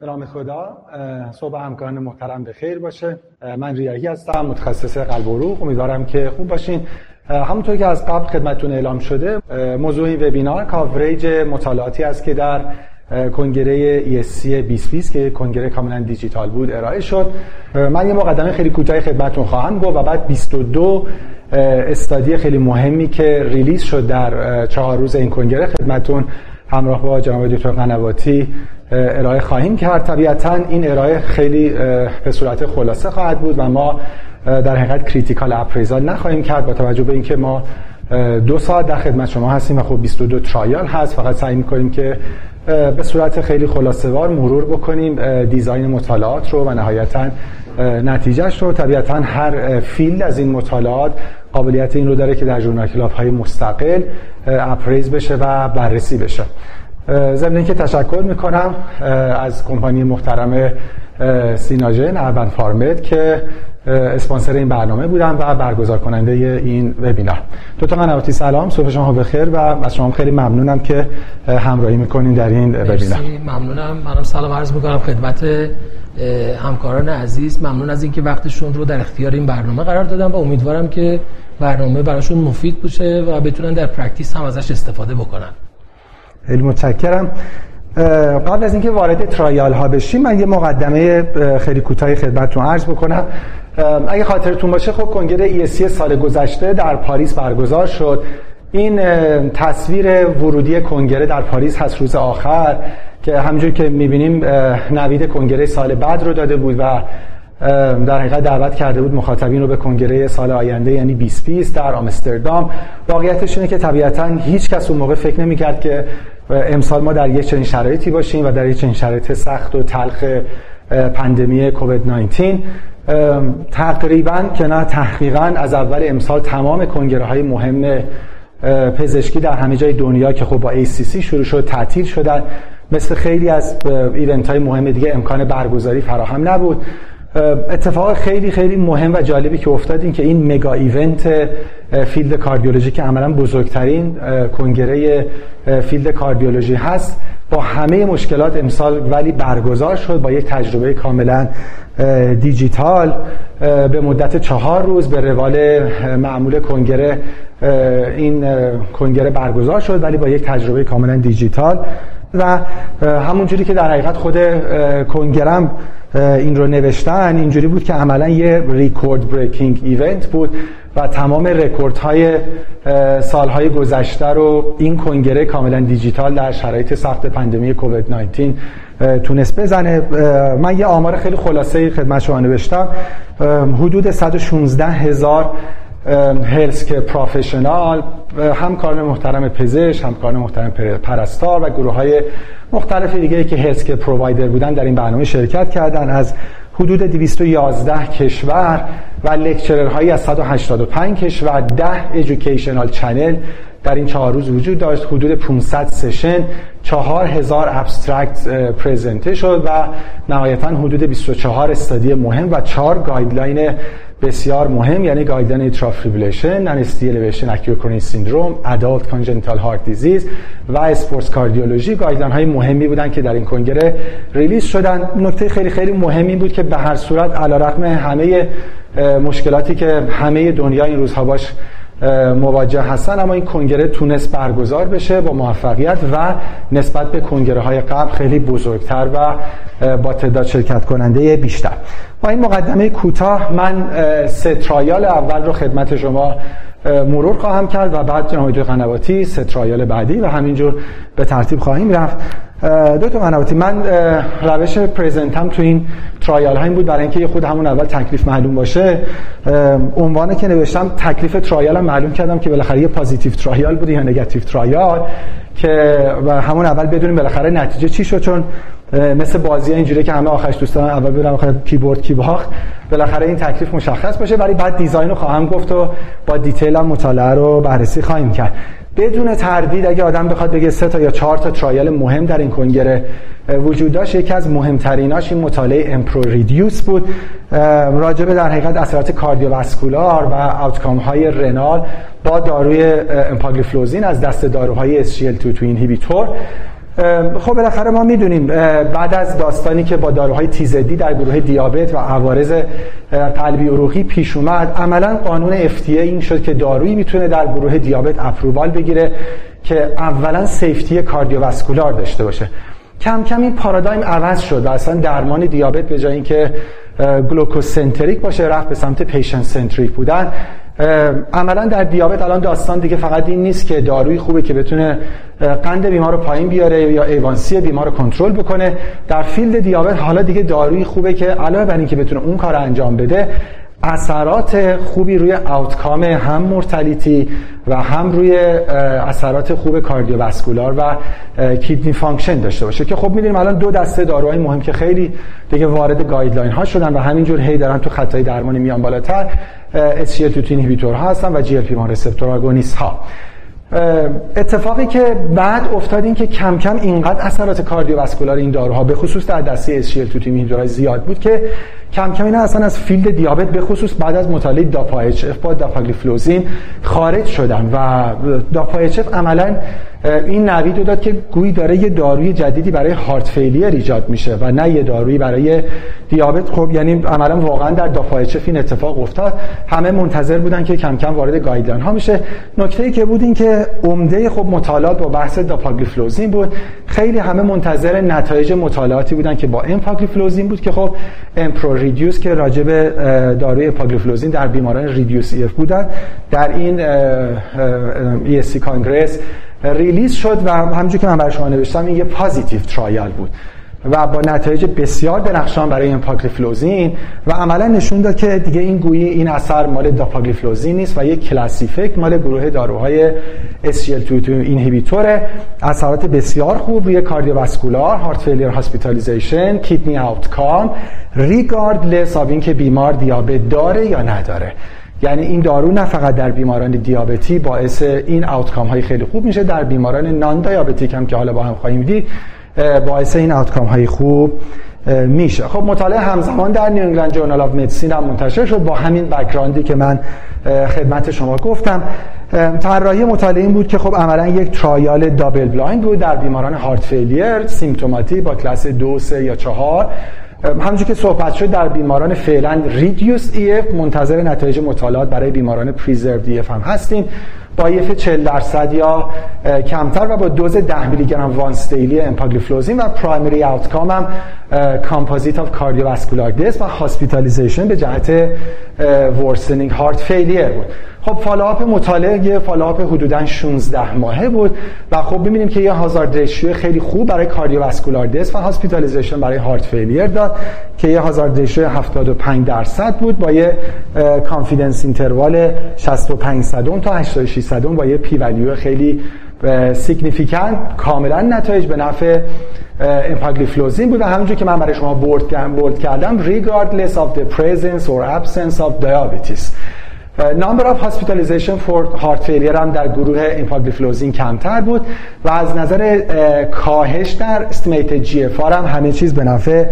به نام خدا صبح همکاران محترم به خیر باشه. من ریاحی هستم متخصص قلب و عروق. امیدوارم که خوب باشین. همونطور که از قبل خدمتتون اعلام شده موضوع این وبینار coverage مطالعاتی است که در کنگره ESC 2020 که کنگره کاملا دیجیتال بود ارائه شد. من یه مقدمه خیلی کوتاه خدمتتون خواهم گفت و بعد 22 study خیلی مهمی که release شد در چهار روز این کنگره خدمتتون همراه با جناب دکتر قنواتی ارائه خواهیم کرد. طبیعتا این ارائه خیلی به صورت خلاصه خواهد بود و ما در حقیقت critical appraisal نخواهیم کرد با توجه به اینکه ما دو ساعت در خدمت شما هستیم و خب 22 trial هست. فقط سعی می‌کنیم که به صورت خیلی خلاصه مرور بکنیم design مطالعات رو و نهایتا نتیجهش رو. طبیعتا هر field از این مطالعات قابلیت این رو داره که در journal های مستقل اپریز بشه و بررسی بشه. ضمن که تشکر می‌کنم از کمپانی محترم سیناژن اربن فارمد که اسپانسر این برنامه بودم و برگزار کننده این وبینار. دو تا قنواتی سلام صبح شما بخیر و از شما خیلی ممنونم که همراهی می‌کنین در این وبینار. ممنونم. منم سلام عرض می‌کنم خدمت همکاران عزیز. ممنون از اینکه وقتشون رو در اختیار این برنامه قرار دادم و امیدوارم که برنامه براشون مفید باشه و بتونن در practice هم ازش استفاده بکنن. خیلی متشکرم. قبل از اینکه وارد trial ها بشیم من یه مقدمه خیلی کوتاهی خدمتتون عرض بکنم. اگه خاطرتون باشه خب کنگره ESC سال گذشته در پاریس برگزار شد. این تصویر ورودی کنگره در پاریس هست روز آخر که همونجور که می‌بینیم نوید کنگره سال بعد رو داده بود و در حقیقت دعوت کرده بود مخاطبین رو به کنگره سال آینده یعنی 2020 در آمستردام. واقعیتش اینه که طبیعتا هیچ کس اون موقع فکر نمی‌کرد که امسال ما در یک چنین شرایطی باشیم و در یک چنین شرایط سخت و تلخ پندمی کووید 19 تقریبا که نه تحقیقا از اول امسال تمام کنگره های مهم پزشکی در همه جای دنیا که خب با ACC شروع شد تعطیل شدن. مثل خیلی از event های مهم دیگه امکان برگزاری فراهم نبود. اتفاق خیلی خیلی مهم و جالبی که افتاد این که این mega event field کاردیولوژی که عملا بزرگترین کنگره field کاردیولوژی هست با همه مشکلات امسال ولی برگزار شد با یک تجربه کاملا دیجیتال به مدت چهار روز به روال معمول کنگره این کنگره برگزار شد ولی با یک تجربه کاملا دیجیتال و همونجوری که در حقیقت خود کنگره هم این رو نوشتن. اینجوری بود که عملا یه record breaking event بود و تمام رکوردهای سالهای گذشته رو این کنگره کاملا دیجیتال در شرایط سخت پندمی کووید 19 تونست بزنه. من یه آمار خیلی خلاصه خدمت شما نوشتم. حدود 116 هزار health care professional همکاران محترم پزشک همکاران محترم پرستار و گروه های مختلف دیگه که health care provider بودن در این برنامه شرکت کردن. از حدود 211 کشور و lecturer هایی از 185 کشور 10 educational channel در این چهار روز وجود داشت. حدود 500 session 4000 abstract present شد و نهایتا حدود 24 study مهم و 4 guideline بسیار مهم یعنی guideline atrial fibrillation non elevation acute syndrome adult congenital heart disease و sports cardiology guideline های مهمی بودن که در این کنگره release شدن نکته خیلی خیلی مهمی بود که به هر صورت علیرغم همه مشکلاتی که همه دنیا این روزها باش مواجه هستن اما این کنگره تونست برگزار بشه با موفقیت و نسبت به کنگره های قبل خیلی بزرگتر و با تعداد شرکت کننده بیشتر. با این مقدمه کوتاه من سه trial اول رو خدمت شما مرور خواهم کرد و بعد جناب قنواتی سه trial بعدی و همینجور به ترتیب خواهیم رفت. دکتر قنواتی من روش present م تو این trial ها این بود. برای اینکه خود همون اول تکلیف معلوم باشه عنوانه که نوشتم تکلیف trial هم معلوم کردم که بالاخره یه positive trial بود یا negative trial که و همون اول بدونیم بالاخره نتیجه چی شد. چون مثل بازی اینجوری که همه آخرش دوست دارن اول برن آخر کی برد کی باخت. بالاخره این تکلیف مشخص باشه ولی بعد design رو خواهم گفت و با detail هم مطالعه رو بررسی خواهیم کرد. بدون تردید اگه آدم بخواد بگه سه تا یا چهار تا trial مهم در این کنگره وجود داشت. یکی از مهمتریناش این مطالعه EMPEROR-Reduced بود. راجبه در حقیقت اثرات cardiovascular و outcome های renal با داروی امپاگلیفلوزین از دسته داروهای SGLT2 inhibitor خب بالاخره ما می‌دونیم بعد از داستانی که با داروهای TZD در گروه دیابت و عوارض قلبی عروقی پیش اومد عملا قانون FDA این شد که دارویی می‌تونه در گروه دیابت approval بگیره که اولا safety cardiovascular داشته باشه. کم کم این پارادایم عوض شد و اصلا درمان دیابت به جای اینکه glucocentric باشه رفت به سمت patient centric بودن. عملا در دیابت الان داستان دیگه فقط این نیست که داروی خوبه که بتونه قند بیمار رو پایین بیاره یا A1C بیمار رو کنترل بکنه. در field دیابت حالا دیگه داروی خوبه که علاوه بر اینکه بتونه اون کار انجام بده اثرات خوبی روی outcome هم mortality و هم روی اثرات خوب cardiovascular و kidney function داشته باشه. که خب می‌دونیم الان دو دسته داروهای مهم که خیلی دیگه وارد guideline ها شدن و همینجور هی دارن تو خطای درمانی میان بالاتر. SGLT2 inhibitor ها هستن و GLP-1 receptor agonist ها. اتفاقی که بعد افتاد این که کم کم اینقدر اثرات cardiovascular این داروها به خصوص در دسته SGLT2 inhibitor ها زیاد بود که کم کم اینا اصلا از field دیابت به خصوص بعد از مطالعه DAPA-HF با dapagliflozin خارج شدن و DAPA-HF عملا این نوید رو داد که گویی داره یه داروی جدیدی برای heart failure ایجاد میشه و نه یه دارویی برای دیابت. خب یعنی عملا واقعا در HF این اتفاق افتاد. همه منتظر بودن که کم کم وارد guideline ها میشه نکته ای که بود این که عمده خب مطالعات با بحث dapagliflozin بود. خیلی همه منتظر نتایج مطالعاتی بودن که با امپاگلیفلوزین بود که خب EMPEROR-Reduced که راجع به داروی اپاگلیفلوزین در بیماران reduced EF بودن. در این ESC Congress release شد و همونجور که من برای شما نوشتم این یه positive trial بود و با نتایج بسیار درخشان برای این پاگلیفلوزین و عملا نشون داد که دیگه این گویی این اثر مال dapagliflozin نیست و یک class effect مال گروه داروهای SGLT2 inhibitor اثرات بسیار خوب روی cardiovascular heart failure hospitalization kidney outcome regardless of اینکه بیمار دیابت داره یا نداره. یعنی این دارو نه فقط در بیماران دیابتی باعث این outcome های خیلی خوب میشه در بیماران non-diabetic هم که حالا با هم خواهیم دید باعث این outcome های خوب میشه. خب مطالعه همزمان در New England Journal of Medicine هم منتشر شد با همین background ی که من خدمت شما گفتم. طراحی مطالعه این بود که خب عملا یک trial double blind بود در بیماران heart failure symptomatic با کلاس دو سه یا چهار. همونجور که صحبت شد در بیماران فعلا reduced EF منتظر نتایج مطالعات برای بیماران preserved EF هم هستیم. با EF 40 درصد یا کمتر و با دوز 10 میلی گرم once daily empagliflozin و primary outcome هم composite of cardiovascular death و hospitalization به جهت worsening heart failure بود. خب follow-up مطالعه یه follow-up حدودا 16 ماهه بود و خب ببینیم که یه hazard ratio خیلی خوب برای cardiovascular death و hospitalization برای heart failure داد که یه hazard ratio 75 درصد بود با یه confidence interval 65 صدم تا 86 صدم با یه P value خیلی significant کاملا نتایج به نفع امپاگلیفلوزین بود و همونجور که من برای شما bold کردم regardless of the presence or absence of diabetes. number of hospitalization for heart failure هم در گروه ایمپاگلیفلوزین کمتر بود و از نظر کاهش در estimated GFR هم همه چیز به نفع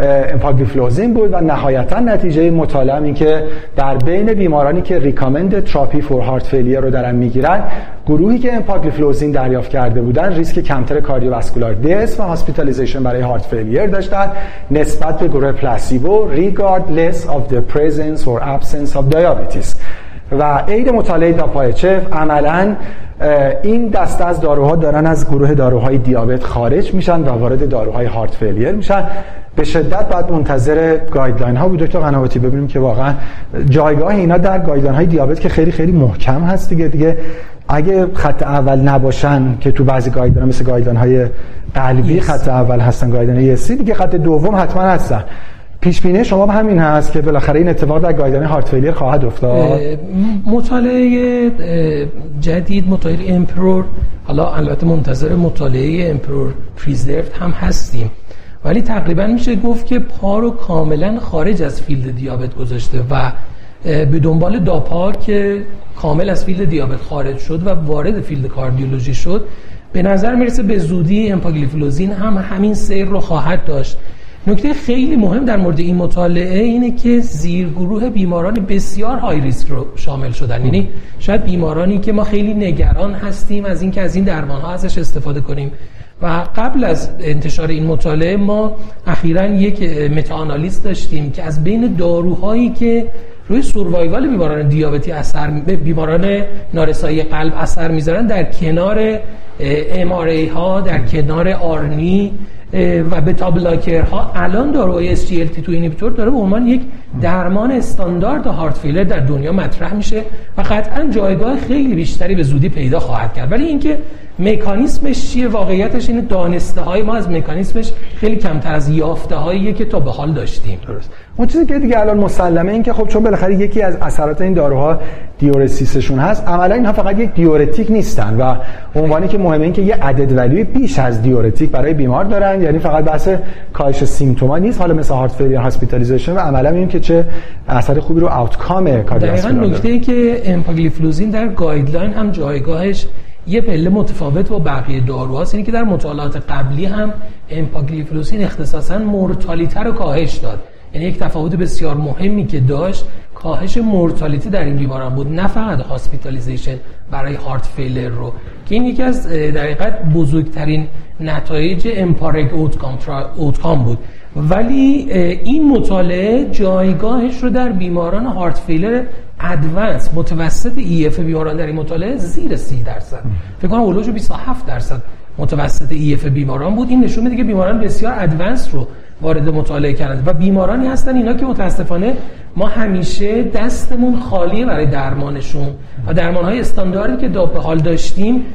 ایمپاگلیفلوزین بود و نهایتا نتیجه مطالعه این که در بین بیمارانی که recommended therapy for heart failure رو دارن می‌گیرن گروهی که امپاگلیفلوزین دریافت کرده بودن ریسک کمتر cardiovascular death و hospitalization برای heart failure داشتن نسبت به گروه placebo regardless of the presence or of diabetes. و بعد مطالعه DAPA-HF عملا این دسته از داروها دارن از گروه داروهای دیابت خارج میشن و وارد داروهای heart failure میشن. به شدت باید منتظر guideline ها بود. دکتر قنواتی ببینیم که واقعا جایگاه اینا در guideline های دیابت که خیلی خیلی محکم هست دیگه. دیگه اگه خط اول نباشن که تو بعضی guideline مثل guideline های قلبی خط اول هستن guideline سی دیگه خط دوم حتما هستن. پیش بینی شما همین هست که بالاخره این اتفاق در guideline heart failure خواهد افتاد. مطالعه جدید مطالعه EMPEROR حالا البته منتظر مطالعه EMPEROR-Preserved هم هستیم. ولی تقریبا میشه گفت که پا رو کاملا خارج از field دیابت گذاشته و به دنبال DAPA که کامل از field دیابت خارج شد و وارد field کاردیولوژی شد به نظر می‌رسه به زودی امپاگلیفلوزین هم همین سیر رو خواهد داشت. نکته خیلی مهم در مورد این مطالعه اینه که زیرگروه بیماران بسیار high risk رو شامل شدن. یعنی شاید بیمارانی که ما خیلی نگران هستیم از اینکه از این درمان ها ازش استفاده کنیم. و قبل از انتشار این مطالعه ما اخیرا یک متاانالیز داشتیم که از بین داروهایی که روی سوروایوال بیماران دیابتی اثر بیماران نارسایی قلب اثر می‌ذارن در کنار اماری ها در کنار آرنی و بتا ها الان داروهای SGLT2 اینیبیتور داره به عنوان یک درمان استاندارد هارت فیلر در دنیا مطرح میشه و قطعا جایگاه خیلی بیشتری به زودی پیدا خواهد کرد. ولی اینکه مکانیسمش چیه واقعیتش این دانسته های ما از مکانیسمش خیلی کمتر از یافته هایی که تا به حال داشتیم. درست. اون چیزی که دیگه الان مسلمه این که خب چون بالاخره یکی از اثرات این داروها diuresis شون هست عملا اینها فقط یک diuretic نیستن و عنوانی که مهمه این که یه added value بیش از diuretic برای بیمار دارن. یعنی فقط بحث کاهش symptom ها نیست. حالا مثل heart failure hospitalization و عملا این که چه اثر خوبی رو outcome cardiovascular دقیقاً نکته که امپاگلیفلوزین در guideline هم جایگاهش یه پله متفاوت با بقیه داروهاست. اینه که در مطالعات قبلی هم امپاگلیفلوزین اختصاصا مورتالیته رو کاهش داد. یعنی یک تفاوت بسیار مهمی که داشت کاهش mortality در این بیماران بود نه فقط hospitalization برای heart failure رو که این یکی از در بزرگترین نتایج EMPA-REG OUTCOME بود. ولی این مطالعه جایگاهش رو در بیماران heart failure advanced متوسط EF بیماران در این مطالعه زیر 30 درصد. فکر کنم اولوش 27 درصد متوسط EF بیماران بود. این نشون میده که بیماران بسیار advanced رو وارد مطالعه کردن. و بیمارانی هستن اینا که متاسفانه ما همیشه دستمون خالیه برای درمانشون. و درمان های استانداردی که به حال داشتیم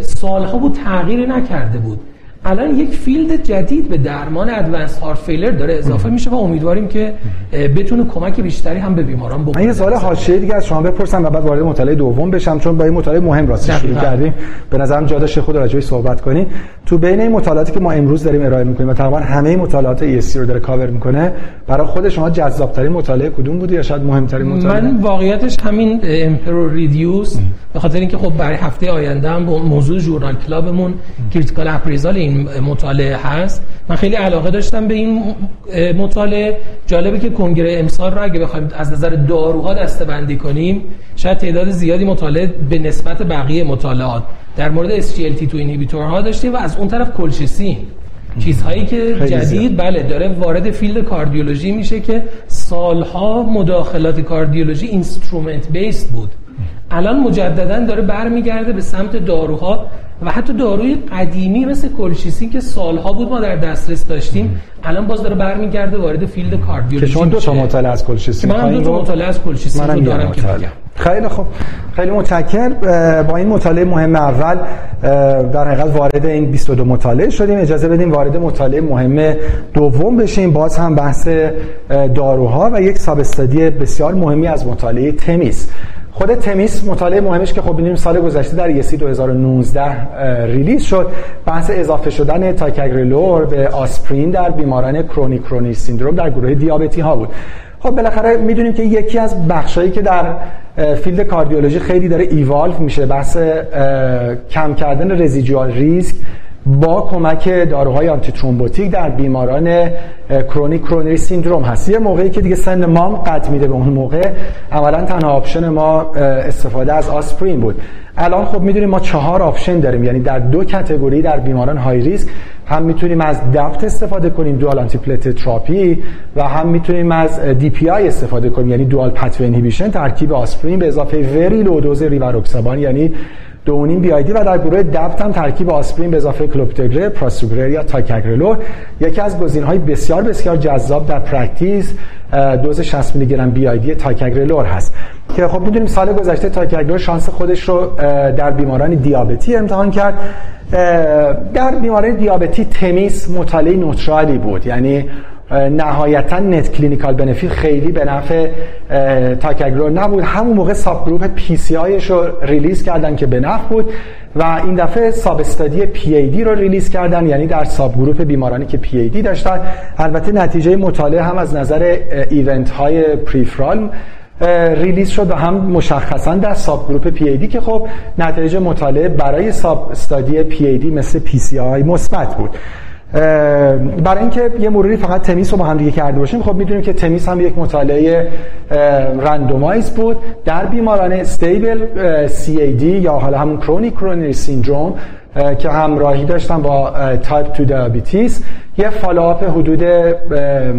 سالها بود تغییر نکرده بود. الان یک field جدید به درمان advanced heart failure داره اضافه میشه و امیدواریم که بتونه کمک بیشتری هم به بیماران بکنه. یه سوال حاشیه دیگه از شما بپرسم و بعد وارد مطالعه دوم بشم چون با این مطالعه مهم راست شروع کردیم. به نظرم جا داشته خود راجعش صحبت کنیم. تو بین این مطالعاتی که ما امروز داریم ارائه می‌کنیم و تقریبا همه مطالعات ESC رو داره کاور می‌کنه برای خود شما جذاب ترین مطالعه کدوم بوده یا شاید مهمترین مطالعه؟ من واقعیتش همین EMPEROR-Reduced به خاطر اینکه خب برای هفته آینده هم موضوع journal club مون critical appraisal این مطالعه هست. من خیلی علاقه داشتم به این مطالعه. جالبه که کنگره امسال رو اگه بخوایم از نظر داروها دسته کنیم شاید تعداد زیادی مطالعه به نسبت بقیه مطالعات. در مورد SGLT2 inhibitor ها داشتیم و از اون طرف کلشیسین چیزهایی که جدید بله داره وارد field کاردیولوژی میشه که سالها مداخلات کاردیولوژی instrument based بود. الان مجددا داره برمیگرده به سمت داروها و حتی داروی قدیمی مثل کلشیسین که سالها بود ما در دسترس داشتیم الان باز داره برمیگرده وارد field کاردیولوژی که شما دو تا مطالعه از کلشیسین من دو تا مطالعه از کلشیسین رو دارم که خیلی خوب. خیلی متشکرم. با این مطالعه مهم اول در حقیقت وارد این 22 مطالعه شدیم. اجازه بدیم وارد مطالعه مهم دوم بشیم. باز هم بحث داروها و یک sub بسیار مهمی از مطالعه THEMIS خود THEMIS مطالعه مهمش که خب ببینیم سال گذشته در ESC 2019 release شد. بحث اضافه شدن ticagrelor به آسپرین در بیماران chronic coronary syndrome در گروه دیابتی ها بود. خب بالاخره می‌دونیم که یکی از بخشایی که در field کاردیولوژی خیلی داره evolve میشه بحث کم کردن residual risk با کمک داروهای antithrombotic در بیماران chronic coronary syndrome هست. یه موقعی که دیگه سن مام قد میده به اون موقع اولا تنها option ما استفاده از آسپرین بود. الان خب می‌دونیم ما چهار option داریم یعنی در دو category در بیماران high risk هم می‌تونیم از DAPT استفاده کنیم dual antiplatelet therapy و هم می‌تونیم از DPI استفاده کنیم یعنی dual pathway inhibition ترکیب آسپرین به اضافه very low dose rivaroxaban یعنی دو نیم BID و در گروه DAPT هم ترکیب آسپرین به اضافه clopidogrel prasugrel یا ticagrelor یکی از گزینه‌های بسیار بسیار جذاب در practice دوز 60 میلی گرم BID ticagrelor هست. که خب می‌دونیم سال گذشته ticagrelor شانس خودش رو در بیماران دیابتی امتحان کرد. در بیماران دیابتی THEMIS مطالعه neutral ی بود. یعنی نهایتا net clinical benefit خیلی به نفع ticagrelor نبود. همون موقع subgroup PCI رو release کردن که به نفع بود و این دفعه substudy PAD رو release کردن یعنی در subgroup بیمارانی که پی ای دی داشتن. البته نتیجه مطالعه هم از نظر event های peripheral release شد و هم مشخصا در subgroup PAD که خب نتیجه مطالعه برای substudy PAD مثل PCI مثبت بود. برای اینکه یه مروری فقط THEMIS رو با هم دیگه کرده باشیم خب می‌دونیم که THEMIS هم یک مطالعه randomized بود. در بیماران stable CAD یا حالا همون chronic coronary syndrome که همراهی داشتم با تایپ 2 diabetes یه follow-up حدود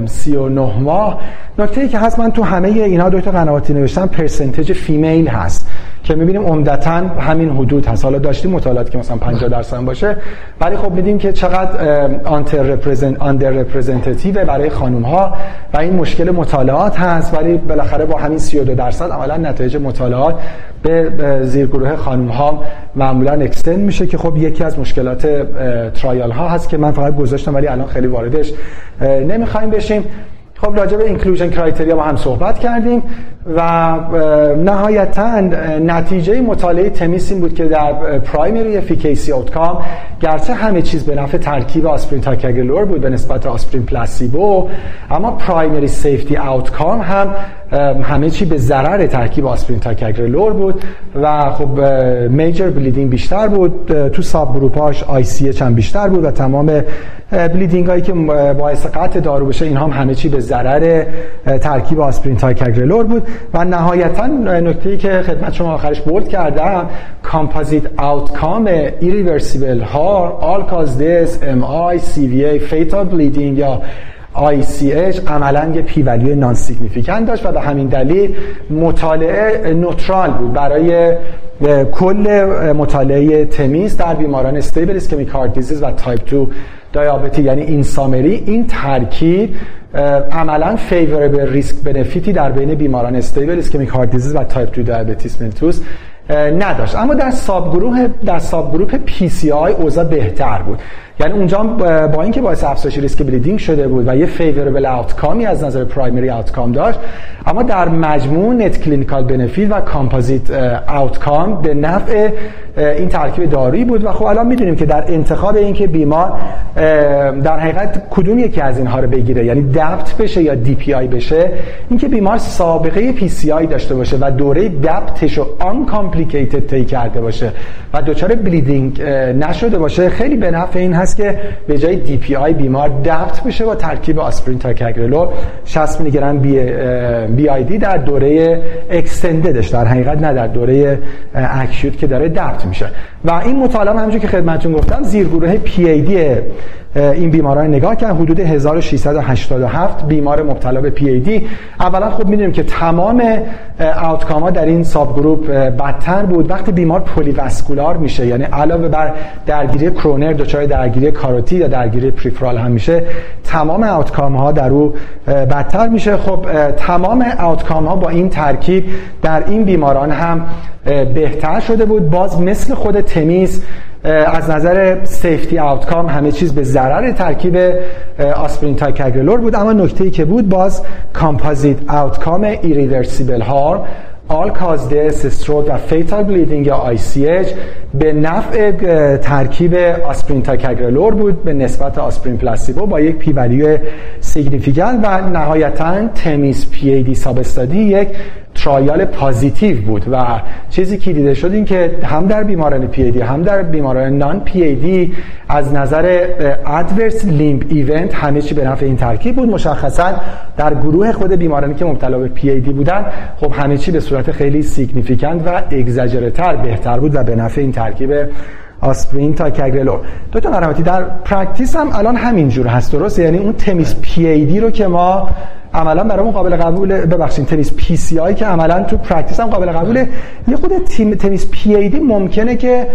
39 ماه. نکته ای که هست من تو همه اینا دو تا قنواتی نوشتم percentage female هست که می‌بینیم عمدتا همین حدود هست. حالا داشتیم مطالعاتی که مثلا 50 درصد باشه ولی خب می‌دونیم که چقدر underrepresent underrepresentative برای خانم ها و این مشکل مطالعات هست ولی بالاخره با همین 32 درصد عملا نتایج مطالعات به زیرگروه خانم ها معمولا extend میشه که خب یکی از مشکلات trial ها هست که من فقط گذاشتم ولی الان خیلی واردش نمی‌خوایم بشیم. خب راجع به inclusion criteria با هم صحبت کردیم و نهایتا نتیجه مطالعه THEMIS این بود که در primary efficacy outcome گرچه همه چیز به نفع ترکیب آسپرین ticagrelor بود به نسبت آسپرین placebo اما primary safety outcome هم همه چی به ضرر ترکیب آسپرین ticagrelor بود و خب major bleeding بیشتر بود تو subgroup اش ICH هم بیشتر بود و تمام bleeding هایی که باعث قطع دارو بشه این هم همه چی به ضرر ترکیب آسپرین ticagrelor بود و نهایتا نکته ای که خدمت شما آخرش bold کردم composite outcome irreversible harm all-cause death MI CVA fatal bleeding یا ICH عملا یه P value non-significant داشت و به همین دلیل مطالعه neutral بود. برای کل مطالعه THEMIS در بیماران stable ischemic heart disease و تایپ 2 diabetes یعنی این summary این ترکیب عملا favorable risk benefit ی در بین بیماران stable ischemic heart disease و تایپ 2 diabetes mellitus نداشت. اما در sub گروه در sub گروه PCI اوضاع بهتر بود. یعنی اونجا با اینکه باعث افزایش ریسک bleeding شده بود و یه favorable outcome ی از نظر primary outcome داشت اما در مجموع net clinical benefit و composite outcome به نفع این ترکیب دارویی بود و خب الان می‌دونیم که در انتخاب اینکه بیمار در حقیقت کدوم یکی از اینها رو بگیره یعنی DAPT بشه یا DPI بشه اینکه بیمار سابقه PCI داشته باشه و دوره DAPT ش رو uncomplicated طی کرده باشه و دچار bleeding نشده باشه خیلی به نفع این هست که به جای DPI بیمار DAPT بشه با ترکیب آسپرین ticagrelor 60 میلی گرم B, BID در دوره extended ش در حقیقت نه در دوره acute که داره DAPT میشه. و این مطالعه همونجوری که خدمتتون گفتم زیرگروه پی ای دی این بیماران نگاه کردن. حدود 1687 بیمار مبتلا به پی ای دی اولا خب می‌دونیم که تمام ها در این subgroup بدتر بود. وقتی بیمار polyvascular میشه یعنی علاوه بر درگیری کرونر دچار درگیری کاروتی یا درگیری peripheral هم میشه تمام outcome ها در او بدتر میشه. خب تمام outcome ها با این ترکیب در این بیماران هم بهتر شده بود. باز مثل خود THEMIS از نظر safety outcome همه چیز به ضرر ترکیب آسپرین ticagrelor بود. اما نکته ای که بود باز composite outcome irreversible harm all cause death stroke و fatal bleeding یا ICH به نفع ترکیب آسپرین ticagrelor بود به نسبت آسپرین placebo با یک P value significant و نهایتا THEMIS PAD sub یک trial positive بود و چیزی که دیده شد این که هم در بیماران پی هم در بیماران non-PAD از نظر adverse limb event همه چی به نفع این ترکیب بود. مشخصا در گروه خود بیمارانی که مبتلا به پی بودن خب همه چی به صورت خیلی significant و اگزاجرتر بهتر بود و به نفع این ترکیب آسپرین ticagrelor دو تا در practice هم الان همین جور هست درست یعنی اون THEMIS P رو که ما عملا برامون قابل قبول ببخشید THEMIS PCI که عملا تو practice هم قابل قبوله. یه خود تیم THEMIS PAD ممکنه که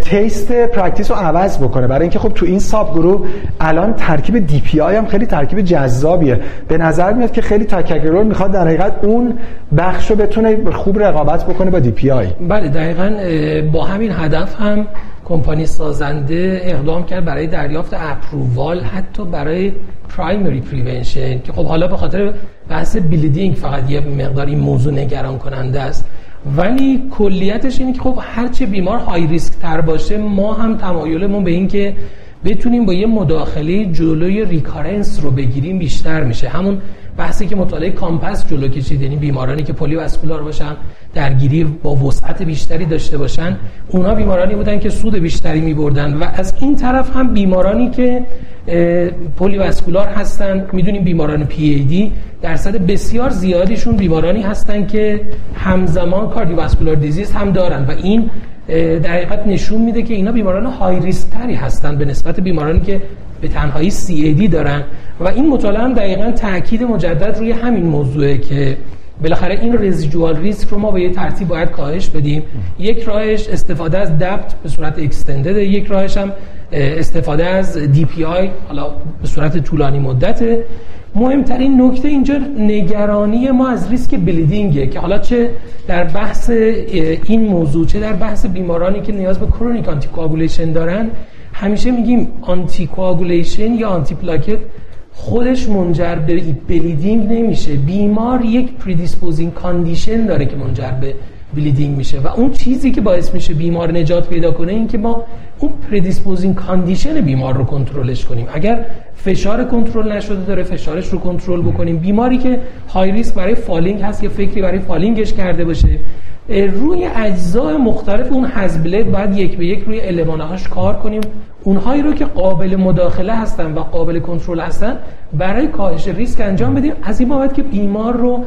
taste practice رو عوض بکنه. برای اینکه خب تو این sub گروه الان ترکیب DPI هم خیلی ترکیب جذابیه. به نظر میاد که خیلی ticagrelor می‌خواد در حقیقت اون بخش رو بتونه خوب رقابت بکنه با DPI بله دقیقا با همین هدف هم کمپانی سازنده اقدام کرد برای دریافت approval حتی برای primary prevention که خب حالا به خاطر بحث bleeding فقط یه مقدار این موضوع نگران کننده است. ولی کلیتش اینه که خب هرچه بیمار high risk تر باشه ما هم تمایلمون به این که بتونیم با یه مداخله جلوی recurrence رو بگیریم بیشتر میشه. همون بحثی که مطالعه COMPASS جلو کشید یعنی بیمارانی که polyvascular باشن درگیری با وسعت بیشتری داشته باشن اونا بیمارانی بودن که سود بیشتری می بردن و از این طرف هم بیمارانی که polyvascular هستن می‌دونیم بیماران پی ای دی درصد بسیار زیادیشون بیمارانی هستن که همزمان cardiovascular disease هم دارن و این در حقیقت نشون میده که اینا بیماران high risk تری هستن به نسبت بیمارانی که به تنهایی CAD دارن و این مطالعه هم دقیقا تاکید مجدد روی همین موضوعه که بالاخره این residual risk رو ما به یه ترتیب باید کاهش بدیم. یک راهش استفاده از DAPT به صورت extended یک راهش هم استفاده از DPI حالا به صورت طولانی مدته مهمترین نکته اینجا نگرانی ما از ریسک bleeding ه که حالا چه در بحث این موضوع چه در بحث بیمارانی که نیاز به chronic anti دارن همیشه میگیم anti یا antiplatelet خودش منجر به bleeding نمیشه. بیمار یک predisposing condition داره که منجر به bleeding میشه و اون چیزی که باعث میشه بیمار نجات پیدا کنه این که ما اون predisposing condition بیمار رو کنترلش کنیم. اگر فشار کنترل نشده داره فشارش رو کنترل بکنیم. بیماری که high risk برای falling هست یا فکری برای falling ش کرده باشه روی اجزای مختلف اون HAS-BLED باید یک به یک روی المانهاش کار کنیم. اونهایی رو که قابل مداخله هستن و قابل کنترل هستن برای کاهش ریسک انجام بدیم. از این بابت که بیمار رو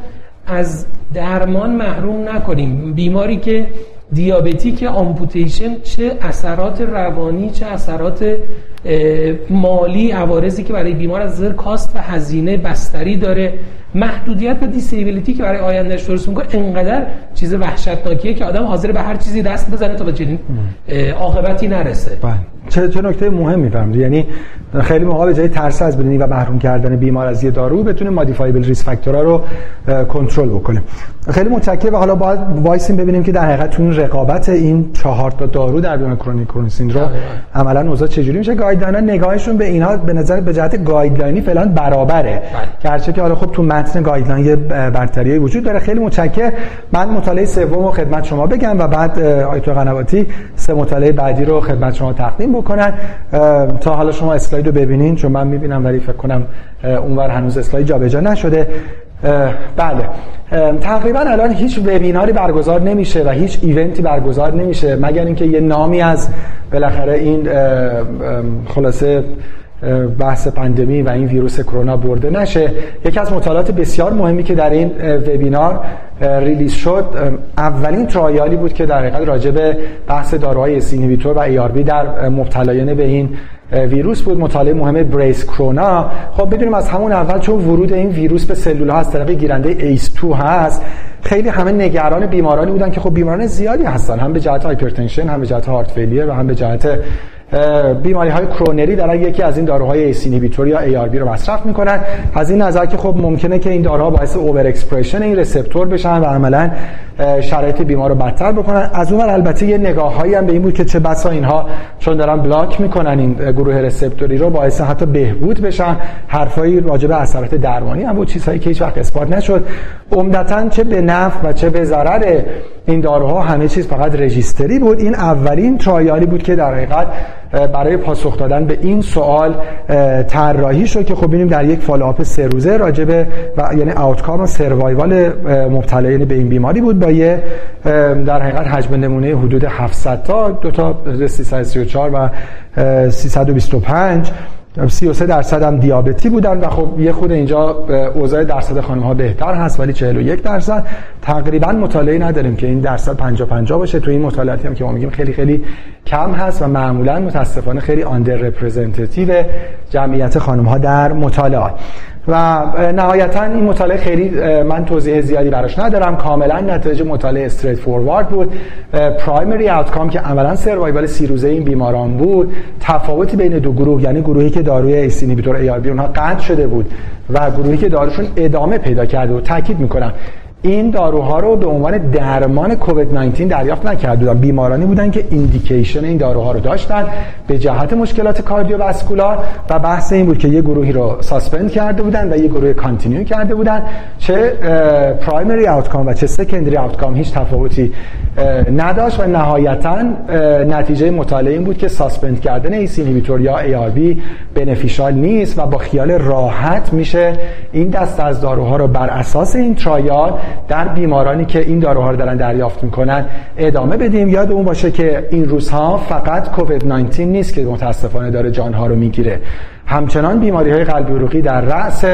از درمان محروم نکنیم. بیماری که diabetic amputation چه اثرات روانی چه اثرات مالی عوارضی که برای بیمار از نظر cost و هزینه بستری داره. محدودیت و disability که برای آیندهش درست می‌کنه انقدر چیز وحشتناکیه که آدم حاضر به هر چیزی دست بزنه تا به چنین عاقبتی نرسه. بله. چه چه نکته مهمی فهمید یعنی خیلی موقع به جای ترس از bleeding و محروم کردن بیمار از یه دارو بتونیم modifiable risk factor ها رو کنترل بکنیم. خیلی متشکرم. و حالا باید وایسیم ببینیم که در حقیقت رقابت این چهار تا دارو در بیمار chronic coronary syndrome عملا اوضاع چجوری میشه. guideline نگاهشون به اینها به نظر به جهت guideline ی فعلا برابره. گرچه که حالا خب تو متن guideline یه برتری وجود داره. خیلی متشکرم من مطالعه سوم رو خدمت شما بگم و بعد آیت قنواتی سه مطالعه بعدی رو خدمت شما تقدیم بکنن. تا حالا شما اسلاید رو ببینین چون من می‌بینم ولی فکر کنم اونور هنوز اسلاید جابجا نشده. بله. تقریبا الان هیچ وبیناری برگزار نمیشه و هیچ event ی برگزار نمیشه مگر اینکه یه نامی از بالاخره این خلاصه بحث پاندمی و این ویروس کرونا برده نشه. یکی از مطالعات بسیار مهمی که در این وبینار release شد اولین trial ی بود که در حقیقت راجع به بحث داروهای ACE inhibitor و ARB در مبتلایان به این ویروس بود مطالعه مهم BRACE CORONA. خب بدونیم از همون اول چون ورود این ویروس به سلول ها از طریق گیرنده ACE 2 هست خیلی همه نگران بیمارانی بودن که خب بیماران زیادی هستن هم به جهت hypertension هم به جهت heart failure و هم به جهت بیماری های کرونری دارن یکی از این داروهای ACE inhibitor یا ARB رو مصرف می‌کنن. از این نظر که خب ممکنه که این داروها باعث over expression این receptor بشن و عملا شرایط بیمار رو بدتر بکنن. از اون البته یه نگاههایی هم به این بود که چه بسا اینها چون دارن block می‌کنن این گروه receptor ی رو باعث حتی بهبود بشن. حرفایی راجع به اثرات درمانی هم بود چیزهایی که هیچ وقت اثبات نشد. عمدتا چه به نفع و چه به ضرر این داروها همه چیز فقط registry بود. این اولین trial ی بود که در حقیقت برای پاسخ دادن به این سوال طراحی شد که خب ببینیم در یک follow up سی روزه راجبه و یعنی outcome و survival مبتلایان به این بیماری بود با یه در حقیقت حجم نمونه حدود 700 تا دو تا 334 و 325 33 درصد هم دیابتی بودن و خب یه خود اینجا اوضاع درصد خانم ها بهتر هست ولی 41 درصد. تقریبا مطالعه نداریم که این درصد 50 50 باشه. تو این مطالعاتی هم که ما میگیم خیلی خیلی کم هست و معمولا متاسفانه خیلی آندر رپرزنتیتیو جمعیت خانم ها در مطالعات. و نهایتا این مطالعه خیلی من توضیح زیادی براش ندارم. کاملا نتایج مطالعه straightforward بود primary outcome که عملا survival سی روزه این بیماران بود. تفاوتی بین دو گروه یعنی گروهی که داروی ACE inhibitor ARB اونها قطع شده بود و گروهی که داروشون ادامه پیدا کرده و تاکید می‌کنم این داروها رو به عنوان درمان کووید 19 دریافت نکرده بیمارانی بودن که indication این داروها رو داشتن به جهت مشکلات cardiovascular و بحث این بود که یه گروهی رو suspend کرده بودن و یه گروه continue کرده بودن. چه primary outcome و چه secondary outcome هیچ تفاوتی نداشت و نهایتا نتیجه مطالعه این بود که suspend کردن ACE یا ARB beneficial نیست و با خیال راحت میشه این دست از داروها رو بر اساس این trial در بیمارانی که این داروها رو دارن دریافت می‌کنن ادامه بدیم. یادمون باشه که این روزها فقط کووید 19 نیست که متاسفانه داره جانها رو می‌گیره. همچنان بیماری های قلبی عروقی در رأس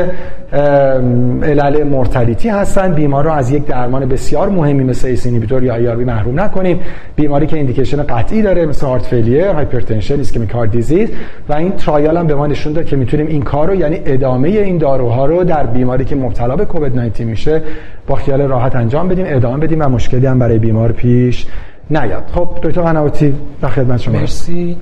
علل mortality هستند. بیمار رو از یک درمان بسیار مهمی مثل ACE inhibitor یا ARB محروم نکنیم. بیماری که indication قطعی داره مثل heart failure hypertension ischemic heart disease و این trial هم به ما نشون داد که می‌تونیم این کار رو یعنی ادامه این داروها رو در بیماری که مبتلا به کووید 19 میشه با خیال راحت انجام بدیم ادامه بدیم و مشکلی هم برای بیمار پیش نیاد. خب دکتر قنواتی در خدمت شما. مرسی.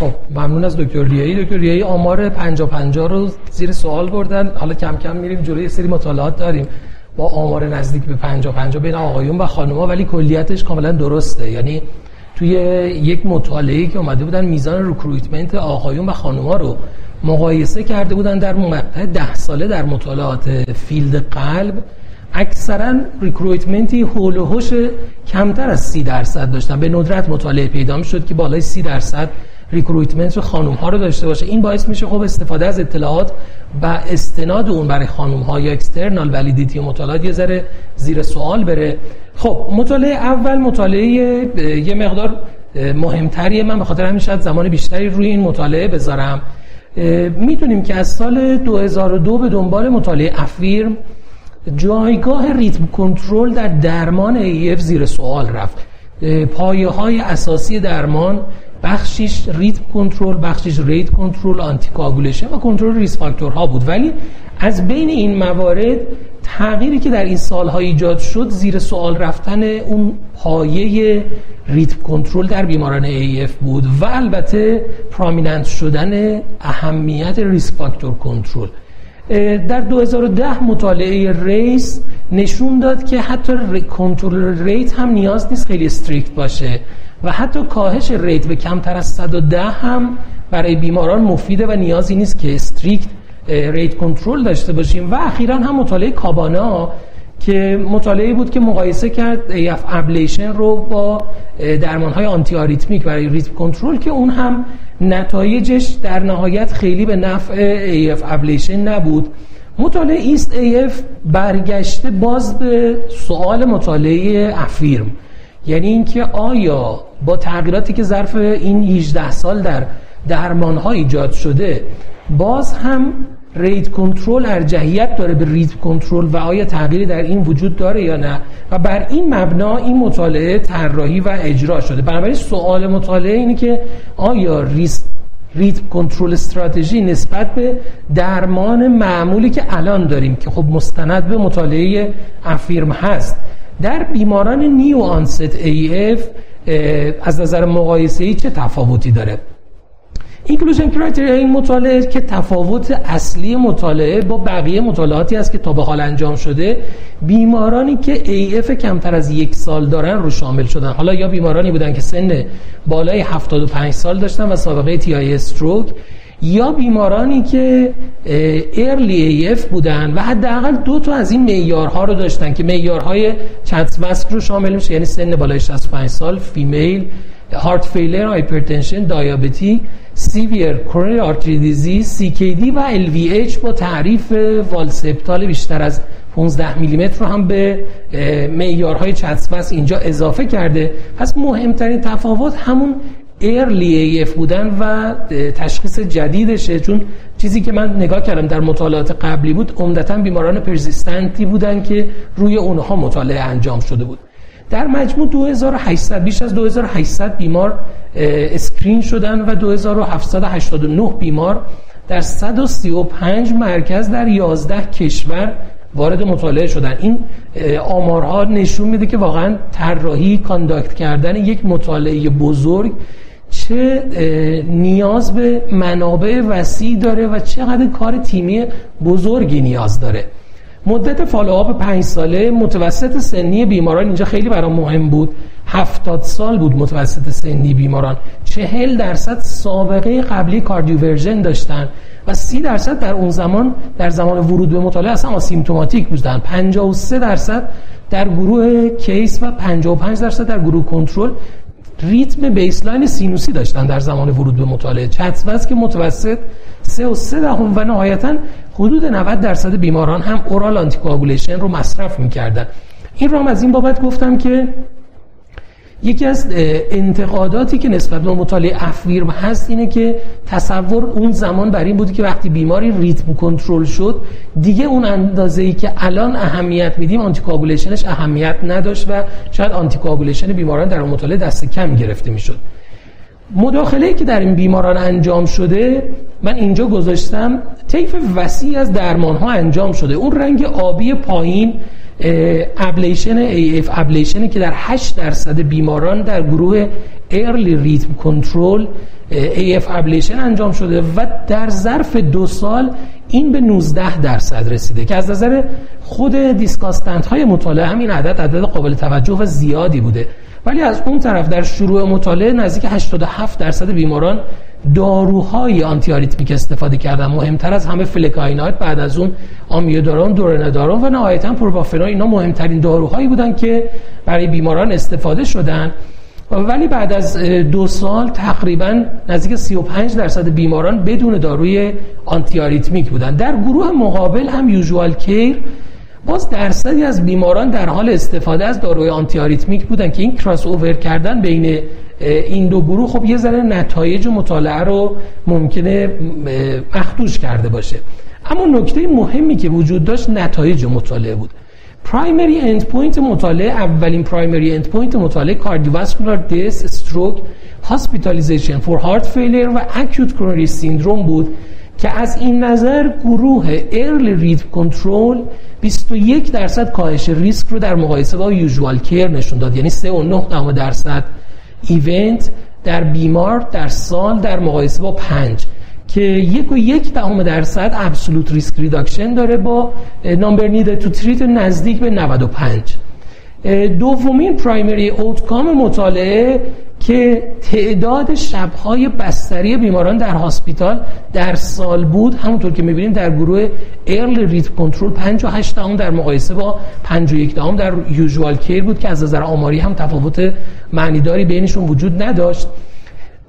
خب ممنون از دکتر ریایی. دکتر ریایی آمار 50 50 رو زیر سوال بردن. حالا کم کم میریم جلوی سری مطالعات داریم. با آمار نزدیک به 50 50 بین آقایون و خانم‌ها ولی کلیتش کاملا درسته. یعنی توی یک مطالعه که اومده بودن میزان recruitment آقایون و خانم‌ها رو مقایسه کرده بودن در مقطع ده ساله در مطالعات field قلب. اکثرا recruitment ی حول و کمتر از سی درصد داشتن. به ندرت مطالعه پیدا شد که بالای سی درصد recruitment خانم ها رو داشته باشه. این باعث میشه خب استفاده از اطلاعات و استناد اون برای خانم ها یا external validity مطالعات یه ذره زیر سوال بره. خب مطالعه اول مطالعه یه مقدار مهمتریه. من به خاطر همین زمان بیشتری روی این مطالعه بذارم. می‌دونیم که از سال 2002 به دنبال مطالعه AFFIRM جایگاه rhythm control در درمان AF زیر سوال رفت. پایه های اساسی درمان بخشیش rhythm control بخشیش rate control anti و کنترل risk factor ها بود. ولی از بین این موارد تغییری که در این سالها ایجاد شد زیر سوال رفتن اون پایه rhythm control در بیماران AF بود و البته prominent شدن اهمیت risk factor control در 2010 مطالعه RACE نشون داد که حتی کنترل rate هم نیاز نیست خیلی strict باشه. و حتی کاهش rate به کمتر از 110 هم برای بیماران مفیده و نیازی نیست که strict rate control داشته باشیم. و اخیرا هم مطالعه CABANA که مطالعه بود که مقایسه کرد AF ablation رو با درمان های antiarrhythmic برای rhythm control که اون هم نتایجش در نهایت خیلی به نفع AF ablation نبود. مطالعه EAST AF برگشته باز به سوال مطالعه AFFIRM. یعنی اینکه آیا با تغییراتی که ظرف این 18 سال در درمان ها ایجاد شده باز هم rate control ارجحیت داره به rhythm control و آیا تغییری در این وجود داره یا نه؟ و بر این مبنا این مطالعه طراحی و اجرا شده. بنابراین سوال مطالعه اینه که آیا rhythm control strategy نسبت به درمان معمولی که الان داریم که خب مستند به مطالعه AFFIRM هست در بیماران new onset AF از نظر مقایسه چه تفاوتی داره؟ inclusion criteria این مطالعه که تفاوت اصلی مطالعه با بقیه مطالعاتی است که تا به حال انجام شده بیمارانی که AF کمتر از یک سال دارن رو شامل شدن. حالا یا بیمارانی بودن که سن بالای 75 سال داشتن و سابقه TIA stroke یا بیمارانی که early AF بودن و حداقل دو تا از این معیارها رو داشتن که معیارهای CHA2DS2-VASc رو شامل میشه یعنی سن بالای 65 سال female heart failure hypertension دیابتی severe coronary artery disease CKD و LVH با تعریف wall septal بیشتر از 15 میلیمتر رو هم به معیارهای CHA2DS2-VASc اینجا اضافه کرده. پس مهمترین تفاوت همون early AF بودن و تشخیص جدیدشه. چون چیزی که من نگاه کردم در مطالعات قبلی بود عمدتا بیماران persistent ی بودن که روی اونها مطالعه انجام شده بود. در مجموع 2800 بیش از 2800 بیمار screen شدن و 2789 بیمار در 135 مرکز در 11 کشور وارد مطالعه شدن. این آمارها نشون میده که واقعا طراحی conduct کردن یک مطالعه بزرگ چه نیاز به منابع وسیع داره و چقدر کار تیمی بزرگی نیاز داره. مدت follow-up پنج ساله متوسط سنی بیماران اینجا خیلی برام مهم بود. هفتاد سال بود متوسط سنی بیماران. چهل درصد سابقه قبلی cardioversion داشتن و سی درصد در اون زمان در زمان ورود به مطالعه اصلا asymptomatic بودن. 53 درصد در گروه case و 55 درصد در گروه کنترل ریتم baseline سینوسی داشتن در زمان ورود به مطالعه. CHA2DS2-VASc متوسط 3 و 3 دهم و نهایتا حدود 90 درصد بیماران هم oral anticoagulation رو مصرف می‌کردن. این رو هم از این بابت گفتم که یکی از انتقاداتی که نسبت به مطالعه AFFIRM هست اینه که تصور اون زمان بر این بود که وقتی بیماری rhythm control شد دیگه اون اندازه ای که الان اهمیت میدیم anticoagulation ش اهمیت نداشت و شاید anticoagulation بیماران در مطالعه دست کم گرفته می‌شد. مداخله که در این بیماران انجام شده من اینجا گذاشتم طیف وسیع از درمان ها انجام شده. اون رنگ آبی پایین ablation AF ablation ی که در 8 درصد بیماران در گروه early rhythm control AF ablation انجام شده و در ظرف دو سال این به 19 درصد رسیده که از نظر خود discussant های مطالعه همین عدد عدد قابل توجه و زیادی بوده. ولی از اون طرف در شروع مطالعه نزدیک 87 درصد بیماران داروهای antiarrhythmic استفاده کردن. مهمتر از همه flecainide بعد از اون amiodarone dronedarone و نهایتا propafenone اینا مهمترین داروهایی بودن که برای بیماران استفاده شدن. ولی بعد از دو سال تقریبا نزدیک 35 درصد بیماران بدون داروی antiarrhythmic بودن. در گروه مقابل هم usual care باز درصدی از بیماران در حال استفاده از داروی antiarrhythmic بودن که این کراس اوور کردن بین این دو گروه خب یه ذره نتایج مطالعه رو ممکنه مخدوش کرده باشه. اما نکته مهمی که وجود داشت نتایج مطالعه بود. primary endpoint مطالعه اولین primary endpoint مطالعه cardiovascular death stroke hospitalization for heart failure و acute coronary syndrome بود که از این نظر گروه early rhythm control 21 درصد کاهش ریسک رو در مقایسه با usual care نشون داد. یعنی 3.9 درصد event در بیمار در سال در مقایسه با 5 که یک و یک دهم درصد absolute risk reduction داره با number needed to treat نزدیک به 95 دومین primary outcome مطالعه که تعداد شبهای بستری بیماران در hospital در سال بود. همونطور که می‌بینیم در گروه early rhythm control 5 و 8 دهم در مقایسه با 5 و 1 دهم در usual care بود که از نظر آماری هم تفاوت معنیداری بینشون وجود نداشت.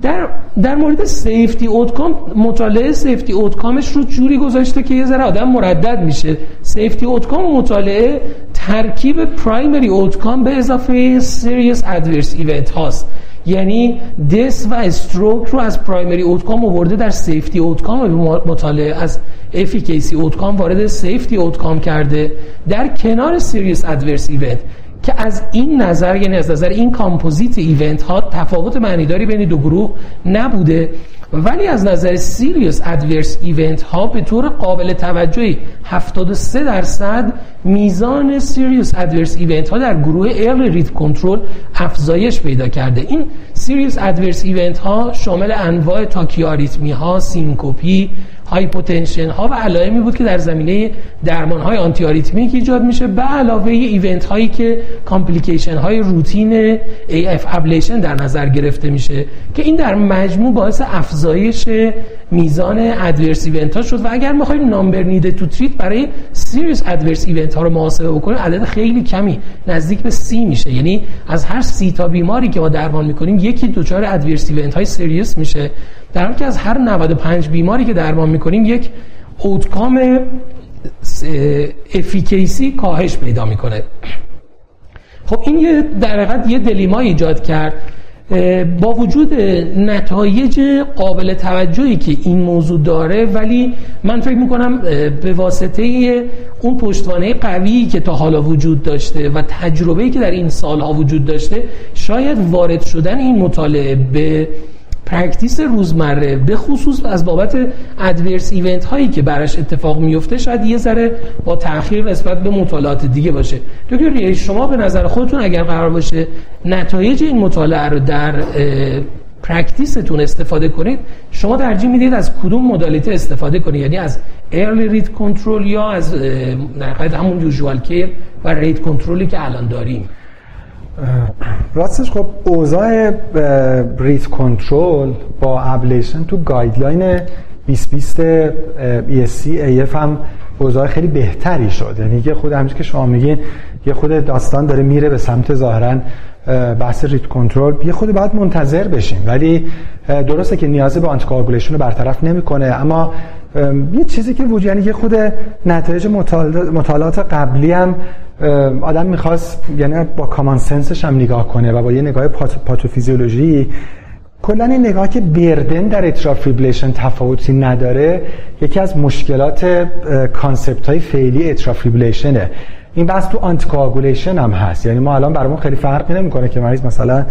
در در مورد safety outcome مطالعه safety outcome ش رو جوری گذاشته که یه ذره آدم مردد میشه. safety outcome مطالعه ترکیب primary outcome به اضافه serious adverse event هاست. یعنی death و stroke رو از primary outcome آورده در safety outcome مطالعه از efficacy outcome وارد safety outcome کرده. در کنار serious adverse event که از این نظر یعنی از نظر این composite event ها تفاوت معنیداری بین دو گروه نبوده. ولی از نظر serious adverse event ها به طور قابل توجهی 73 درصد میزان serious adverse event ها در گروه early rhythm control افزایش پیدا کرده. این serious adverse event ها شامل انواع tachyarrhythmia ها syncope ی hypotension ها و علائمی بود که در زمینه درمان های antiarrhythmic ایجاد میشه. به علاوه event هایی که complication های روتین AF ablation در نظر گرفته میشه که این در مجموع باعث افزایش میزان adverse event ها شد و اگر می‌خوایم number needed to treat برای سیریس adverse event ها رو محاسبه بکنیم عدد خیلی کمی نزدیک به سی میشه. یعنی از هر سی تا بیماری که ما درمان می‌کنیم یکی دچار ادورس ایونت های serious میشه. در حالی که از هر 95 بیماری که درمان می‌کنیم یک outcome efficacy کاهش پیدا می‌کنه. خب این یه در یه dilemma ایجاد کرد. با وجود نتایج قابل توجهی که این موضوع داره ولی من فکر می‌کنم به واسطه اون پشتوانه قوی که تا حالا وجود داشته و تجربه‌ای که در این سالها وجود داشته شاید وارد شدن این مطالعه به practice روزمره به خصوص از بابت adverse event هایی که براش اتفاق میفته شاید یه ذره با تاخیر نسبت به مطالعات دیگه باشه. دکتر شما به نظر خودتون اگر قرار باشه نتایج این مطالعه رو در practice تون استفاده کنید شما ترجیح می‌دید از کدوم مدالیته استفاده کنید؟ یعنی از early rhythm control یا از همون usual care و rate control ی که الان داریم. راستش خب اوضاع rhythm control با ablation تو guideline 2020 ESC AF هم اوضاع خیلی بهتری شد. یعنی یه خورده همچه که شما میگین یه خورده داستان داره میره به سمت ظاهرا بحث rhythm control یه خورده باید منتظر بشیم. ولی درسته که نیازی به anticoagulation رو برطرف نمی‌کنه. اما یه چیزی که وجود یعنی یه خورده نتایج مطالعات قبلی هم آدم می‌خواست یعنی با common sense ش هم نگاه کنه و با یه نگاه پاتوفیزیولوژی. کلا این نگاه که burden در atrial fibrillation تفاوتی نداره یکی از مشکلات concept های فعلی atrial fibrillation ه این بحث تو anticoagulation هم هست. یعنی ما الان برامون خیلی فرقی نمی‌کنه که مریض مثلا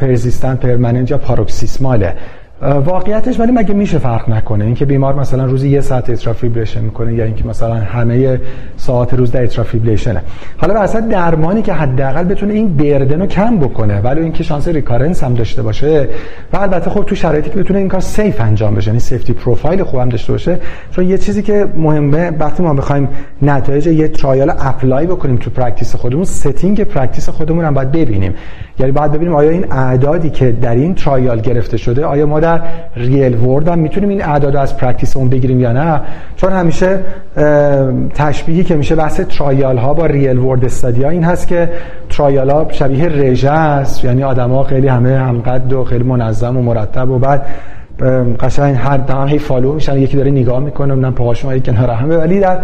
persistent permanent یا paroxysmal ه واقعیتش ولی مگه میشه فرق نکنه؟ اینکه بیمار مثلا روزی یه ساعت atrial fibrillation می‌کنه یا اینکه مثلا همه ساعت روز در atrial fibrillation ه حالا به اصلا درمانی که حداقل بتونه این burden رو کم بکنه ولی اینکه شانس recurrence هم داشته باشه و البته خب تو شرایطی که بتونه این کار safe انجام بشه یعنی safety profile خوبم داشته باشه چون یه چیزی که مهمه وقتی ما بخوایم نتایج یه trial apply بکنیم تو practice خودمون setting practice خودمون هم باید ببینیم. یعنی باید ببینیم آیا این اعدادی که در این trial گرفته شده آیا ما در real world هم می‌تونیم این اعداد از practice اون بگیریم یا نه؟ چون همیشه تشبیهی که میشه بحث trial ها با real world study ا این هست که trial ها شبیه رژه است. یعنی آدما خیلی همه همقد و خیلی منظم و مرتب و بعد قشنگ هر دم هی follow میشن یکی داره نگاه می‌کنه من پاهاشون یکی کنار همه. ولی در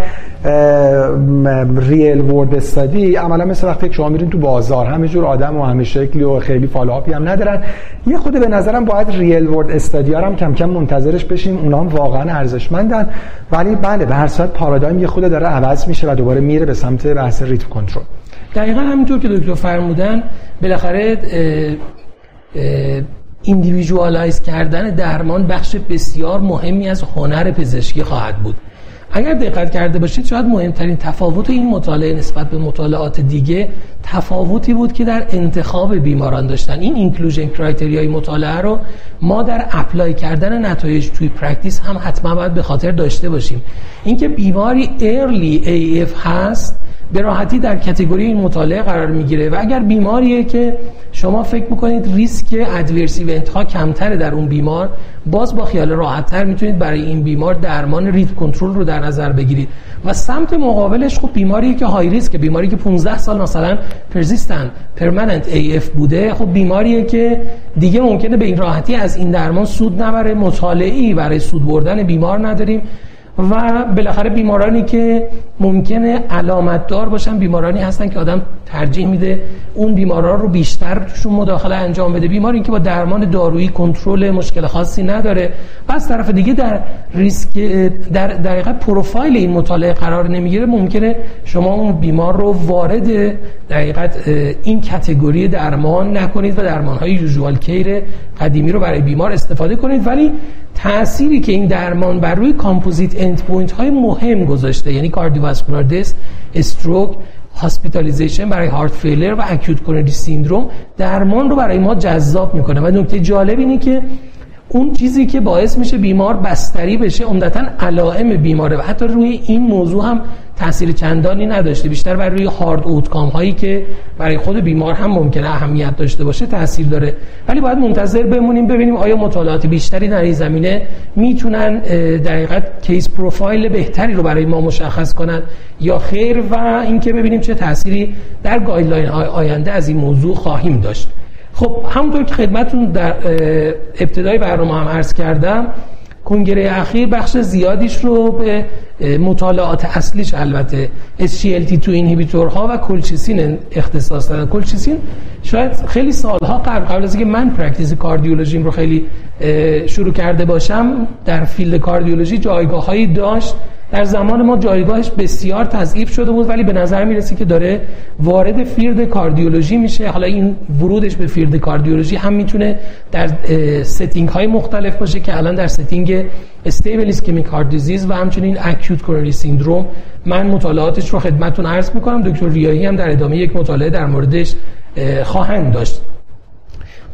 real world study عملا مثل وقتی شما میرین تو بازار همه جور آدم و همه شکلی و خیلی follow-up ی هم ندارن. یه خورده به نظرم باید real world study هم کم کم منتظرش بشیم. اونا هم واقعا ارزشمندن. ولی بله به هر صورت پارادایم یه خورده داره عوض میشه و دوباره میره به سمت بحث rhythm control دقیقا همینطور که دکتر فرمودن بالاخره individualize کردن درمان بخش بسیار مهمی از هنر پزشکی خواهد بود. اگر دقت کرده باشید شاید مهمترین تفاوت این مطالعه نسبت به مطالعات دیگه تفاوتی بود که در انتخاب بیماران داشتن. این inclusion criteria ی مطالعه رو ما در apply کردن نتایج توی practice هم حتما باید به خاطر داشته باشیم. اینکه بیماری early AF هست به راحتی در category این مطالعه قرار می‌گیره و اگر بیماریه که شما فکر می‌کنید ریسک adverse event ها کمتره در اون بیمار باز با خیال راحت تر می‌تونید برای این بیمار درمان rhythm control رو در نظر بگیرید. و سمت مقابلش خب بیماری که high risk بیماری که 15 سال مثلا persistent permanent AF بوده خب بیماریه که دیگه ممکنه به این راحتی از این درمان سود نبره. مطالعی برای سود بردن بیمار نداریم. و بالاخره بیمارانی که ممکنه علامت دار باشن بیمارانی هستن که آدم ترجیح میده اون بیماران رو بیشتر توشون مداخله انجام بده. بیماری که با درمان دارویی کنترل مشکل خاصی نداره. و از طرف دیگه در ریسک در دقیقه پروفایل این مطالعه قرار نمی‌گیره ممکنه شما اون بیمار رو وارد دقیقت این کتگوری درمان نکنید و درمان های یوزوال کیر قدیمی رو برای بیمار استفاده کنید. ولی تأثیری که این درمان بر روی composite end point های مهم گذاشته یعنی cardiovascular death stroke hospitalization برای heart failure و acute coronary syndrome درمان رو برای ما جذاب می‌کنه. و نکته جالب اینه که اون چیزی که باعث میشه بیمار بستری بشه عمدتا علائم بیماره. و حتی روی این موضوع هم تاثیر چندانی نداشته. بیشتر بر روی hard outcome هایی که برای خود بیمار هم ممکنه اهمیت داشته باشه تاثیر داره. ولی باید منتظر بمونیم ببینیم آیا مطالعات بیشتری در این زمینه می‌تونن در کیس پروفایل بهتری رو برای ما مشخص کنن یا خیر؟ و اینکه ببینیم چه تأثیری در guideline آینده از این موضوع خواهیم داشت. خب همونطور که خدمتون در ابتدای برنامه هم عرض کردم کنگره اخیر بخش زیادیش رو به مطالعات اصلیش البته SGLT2 inhibitor ها و کلچیسین اختصاص دادن. کلچیسین شاید خیلی سالها قبل قبل از اینکه من practice کاردیولوژیم رو خیلی شروع کرده باشم در field کاردیولوژی جایگاه هایی داشت. در زمان ما جایگاهش بسیار تضعیف شده بود ولی به نظر می‌رسه که داره وارد field کاردیولوژی میشه. حالا این ورودش به field کاردیولوژی هم می‌تونه در setting های مختلف باشه که الان در setting stable ischemic heart disease و همچنین acute coronary syndrome من مطالعاتش رو خدمتتون عرض می‌کنم. دکتر ریایی هم در ادامه یک مطالعه در موردش خواهند داشت.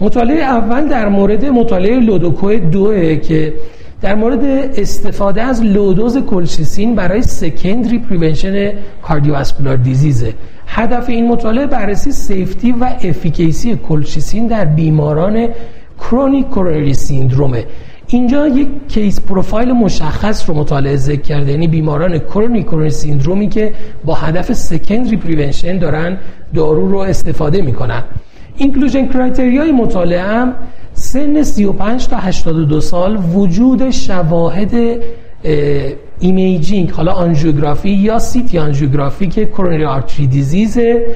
مطالعه اول در مورد مطالعه LoDoCo دوه که در مورد استفاده از low dose کلشیسین برای secondary prevention cardiovascular disease ه هدف این مطالعه بررسی safety و efficacy کلشیسین در بیماران chronic coronary syndrome ه اینجا یک case profile مشخص رو مطالعه ذکر کرده. یعنی بیماران chronic coronary syndrome ی که با هدف secondary prevention دارن دارو رو استفاده می‌کنن. inclusion criteria ی مطالعه هم سن 35 تا 82 سال وجود شواهد imaging حالا آنژیوگرافی یا سیتی آنژیوگرافی که coronary artery disease ه.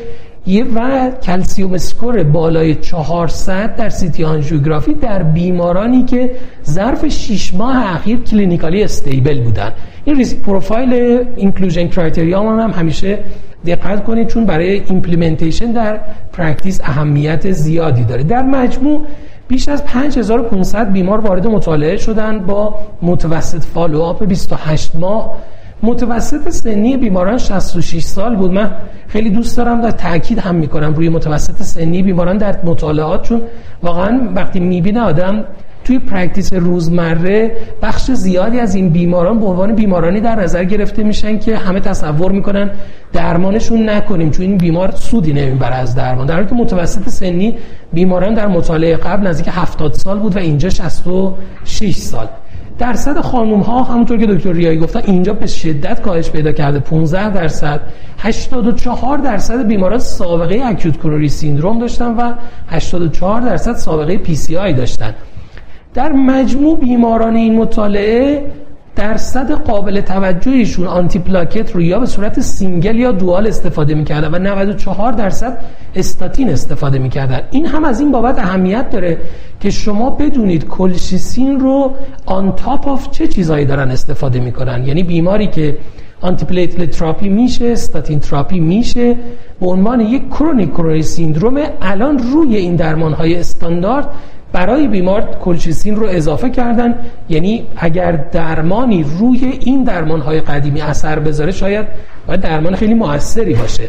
یه و calcium score بالای 400 در سیتی آنژیوگرافی در بیمارانی که ظرف 6 ماه اخیر clinically stable بودن. این risk profile inclusion criteria هم همیشه دقت کنید چون برای implementation در practice اهمیت زیادی داره. در مجموع بیش از 5500 بیمار وارد مطالعه شدن با متوسط follow up 28 ماه. متوسط سنی بیماران 66 سال بود. من خیلی دوست دارم و تاکید هم می‌کنم روی متوسط سنی بیماران در مطالعات چون واقعا وقتی می‌بینه آدم توی practice روزمره بخش زیادی از این بیماران به عنوان بیمارانی در نظر گرفته میشن که همه تصور می‌کنن درمانشون نکنیم چون این بیمار سودی نمی‌بره از درمان. در حالی که متوسط سنی بیماران در مطالعه قبل نزدیک 70 سال بود و اینجا 66 سال. درصد خانم ها همونطور که دکتر ریایی گفتن اینجا به شدت کاهش پیدا کرده. 15 درصد. 84 درصد بیماران سابقه acute coronary syndrome داشتن و 84 درصد سابقه PCI داشتن. در مجموع بیماران این مطالعه درصد قابل توجهشون آنتی پلاکت رو یا به صورت single یا dual استفاده می‌کردن و 94 درصد استاتین استفاده می‌کردن. این هم از این بابت اهمیت داره که شما بدونید کلشیسین رو on top of چه چیزایی دارن استفاده می‌کنن. یعنی بیماری که antiplatelet therapy میشه statin therapy میشه. به عنوان یک chronic syndrome الان روی این درمان های استاندارد برای بیمار colchicine رو اضافه کردن. یعنی اگر درمانی روی این درمانهای قدیمی اثر بذاره شاید باید درمان خیلی موثری باشه.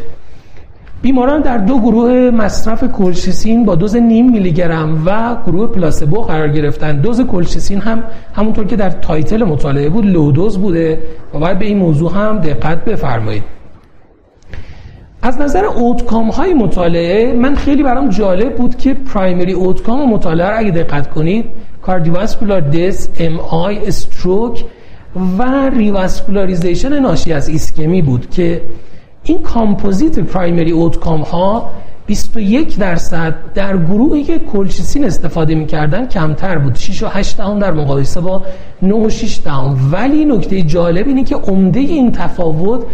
بیماران در دو گروه مصرف colchicine با دوز نیم میلی گرم و گروه placebo قرار گرفتن. دوز colchicine هم همونطور که در title مطالعه بود low dose بوده. و باید به این موضوع هم دقت بفرمایید. از نظر outcome های مطالعه من خیلی برام جالب بود که primary outcome مطالعه رو اگه دقت کنید cardiovascular death MI stroke و revascularization ناشی از ایسکمی بود که این composite primary outcome ها 21 درصد در گروهی که colchicine استفاده می‌کردن کمتر بود. 6 و 8 دهم در مقایسه با 9 و 6 دهم. ولی نکته جالب اینه که عمده این تفاوت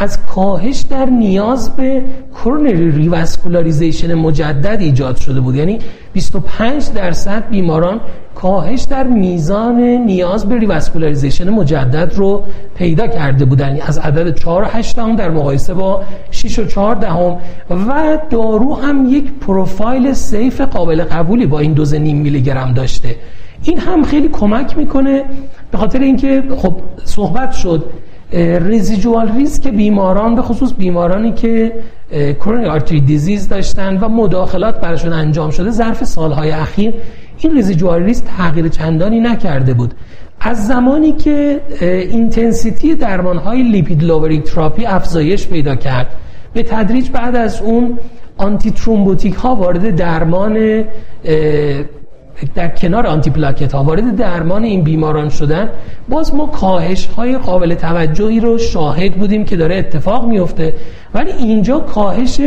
از کاهش در نیاز به coronary revascularization مجدد ایجاد شده بود. یعنی 25 درصد بیماران کاهش در میزان نیاز به revascularization مجدد رو پیدا کرده بودن. از عدد 4 و 8 دهم در مقایسه با 6 و 4 دهم. و دارو هم یک profile safe قابل قبولی با این دوز نیم میلی گرم داشته. این هم خیلی کمک می‌کنه به خاطر اینکه خب صحبت شد residual risk بیماران به خصوص بیمارانی که coronary artery disease داشتن و مداخلات براشون انجام شده ظرف سالهای اخیر این residual risk تغییر چندانی نکرده بود. از زمانی که intensity درمان های lipid lowering therapy افزایش پیدا کرد به تدریج بعد از اون antithrombotic ها وارد درمان در کنار آنتی پلاکت ها وارد درمان این بیماران شدن باز ما کاهش های قابل توجهی رو شاهد بودیم که داره اتفاق میفته ولی اینجا کاهش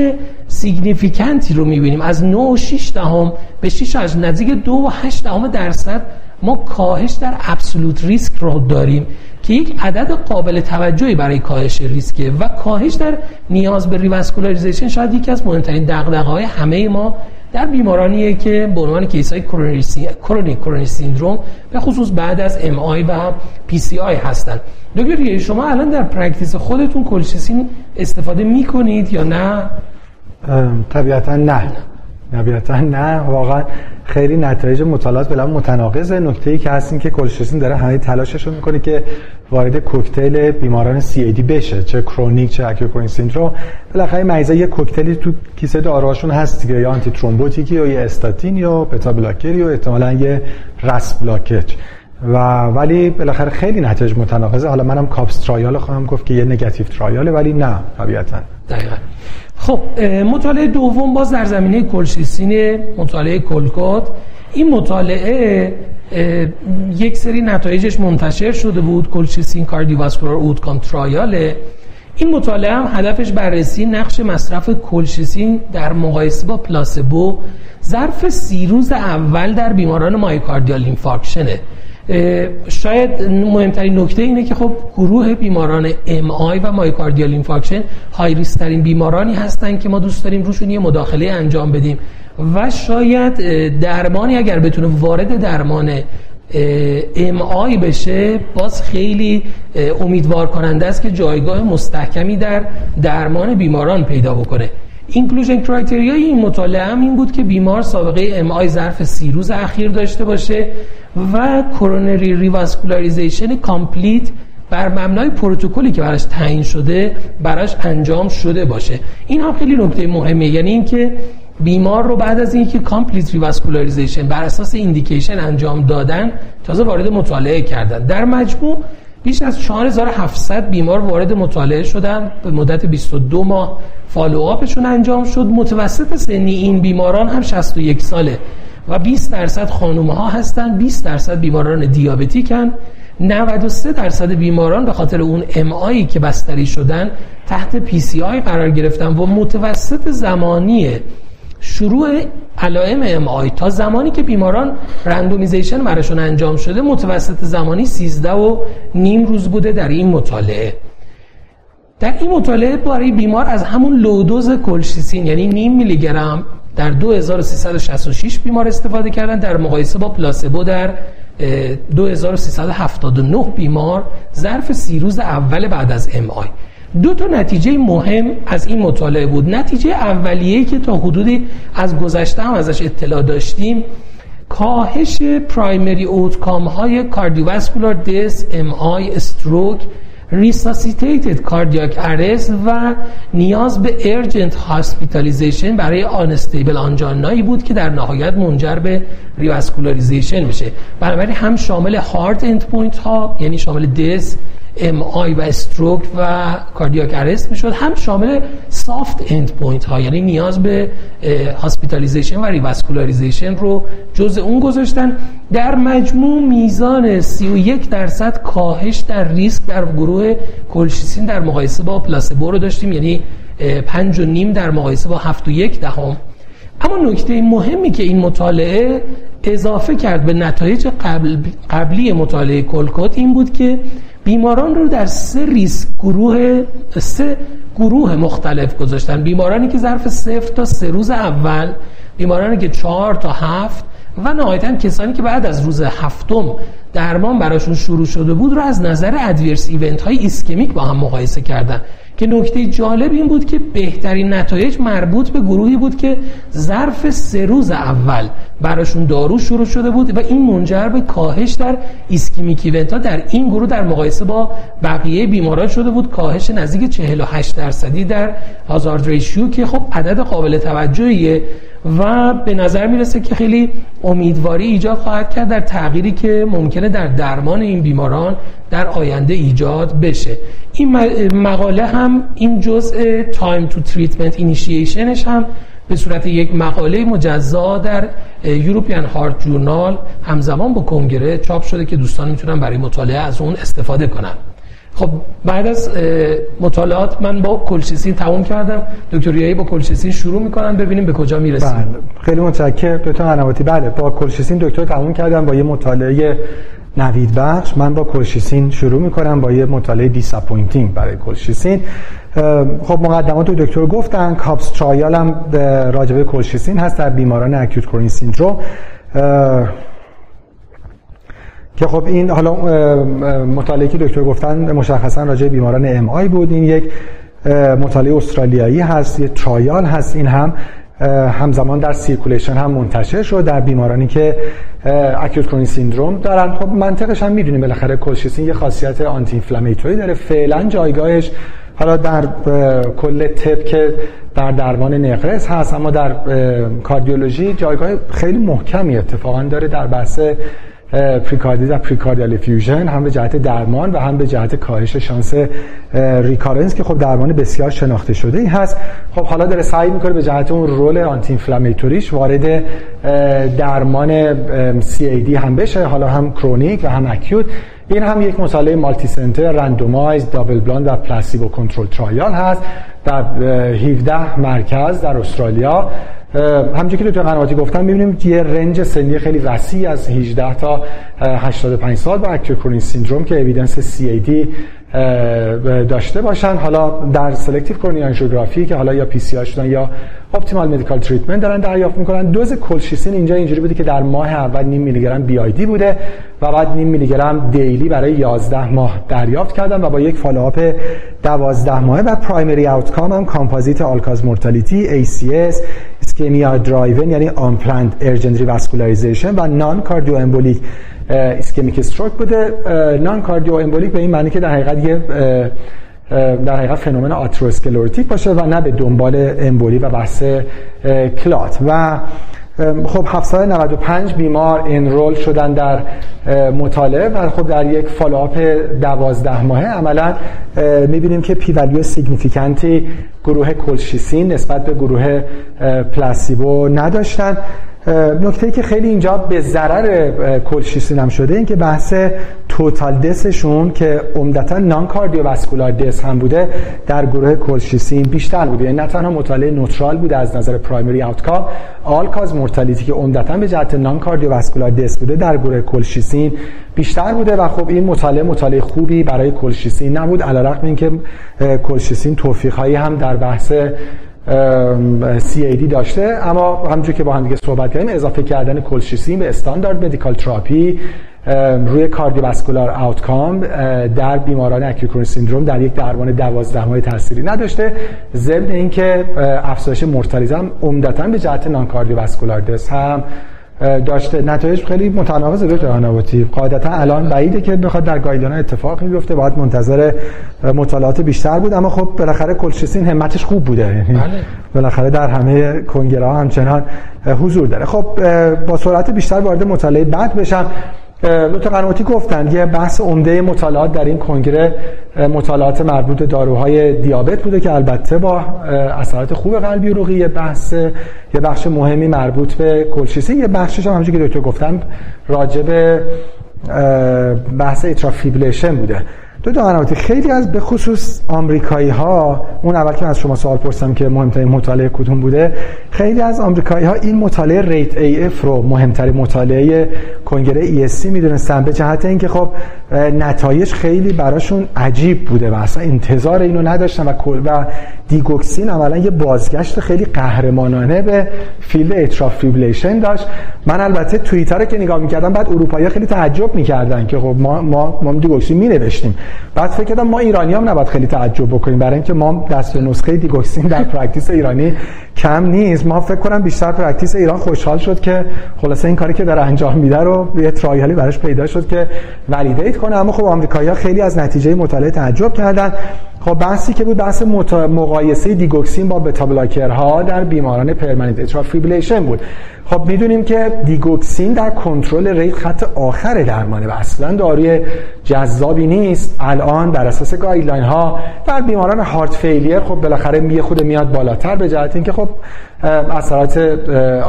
significant ی رو می‌بینیم. از 9 و 6 دهم به 6 از نزدیک 2 و 8 دهم درصد ما کاهش در absolute risk رو داریم که یک عدد قابل توجهی برای کاهش ریسکه و کاهش در نیاز به revascularization شاید یکی از مهمترین دغدغه‌های همه ما در بیمارانیه که به عنوان case های chronic coronary syndrome به خصوص بعد از MI و PCI هستن. دکتر شما الان در practice خودتون کلشیسین استفاده می‌کنید یا نه؟ طبیعتا نه. طبیعتا نه واقعا خیلی نتایج مطالعات بلا متناقضه نکته ای که هست که کلشیسین داره همه تلاشش رو می‌کنه که وارد کوکتل بیماران CAD بشه چه chronic چه acute syndrome بالاخره مریضا یه کوکتلی تو کیسه داروهاشون هست دیگه یا antithrombotic ی یا یه استاتین یا beta blocker یا احتمالاً یه RAS blocker و ولی بالاخره خیلی نتایج متناقضه. حالا منم COPS trial خواهم گفت که یه negative trial ه ولی نه طبیعتا. دقیقا. خب مطالعه دوم باز در زمینه کلشیسین مطالعه COLCOT این مطالعه یک سری نتایجش منتشر شده بود. colchicine cardiovascular outcome trial ه. این مطالعه هم هدفش بررسی نقش مصرف کلشیسین در مقایسه با placebo ظرف سی روز اول در بیماران myocardial infarction ه شاید مهمترین نکته اینه که خب گروه بیماران MI و myocardial infarction های ترین بیمارانی هستن که ما دوست داریم روشون یه مداخله انجام بدیم. و شاید درمانی اگر بتونه وارد درمان MI بشه باز خیلی امیدوار کننده است که جایگاه مستحکمی در درمان بیماران پیدا بکنه. inclusion criteria ی این مطالعه هم این بود که بیمار سابقه MI ظرف سی روز اخیر داشته باشه و coronary revascularization complete بر مبنای پروتکلی که براش تعیین شده براش انجام شده باشه. این هم خیلی نکته مهمه یعنی اینکه بیمار رو بعد از اینکه complete revascularization بر اساس indication انجام دادن تازه وارد مطالعه کردن. در مجموع بیش از 4700 بیمار وارد مطالعه شدن. به مدت 22 ماه follow-up شون انجام شد. متوسط سنی این بیماران هم 61 ساله و 20 درصد خانوم ها هستن. 20 درصد بیماران diabetic ن. 93 درصد بیماران به خاطر اون MI که بستری شدن تحت PCI قرار گرفتن و متوسط زمانی شروع علائم MI تا زمانی که بیماران randomization براشون انجام شده متوسط زمانی 13 و نیم روز بوده در این مطالعه. در این مطالعه برای بیمار از همون low dose کلشیسین یعنی نیم میلی گرم در 2366 بیمار استفاده کردن در مقایسه با placebo در 2379 بیمار ظرف سی روز اول بعد از MI دو تا نتیجه مهم از این مطالعه بود. نتیجه اولیه که تا حدودی از گذشته هم ازش اطلاع داشتیم کاهش primary outcome های cardiovascular death MI stroke resuscitated cardiac arrest و نیاز به urgent hospitalization برای unstable angina یی بود که در نهایت منجر به revascularization بشه. بنابراین هم شامل hard end point ها یعنی شامل death MI و stroke و cardiac arrest می‌شد. هم شامل soft end point ها یعنی نیاز به hospitalization و revascularization رو جز اون گذاشتن. در مجموع میزان 31 درصد کاهش در ریسک در گروه کلشیسین در مقایسه با پلاسبو رو داشتیم یعنی پنج و نیم در مقایسه با هفت و یک دهم. اما نکته مهمی که این مطالعه اضافه کرد به نتایج قبل قبلی مطالعه کلکوت این بود که بیماران رو در سه ریسک گروه سه گروه مختلف گذاشتن. بیمارانی که ظرف صفر تا سه روز اول بیمارانی که چهار تا هفت و نهایتا کسانی که بعد از روز هفتم درمان براشون شروع شده بود رو از نظر adverse event های ischemic با هم مقایسه کردن. که نکته جالب این بود که بهترین نتایج مربوط به گروهی بود که ظرف سه روز اول براشون دارو شروع شده بود و این منجر به کاهش در ischemic event در این گروه در مقایسه با بقیه بیماران شده بود. کاهش نزدیک 48 درصدی در hazard ratio که خب عدد قابل توجهیه و به نظر می‌رسه که خیلی امیدواری ایجاد خواهد کرد در تغییری که ممکنه در درمان این بیماران در آینده ایجاد بشه. این مقاله هم این جزء time to treatment initiation ش هم به صورت یک مقاله مجزا در European Heart Journal همزمان با کنگره چاپ شده که دوستان می‌تونن برای مطالعه از اون استفاده کنن. خب بعد از مطالعات من با کلشیسین تموم کردم. دکتریایی با کلشیسین شروع می‌کنن ببینیم به کجا می‌رسیم. بله خیلی متشکرم. دکتر قنواتی بله با کلشیسین دکتر تموم کردم با یه مطالعه نوید بخش. من با کلشیسین شروع می‌کنم با یه مطالعه disappointing برای کلشیسین خب مقدمات رو دکتر گفتن. COPS trial هم راجبه کلشیسین هست در بیماران acute coronary syndrome که خب این حالا مطالعه که دکتر گفتن مشخصا راجع بیماران MI بود این یک مطالعه استرالیایی هست یه trial هست. این هم همزمان در Circulation هم منتشر شد در بیمارانی که acute coronary syndrome دارن. خب منطقش هم می‌دونیم. بالاخره کلشیسین یه خاصیت anti-inflammatory داره. فعلا جایگاهش حالا در کل طب که در درمان نقرس هست اما در کاردیولوژی جایگاه خیلی محکمی اتفاقا داره در بحث pericarditis و pericardial effusion هم به جهت درمان و هم به جهت کاهش شانس recurrence که خب درمان بسیار شناخته شده ای هست. خب حالا داره سعی می‌کنه به جهت اون role anti-inflammatory ش وارد درمان CAD هم بشه حالا هم chronic و هم acute این هم یک مطالعه multicenter randomized double blind و placebo control trial هست در 17 مرکز در استرالیا. همونجوری که دکتر قنواتی گفتن می‌بینیم یه range سنی خیلی وسیع از 18 تا 85 سال با acute coronary syndrome که evidence CAD داشته باشن. حالا در selective coronary angiography که حالا یا PCI شدن یا optimal medical treatment دارن دریافت می‌کنن. دوز کلشیسین اینجا اینجوری بوده که در ماه اول نیم میلی گرم BID بوده و بعد نیم میلی گرم daily برای 11 ماه دریافت کردن و با یک follow-up 12 ماهه و primary outcome هم composite all-cause mortality ACS ischemia driven یعنی unplanned urgent revascularization و non-cardioembolic ischemic stroke بوده. non-cardioembolic به این معنی که در حقیقت یه در حقیقت phenomenon atherosclerotic باشه و نه به دنبال امبولی و بحث clot. و خب 795 بیمار enroll شدن در مطالعه و خب در یک follow-up 12 ماهه. عملا می‌بینیم که P value significant ی گروه کلشیسین نسبت به گروه placebo نداشتن. نکته که خیلی اینجا به ضرر کلشیسین هم شده این که بحث توتال دسشون که عمدتا نان کاردیوواسکولار دس هم بوده در گروه کلشیسین بیشتر بوده. یعنی نه تنها مطالعه نوترال بوده از نظر پرایمری آوتکام آل کاز مورتالیتی که عمدتا به جهت نان کاردیوواسکولار دس بوده در گروه کلشیسین بیشتر بوده و خب این مطالعه مطالعه خوبی برای کلشیسین نبود. علیرغم اینکه کلشیسین توفیق هایی هم در بحث CAD داشته. اما همونجور که با هم دیگه صحبت کردیم اضافه کردن colchicine به standard medical therapy روی cardiovascular outcome در بیماران acute coronary syndrome در یک درمان 12 ماه تأثیری نداشته. ضمن اینکه افزایش mortality هم عمدتا به جهت non-cardiovascular death هم داشته. نتایج خیلی متناقض دکتر قنواتی قاعدتا الان بعیده که بخواد در guideline اتفاقی بیفته. باید منتظر مطالعات بیشتر بود. اما خب بالاخره کلشیسین همتش خوب بوده. یعنی بله. بالاخره در همه کنگره ها همچنان حضور داره. خب با سرعت بیشتر وارد مطالعه بعد بشم. دکتر قنواتی گفتن یه بحث عمده مطالعات در این کنگره مطالعات مربوط به داروهای دیابت بوده که البته با اثرات خوب قلبی و یه بحث یه بخش مهمی مربوط به کلشیسی. یه بخشش هم همونجوری که دکتر گفتن راجع به بحث atrial fibrillation بوده. دکتر قنواتی خیلی از به خصوص آمریکایی ها اون اول که از شما سوال پرسیدم که مهمترین مطالعه کدوم بوده خیلی از آمریکایی ها این مطالعه RATE-AF رو مهمترین مطالعه کنگره ESC می‌دونستن به جهت اینکه خب نتایج خیلی براشون عجیب بوده و اصلا انتظار اینو نداشتن و و digoxin عملا یه بازگشت خیلی قهرمانانه به field atrial fibrillation داشت. من البته توییتر که نگاه می‌کردم بعد اروپایی خیلی تعجب می‌کردن که خب ما ما ما digoxin می نوشتیم بعد فکر کردم ما ایرانی هم نباید خیلی تعجب بکنیم. برای اینکه ما دست نسخه digoxin در practice ایرانی کم نیست. ما فکر کنم بیشتر practice ایران خوشحال شد که خلاصه این کاری که داره انجام میده رو یه trial ی براش پیدا شد که validate کنه. اما خب آمریکایی‌ها خیلی از نتیجه مطالعه تعجب کردن. خب بحثی که بود بحث مقایسه digoxin با beta blocker ها در بیماران permanent atrial fibrillation بود. خب می‌دونیم که digoxin در کنترل rate خط آخر درمانه و اصلا داروی جذابی نیست. الان بر اساس guideline ها در بیماران heart failure خب بالاخره می خود میاد بالاتر به جهت اینکه خب اثرات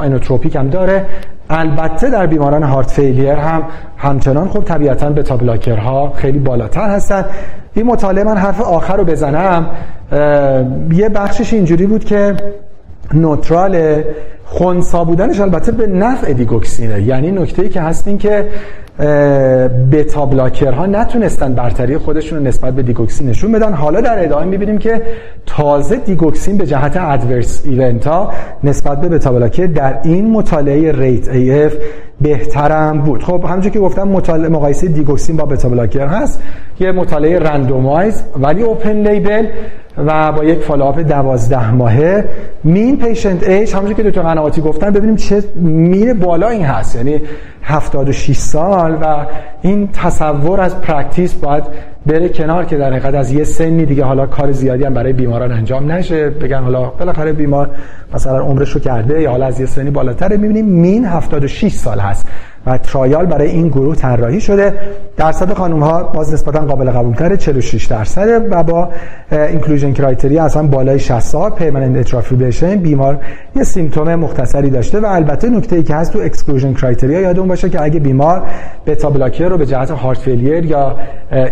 inotropic هم داره. البته در بیماران heart failure هم همچنان خب طبیعتا beta blocker ها خیلی بالاتر هستن. این مطالعه من حرف آخر رو بزنم. یه بخشش اینجوری بود که neutral خونسا بودنش البته به نفع digoxin ه. یعنی نکته ای که هست این که beta blocker ها نتونستن برتری خودشون رو نسبت به digoxin نشون بدن. حالا در ادامه می‌بینیم که تازه digoxin به جهت adverse event ها نسبت به beta blocker در این مطالعه RATE-AF بهترم بود. خب همونجور که گفتم مطالعه مقایسه digoxin با beta blocker هست. یه مطالعه randomized ولی open label و با یک follow-up 12 ماهه. mean patient age همونجوری که دکتر قنواتی گفتن ببینیم چه میره بالا این هست. یعنی 76 سال و این تصور از practice باید بره کنار که در حقیقت از یه سنی دیگه حالا کار زیادی هم برای بیماران انجام نشه. بگن حالا بالاخره بیمار مثلا عمرش رو کرده یا حالا از یه سنی بالاتر می‌بینیم mean 76 سال هست. و trial برای این گروه طراحی شده. درصد خانم ها باز نسبتا قابل قبول تره 46 درصد و با inclusion criteria اصلا بالای 60 سال permanent atrial fibrillation بیمار یه symptom مختصری داشته و البته نکته ای که هست تو exclusion criteria یادمون باشه که اگه بیمار beta blocker رو به جهت heart failure یا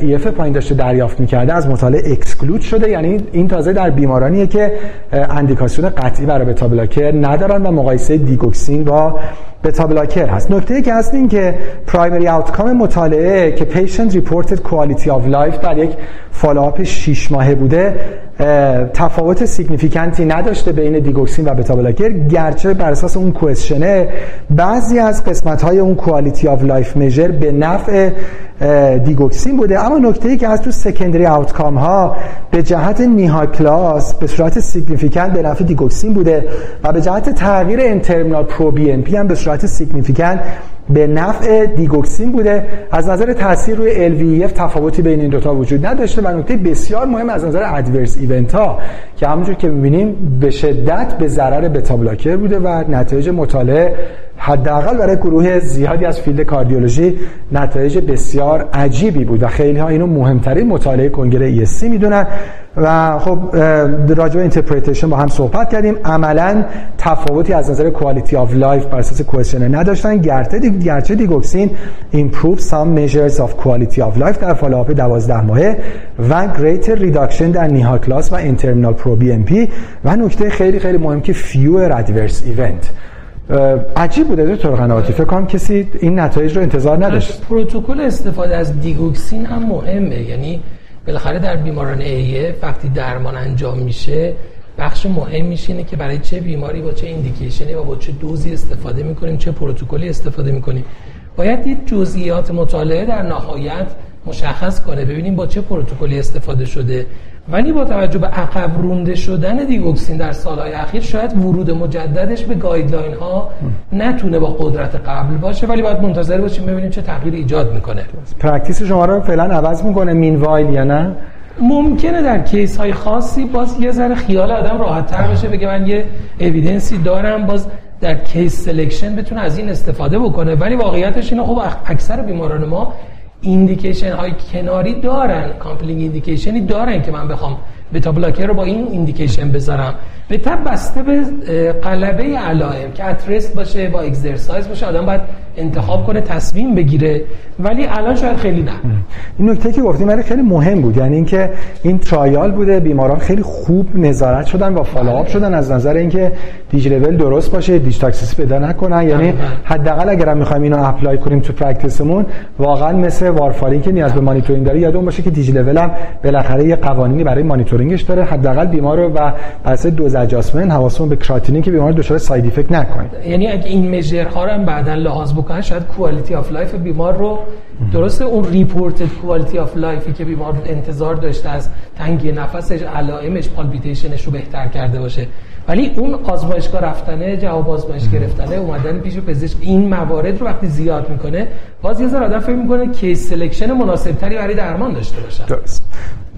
EF پایین داشته دریافت می‌کرده از مطالعه exclude شده. یعنی این تازه در بیمارانیه که اندیکاسیون قطعی برای beta blocker ندارن و مقایسه digoxin با beta blocker هست. نکته که هست این که primary outcome مطالعه که patient-reported quality of life در یک follow-up 6 ماهه بوده تفاوت significant ی نداشته بین digoxin و beta blocker گرچه بر اساس اون questionnaire بعضی از قسمت های اون quality of life measure به نفع digoxin بوده. اما نکته ای که از تو secondary outcome ها به جهت NYHA class به صورت significant به نفع digoxin بوده و به جهت تغییر N-terminal pro-BNP هم به صورت significant به نفع digoxin بوده. از نظر تاثیر روی LVEF تفاوتی بین این دوتا وجود نداشته و نکته بسیار مهم از نظر adverse event ها که همونجور که می‌بینیم به شدت به ضرر beta blocker بوده و نتایج مطالعه حداقل برای گروه زیادی از field cardiology نتایج بسیار عجیبی بود و خیلی ها اینو مهمترین مطالعه کنگره ESC می‌دونن. و خب راجع به interpretation با هم صحبت کردیم. عملا تفاوتی از نظر quality of life بر اساس questionnaire نداشتن. گرچه دی گرچه digoxin improve some measures of quality of life در follow-up 12 ماهه و greater reduction در NYHA class و N-terminal pro-BNP و نکته خیلی خیلی مهم که few adverse event عجیب بوده دکتر قنواتی فکر کنم کسی این نتایج رو انتظار نداشت. پروتکل استفاده از digoxin هم مهمه. یعنی بالاخره در بیماران AF وقتی درمان انجام میشه بخش مهمیش اینه که برای چه بیماری با چه indication ی و با چه دوزی استفاده می‌کنیم چه پروتکلی استفاده می‌کنیم. باید دید جزئیات مطالعه در نهایت مشخص کنه. ببینیم با چه پروتکلی استفاده شده. ولی با توجه به عقب رونده شدن digoxin در سالهای اخیر شاید ورود مجددش به guideline ها نتونه با قدرت قبل باشه ولی باید منتظر باشیم ببینیم چه تغییر ایجاد می‌کنه. پرکتیس شما رو فعلا عوض می‌کنه مینوایل یا نه؟ ممکنه در کیس های خاصی باز یه ذره خیال آدم راحت تر بشه بگه من یه اویدنسی دارم باز در کیس سلکشن بتونه از این استفاده بکنه. ولی واقعیتش اینه خب اکثر بیماران ما ایندیکیشن های کناری دارن. کامپلینگ ایندیکیشنی دارن که من بخوام بتا بلاکر رو با این ایندیکیشن بذارم. به تب بسته به قلبه علائم که اترست باشه با اگزرسایز باشه آدم باید انتخاب کنه تصمیم بگیره. ولی الان شاید خیلی نه. این نکته که گفتیم ولی خیلی مهم بود. یعنی اینکه این trial بوده بیماران خیلی خوب نظارت شدن و follow-up بله. شدن از نظر اینکه dig level درست باشه dig toxicity پیدا نکنن. یعنی بله. حداقل اگر می‌خوایم اینو apply کنیم تو practice مون واقعا مثل وارفارین که نیاز به مانیتورینگ داره یادمون باشه که dig level هم بالاخره یه قوانینی برای مانیتورینگش داره. حداقل بیمار رو و اساس دوز اجاسمنت حواسمون به کراتینین که بیمار دچار side effect نکنه. یعنی اگه این measure ها رو هم بعدا لحاظ بکنن شاید quality of life بیمار رو درسته اون reported quality of life ی که بیمار انتظار داشته از تنگی نفسش علائمش palpitation ش رو بهتر کرده باشه. ولی اون آزمایشگاه رفتنه جواب آزمایش گرفتنه اومدن پیش پزشک. این موارد رو وقتی زیاد می‌کنه باز یه ذره آدم فکر می‌کنه case selection مناسب تری برای درمان داشته باشه. درست.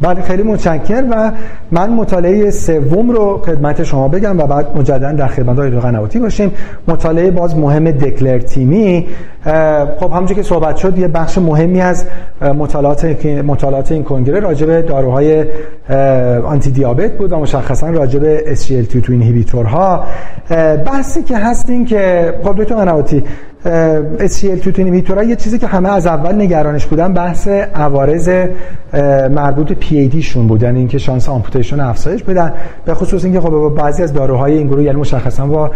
بله خیلی متشکر و من مطالعه سوم رو خدمت شما بگم و بعد مجددا در خدمت آقای قنواتی باشیم. مطالعه باز مهم دکلر تیمی. خب همونجور که صحبت شد یه بخش مهمی از مطالعات مطالعات این کنگره راجع به داروهای آنتی دیابت بود و مشخصا راجع به SGLT2 اینهیبیتورها بحثی که هست این که خب دکتر قنواتی SGLT2 اینهیبیتورها یه چیزی که همه از اول نگرانش بودن بحث عوارض مربوط به PAD شون بود. یعنی اینکه شانس آمپوتیشن افزایش بدن. به خصوص اینکه خب بعضی از داروهای این گروه یعنی مشخصا با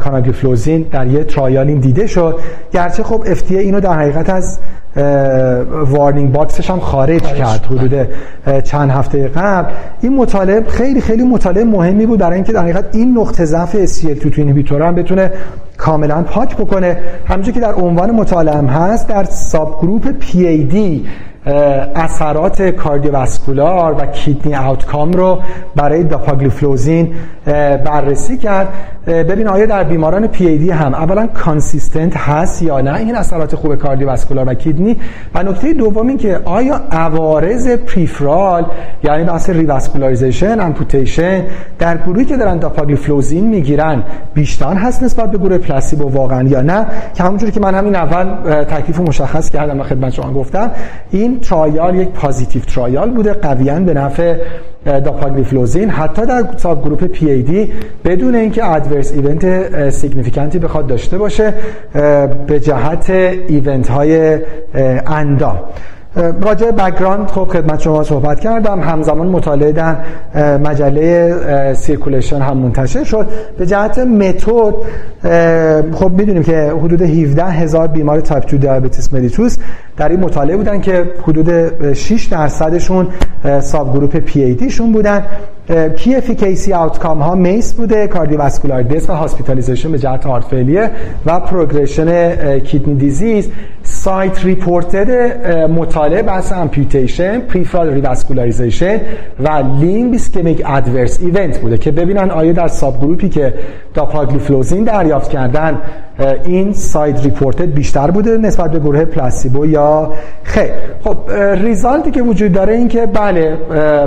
کاناگلیفلوزین در یه trial این دیده شد. گرچه خب FDA اینو در حقیقت از warning box ش هم خارج کرد حدود چند هفته قبل. این مطالعه خیلی خیلی مطالعه مهمی بود برای اینکه در حقیقت این نقطه ضعف SGLT2 inhibitor هم بتونه کاملا پاک بکنه. همونجوری که در عنوان مطالعه هم هست در subgroup PAD اثرات cardiovascular و kidney outcome رو برای داپاگلیفلوزین بررسی کرد. ببین آیا در بیماران پی ای دی هم اولا consistent هست یا نه؟ این اثرات خوب cardiovascular و kidney. و نکته دوم این که آیا عوارض peripheral یعنی بحث revascularization amputation در گروهی که دارن داپاگلیفلوزین می‌گیرن بیشتر هست نسبت به گروه placebo واقعا یا نه؟ که همونجوری که من همین اول تکلیف مشخص کردم و خدمت شما گفتم این trial یک positive trial بوده قویا به نفع داپاگلیفلوزین حتی در subgroup PAD بدون اینکه adverse event significant ی بخواد داشته باشه به جهت event های اندام راجع background خب خدمت شما صحبت کردم. همزمان مطالعه در مجله Circulation هم منتشر شد. به جهت method خب می‌دونیم که حدود 17 هزار بیمار تایپ 2 diabetes mellitus در این مطالعه بودن که حدود 6 درصدشون subgroup PAD شون بودن. key efficacy outcome ها MACE بوده؟ cardiovascular death و hospitalization به جهت heart و progression kidney disease site reported مطالعه بحث amputation peripheral revascularization و limb ischemic adverse event بوده که ببینن آیا در subgroup ی که داپاگلیفلوزین دریافت کردن این site reported بیشتر بوده نسبت به گروه placebo یا خیر. خب result ی که وجود داره این که بله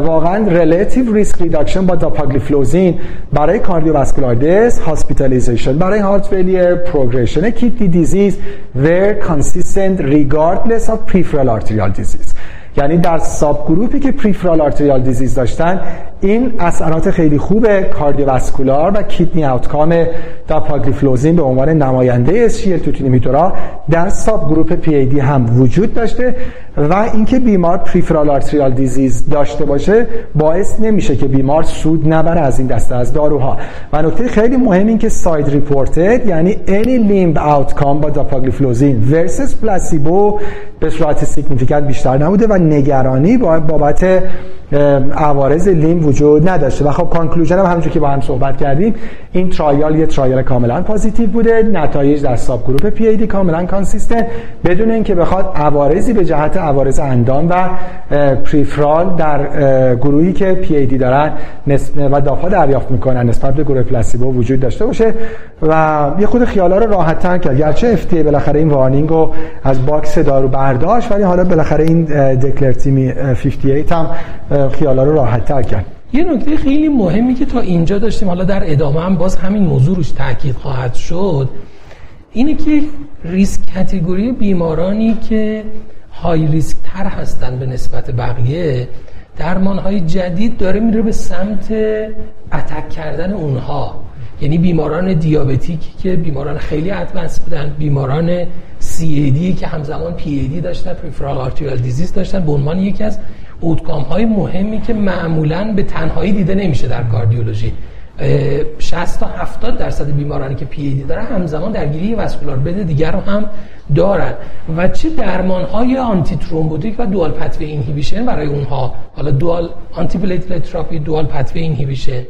واقعا relative risk reduction با داپاگلیفلوزین برای cardiovascular death hospitalization برای heart failure progression kidney disease were consistent regardless of peripheral arterial disease یعنی در subgroup ی که peripheral arterial disease داشتن این اثرات خیلی خوب cardiovascular و kidney outcome داپاگلیفلوزین به عنوان نماینده SGLT2 در subgroup PAD هم وجود داشته و اینکه بیمار peripheral arterial disease داشته باشه باعث نمیشه که بیمار سود نبره از این دسته از داروها. و نکته خیلی مهم این که site reported یعنی any limb outcome با داپاگلیفلوزین versus placebo به صورت significant بیشتر نبوده و نگرانی بابت عوارض limb وجود نداشته. و خب conclusion هم همونجور که با هم صحبت کردیم این trial یه trial کاملا positive بوده. نتایج در subgroup PAD کاملا consistent بدون اینکه بخواد عوارضی به جهت عوارض اندام و peripheral در گروهی که پی ای دی دارن و داپا دریافت می‌کنن نسبت به گروه placebo وجود داشته باشه. و یه خورده خیالا رو راحت تر کرد. گرچه FDA بالاخره این warning رو از box دارو برداشت ولی حالا بالاخره این DECLARE-TIMI 58 هم خیالا رو راحت تر کرد. یه نکته خیلی مهمی که تا اینجا داشتیم حالا در ادامه هم باز همین موضوع روش تاکید خواهد شد اینه که risk category بیمارانی که high risk تر هستن به نسبت بقیه درمان های جدید داره میره به سمت attack کردن اونها. یعنی بیماران دیابتیکی که بیماران خیلی advanced بودن بیماران CAD که همزمان PAD داشتن peripheral arterial disease داشتن به عنوان یکی از outcome های مهمی که معمولا به تنهایی دیده نمیشه در کاردیولوژی. 60 تا 70 درصد بیمارانی که دی دارن همزمان درگیری vascular bed های دیگر رو هم دارن. و چه درمان های antithrombotic و dual pathway inhibition برای اونها؟ حالا dual antiplatelet therapy dual pathway inhibition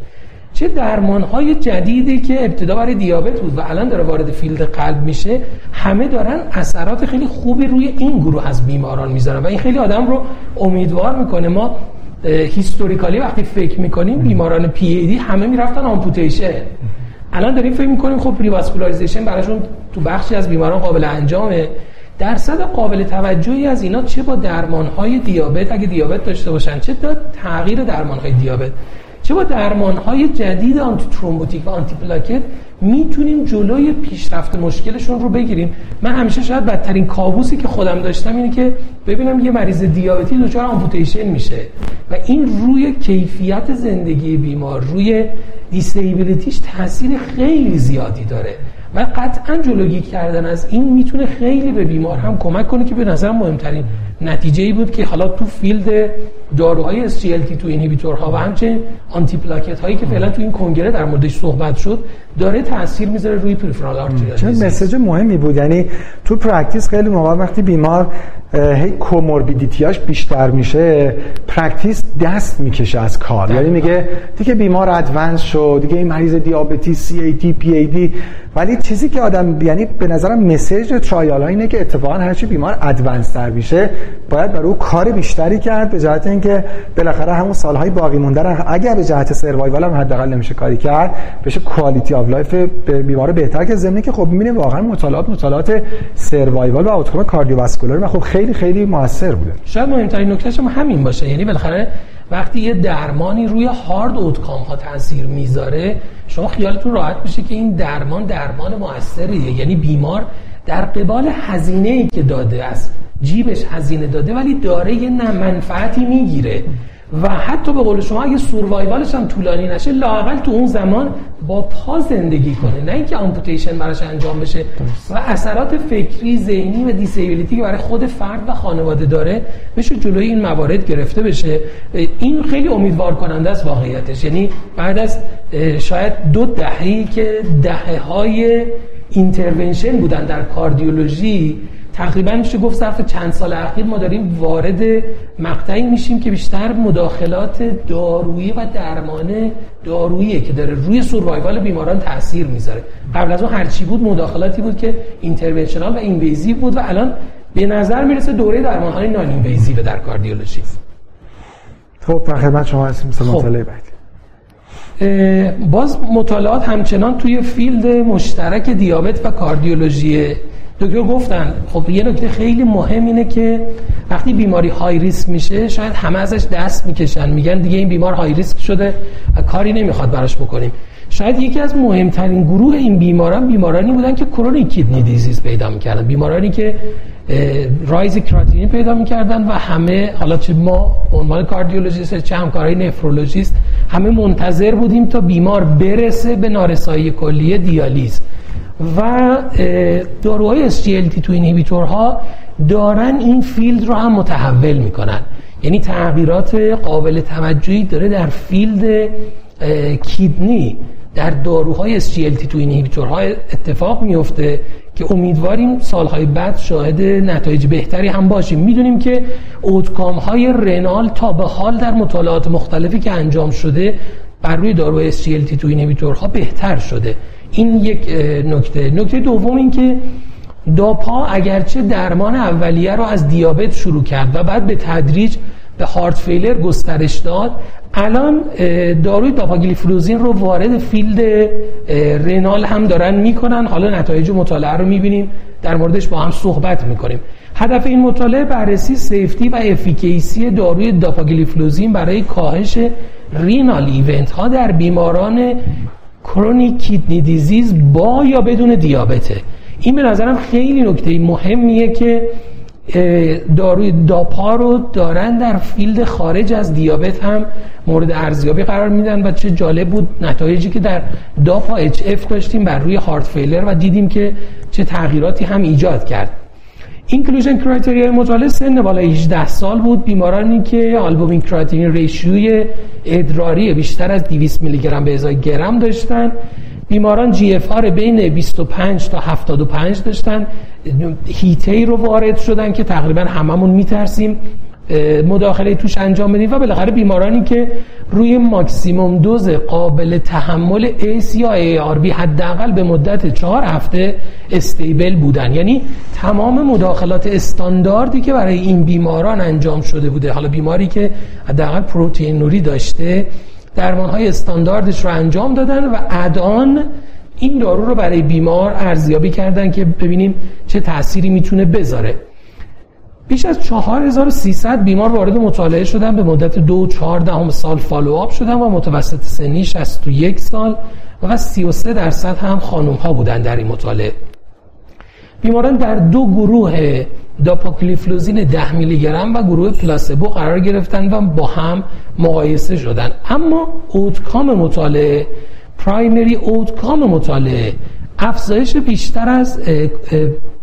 چه درمان های جدیدی که ابتدا برای دیابت بود و الان داره وارد field قلب میشه همه دارن اثرات خیلی خوبی روی این گروه از بیماران می‌ذارن و این خیلی آدم رو امیدوار می‌کنه. ما historically وقتی فکر می‌کنیم بیماران پی ای دی همه می‌رفتن amputation. الان داریم فکر می‌کنیم خب revascularization براشون تو بخشی از بیماران قابل انجامه. درصد قابل توجهی از اینا چه با درمان های دیابت اگه دیابت داشته باشن چه تا تغییر درمان های دیابت. چه با درمان های جدید antithrombotic و آنتی پلاکت می‌تونیم جلوی پیشرفت مشکلشون رو بگیریم؟ من همیشه شاید بدترین کابوسی که خودم داشتم اینه که ببینم یه مریض دیابتی دچار amputation میشه و این روی کیفیت زندگی بیمار روی disability ش تاثیر خیلی زیادی داره و قطعا جلوگیری کردن از این می‌تونه خیلی به بیمار هم کمک کنه که به نظرم مهمترین نتیجه ای بود که حالا تو field داروهای SGLT2 inhibitor ها و همچنین آنتی پلاکت هایی که فعلا تو این کنگره در موردش صحبت شد داره تاثیر می‌ذاره روی peripheral arterial چه message مهمی بود. یعنی تو practice خیلی موقع وقتی بیمار هی comorbidity اش بیشتر میشه practice دست می‌کشه از کار. یعنی میگه دیگه بیمار advance شد دیگه این مریض دیابتی سی ای دی پی ای دی ولی چیزی که آدم یعنی به نظرم message trial اینه که اتفاقا هرچی بیمار advance تر میشه باید برای او کار بیشتری کرد به جهت که بالاخره همون سالهای باقی موندن اگر به جهت survival هم حداقل نمیشه کاری کرد بشه quality of life بیمار بهتر که زمینه که خب می‌بینیم واقعا مطالعات مطالعات survival و outcome cardiovascular و خب خیلی خیلی موثر بوده. شاید مهمترین نکتهش هم همین باشه. یعنی بالاخره وقتی یه درمانی روی hard outcome ها تاثیر می‌ذاره شما خیالتون راحت بشه که این درمان درمان موثریه. یعنی بیمار در قبال هزینه ای که داده است. جیبش هزینه داده ولی داره یه منفعتی می‌گیره. و حتی به قول شما اگه survival ش هم طولانی نشه لاقل تو اون زمان با پا زندگی کنه. نه اینکه amputation براش انجام بشه. و اثرات فکری ذهنی و disability که برای خود فرد و خانواده داره بشه جلوی این موارد گرفته بشه. این خیلی امیدوار کننده است واقعیتش. یعنی بعد از شاید دو دههی که دهه های intervention بودن در کاردیولوژی تقریبا میشه گفت صرف چند سال اخیر ما داریم وارد مقطعی میشیم که بیشتر مداخلات دارویی و درمان دارویی که داره روی survival بیماران تاثیر می‌ذاره. قبل از اون هرچی بود مداخلاتی بود که interventional و invasive بود و الان به نظر می‌رسه دوره درمان های non-invasive در کاردیولوژی. خب خدمت شما هستیم. مثل خب. بعد باز مطالعات همچنان توی field مشترک دیابت و کاردیولوژی. دکتر گفتن خب یه نکته خیلی مهم اینه که وقتی بیماری های ریسک میشه شاید همه ازش دست می‌کشن. میگن دیگه این بیمار های ریسک شده و کاری نمی‌خواد براش بکنیم. شاید یکی از مهمترین گروه این بیماران بیمارانی بودن که کرونیک کیدنی دیزیز پیدا می‌کردن. بیمارانی که رایز کراتینین پیدا می‌کردن و همه حالا چه ما عنوان کاردیولوژیست چه همکارای نفرولوژیست همه منتظر بودیم تا بیمار برسه به نارسایی کلیه دیالیز. و داروهای SGLT two ها دارن این field رو هم متحول می‌کنن. یعنی تغییرات قابل توجهی داره در field kidney. در داروهای SGLT two ها اتفاق میفته که امیدواریم سالهای بعد شاهد نتایج بهتری هم باشیم. می‌دونیم که outcome های renal تا به حال در مطالعات مختلفی که انجام شده بر روی داروهای SGLT two ها بهتر شده. این یک نکته. نکته دوم این که داپا اگرچه درمان اولیه رو از دیابت شروع کرد و بعد به تدریج به heart failure گسترش داد الان داروی داپاگلیفلوزین رو وارد field renal هم دارن می‌کنن. حالا نتایج مطالعه رو می‌بینیم. در موردش با هم صحبت می‌کنیم. هدف این مطالعه بررسی safety و efficacy داروی داپاگلیفلوزین برای کاهش renal event ها در بیماران chronic kidney disease با یا بدون دیابته. این به نظرم خیلی نکته مهمیه که داروی داپا رو دارن در field خارج از دیابت هم مورد ارزیابی قرار میدن و چه جالب بود نتایجی که در DAPA-HF داشتیم بر روی heart failure و دیدیم که چه تغییراتی هم ایجاد کرد. inclusion criteria ی مطالعه سن بالا 18 سال بود. بیمارانی که albumin creatinine ratio ی ادراری بیشتر از 200 میلی گرم به ازای گرم داشتن. بیماران GFR بین 25 تا 75 داشتن. هیته رو وارد شدن که تقریبا هممون میترسیم مداخله توش انجام بدیم و بالاخره بیمارانی که روی maximum dose قابل تحمل ACE یا ARB حداقل به مدت چهار هفته stable بودن. یعنی تمام مداخلات استانداردی که برای این بیماران انجام شده بوده. حالا بیماری که حداقل پروتئین نوری داشته درمان های استانداردش رو انجام دادن و ادان این دارو رو برای بیمار ارزیابی کردن که ببینیم چه تأثیری می‌تونه بذاره. بیش از 4300 بیمار وارد مطالعه شدن به مدت دو دهم سال فالوآپ شدن و متوسط سنی 61 سال و 33 درصد هم خانم ها بودن در این مطالعه. بیماران در دو گروه داپاگلیفلوزین 10 میلی گرم و گروه placebo قرار گرفتن و با هم مقایسه شدن. اما outcome مطالعه primary outcome مطالعه افزایش بیشتر از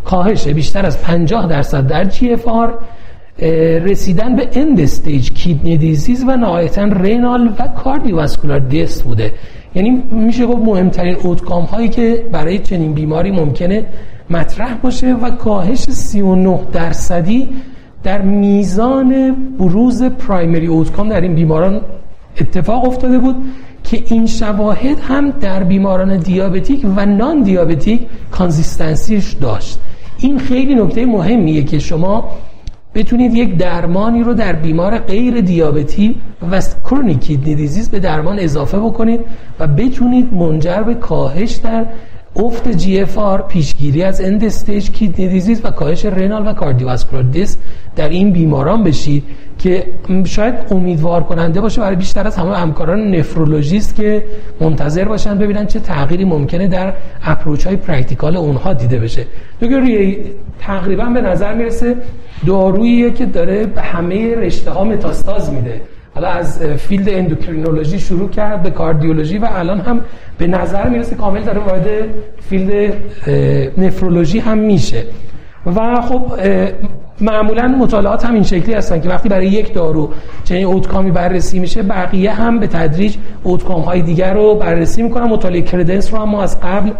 کاهش بیشتر از 50 درصد در GFR رسیدن به end stage kidney disease و نهایتا renal و cardiovascular death بوده. یعنی میشه گفت مهمترین outcome هایی که برای چنین بیماری ممکنه مطرح باشه و کاهش 39 درصدی در میزان بروز پرایمری اوتکام در این بیماران اتفاق افتاده بود که این شواهد هم در بیماران دیابتیک و نان دیابتیک کانزیستنسیش داشت. این خیلی نکته مهمیه که شما بتونید یک درمانی رو در بیمار غیر دیابتی و کرونیک دیزیز به درمان اضافه بکنید و بتونید منجر به کاهش در افت GFR پیشگیری از end stage kidney disease و کاهش renal و cardiovascular death در این بیماران بشید که شاید امیدوار کننده باشه برای بیشتر از همه همکاران نفرولوژیست که منتظر باشن ببینن چه تغییری ممکنه در approach های practical اونها دیده بشه. دکتر تقریبا به نظر می‌رسه دارویی که داره همه رشته ها متاستاز میده. حالا از field اندوکرینولوژی شروع کرد به کاردیولوژی و الان هم به نظر می‌رسه کامل داره وارد field نفرولوژی هم میشه. و خب معمولا مطالعات هم این شکلی هستن که وقتی برای یک دارو چنین outcome ی بررسی میشه بقیه هم به تدریج outcome های دیگر رو بررسی می‌کنن. مطالعه CREDENCE رو هم ما از قبل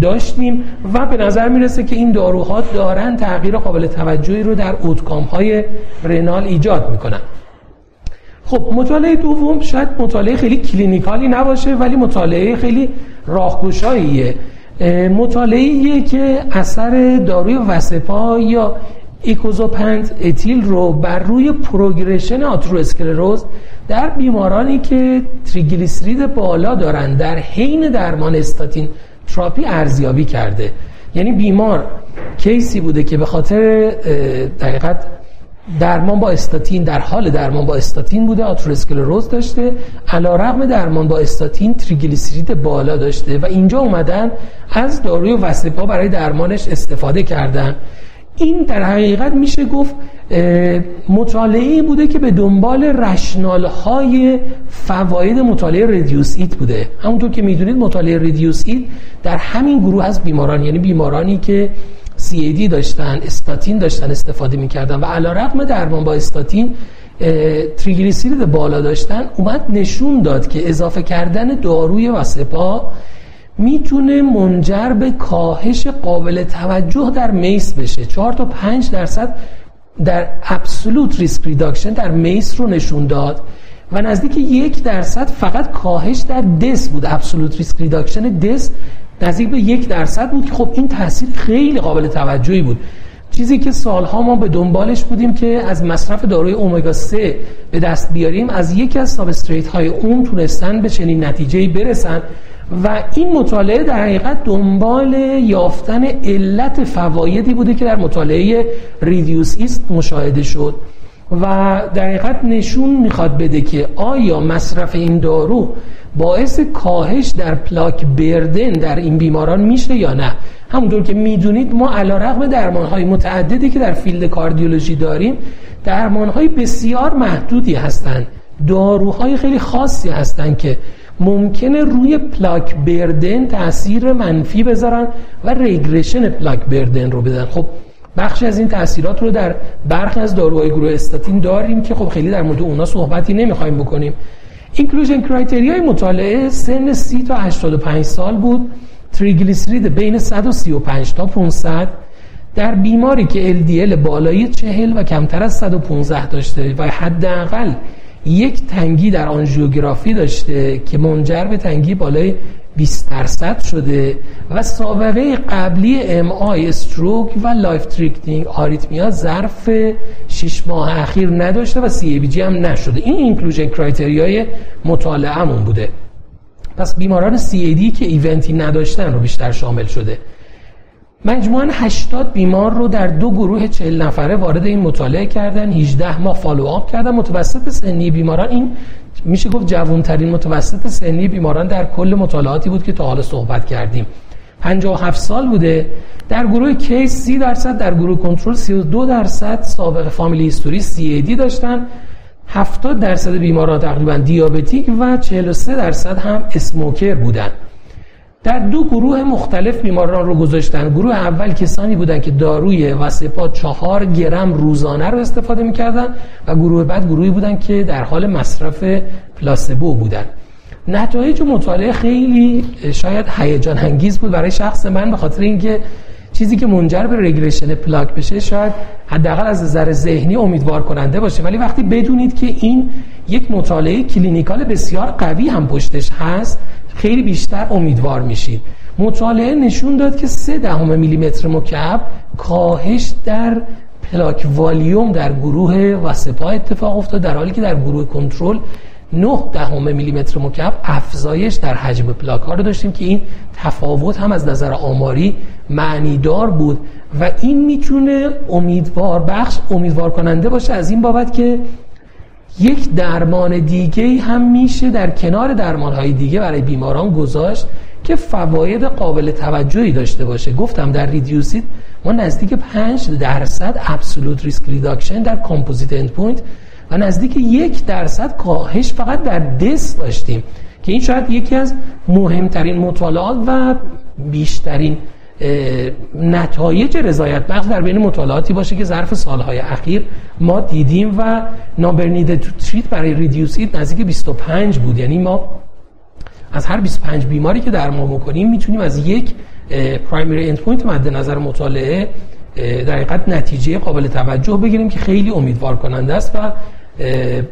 داشتیم و به نظر می‌رسه که این داروها دارن تغییر قابل توجهی رو در outcome های renal ایجاد می‌کنن. خب مطالعه دوم شاید مطالعه خیلی clinical ی نباشه ولی مطالعه خیلی راهگشاییه. مطالعه که اثر داروی Vascepa یا icosapent ethyl رو بر روی progression آتروسکلروز در بیمارانی که تریگلیسرید بالا دارن در حین درمان استاتین تراپی ارزیابی کرده. یعنی بیمار کیسی بوده که به خاطر دقیقت درمان با استاتین در حال درمان با استاتین بوده آتروسکلروز داشته. علا رقم درمان با استاتین تریگلیسیرید بالا داشته و اینجا اومدن از داروی وسیپا برای درمانش استفاده کردن. این در حقیقت میشه گفت مطالعه بوده که به دنبال رشنال های فواید مطالعه ردیوس ایت بوده. همونطور که می‌دونید مطالعه ردیوس ایت در همین گروه از بیماران یعنی بیمارانی که CAD داشتن استاتین داشتن استفاده می‌کردن و علی‌رغم درمان با استاتین تریگلیسرید بالا داشتن اومد نشون داد که اضافه کردن داروی Vascepa می‌تونه منجر به کاهش قابل توجه در MACE بشه. 4 تا 5 درصد در absolute risk reduction در MACE رو نشون داد و نزدیک یک درصد فقط کاهش در death بود. absolute risk reduction death نزدیک به یک درصد بود که خب این تاثیر خیلی قابل توجهی بود. چیزی که سالها ما به دنبالش بودیم که از مصرف داروی اومگا 3 به دست بیاریم از یکی از substrate های اون تونستن به چنین نتیجه برسن و این مطالعه در حقیقت دنبال یافتن علت فوایدی بوده که در مطالعه REDUCE-IT مشاهده شد. و در حقیقت نشون می‌خواد بده که آیا مصرف این دارو باعث کاهش در plaque burden در این بیماران میشه یا نه؟ همونطور که می‌دونید ما علی‌رغم درمان های متعددی که در field کاردیولوژی داریم درمان های بسیار محدودی هستند داروهای خیلی خاصی هستند که ممکنه روی plaque burden تاثیر منفی بذارن و regression plaque burden رو بدن. خب بخشی از این تاثیرات رو در برخی از داروهای گروه استاتین داریم که خب خیلی در مورد اونا صحبتی نمی‌خوایم بکنیم. inclusion criteria ی مطالعه سن 30 تا 85 سال بود. تریگلیسرید بین 135 تا 500 در بیماری که LDL بالای 40 و کمتر از 115 داشته و حداقل یک تنگی در آنژیوگرافی داشته که منجر به تنگی بالای 20 درصد شده و سابقه قبلی MI stroke و life threatening arrhythmia ظرف 6 ماه اخیر نداشته و CABG هم نشده. این inclusion criteria ی مطالعهمون بوده. پس بیماران CAD که event ی نداشتن رو بیشتر شامل شده. مجموعا 80 بیمار رو در دو گروه 40 نفره وارد این مطالعه کردن 18 ماه follow up کردن. متوسط سنی بیماران این میشه گفت جوانترین متوسط سنی بیماران در کل مطالعاتی بود که تا حالا صحبت کردیم. 57 سال بوده. در گروه کیس 30 درصد در گروه کنترل 32 درصد سابقه فامیلی هیستوری سی داشتن. 70 درصد بیماران تقریبا دیابتیک و 43 درصد هم اسموکر بودن. در دو گروه مختلف بیماران رو گذاشتن. گروه اول کسانی بودن که داروی وسپا چهار گرم روزانه رو استفاده می‌کردن و گروه بعد گروهی بودن که در حال مصرف پلاسبو بودن. نتایج مطالعه خیلی شاید هیجان انگیز بود برای شخص من به خاطر اینکه چیزی که منجر به regression پلاک بشه شاید حداقل از نظر ذهنی امیدوار کننده باشه. ولی وقتی بدونید که این یک مطالعه clinical بسیار قوی هم پشتش هست خیلی بیشتر امیدوار میشید. مطالعه نشون داد که سه دهم میلیمتر مکعب کاهش در plaque volume در گروه Vascepa اتفاق افتاد در حالی که در گروه کنترل 9 دهم میلیمتر مکعب افزایش در حجم پلاک ها رو داشتیم که این تفاوت هم از نظر آماری معنیدار بود. و این می‌تونه امیدوار بخش امیدوار کننده باشه از این بابت که یک درمان دیگه هم میشه در کنار درمان های دیگه برای بیماران گذاشت که فواید قابل توجهی داشته باشه. گفتم در REDUCE-IT ما نزدیک 5 درصد absolute risk reduction در composite end و نزدیک یک درصد کاهش فقط در دست داشتیم که این شاید یکی از مهمترین مطالعات و بیشترین نتایج رضایت بخش در بین مطالعاتی باشه که ظرف سالهای اخیر ما دیدیم و number need to treat برای REDUCE-IT نزدیک 25 بود. یعنی ما از هر 25 بیماری که درمان می‌کنیم می‌تونیم از یک primary endpoint مد نظر مطالعه در حقیقت نتیجه قابل توجه بگیریم که خیلی امیدوار کننده است و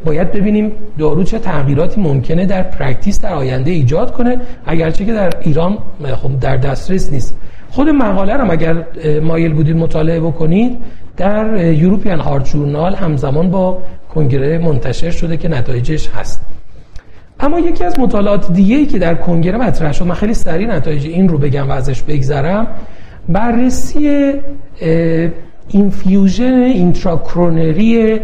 باید ببینیم دارو چه تغییراتی ممکنه در practice در آینده ایجاد کنه اگرچه که در ایران خب در دسترس نیست. خود مقاله رو اگر مایل بودید مطالعه بکنید در European Heart Journal همزمان با کنگره منتشر شده که نتایجش هست. اما یکی از مطالعات دیگه ای که در کنگره مطرح شد من خیلی سریع نتایج این رو بگم و ازش بگذرم بررسی infusion intracoronary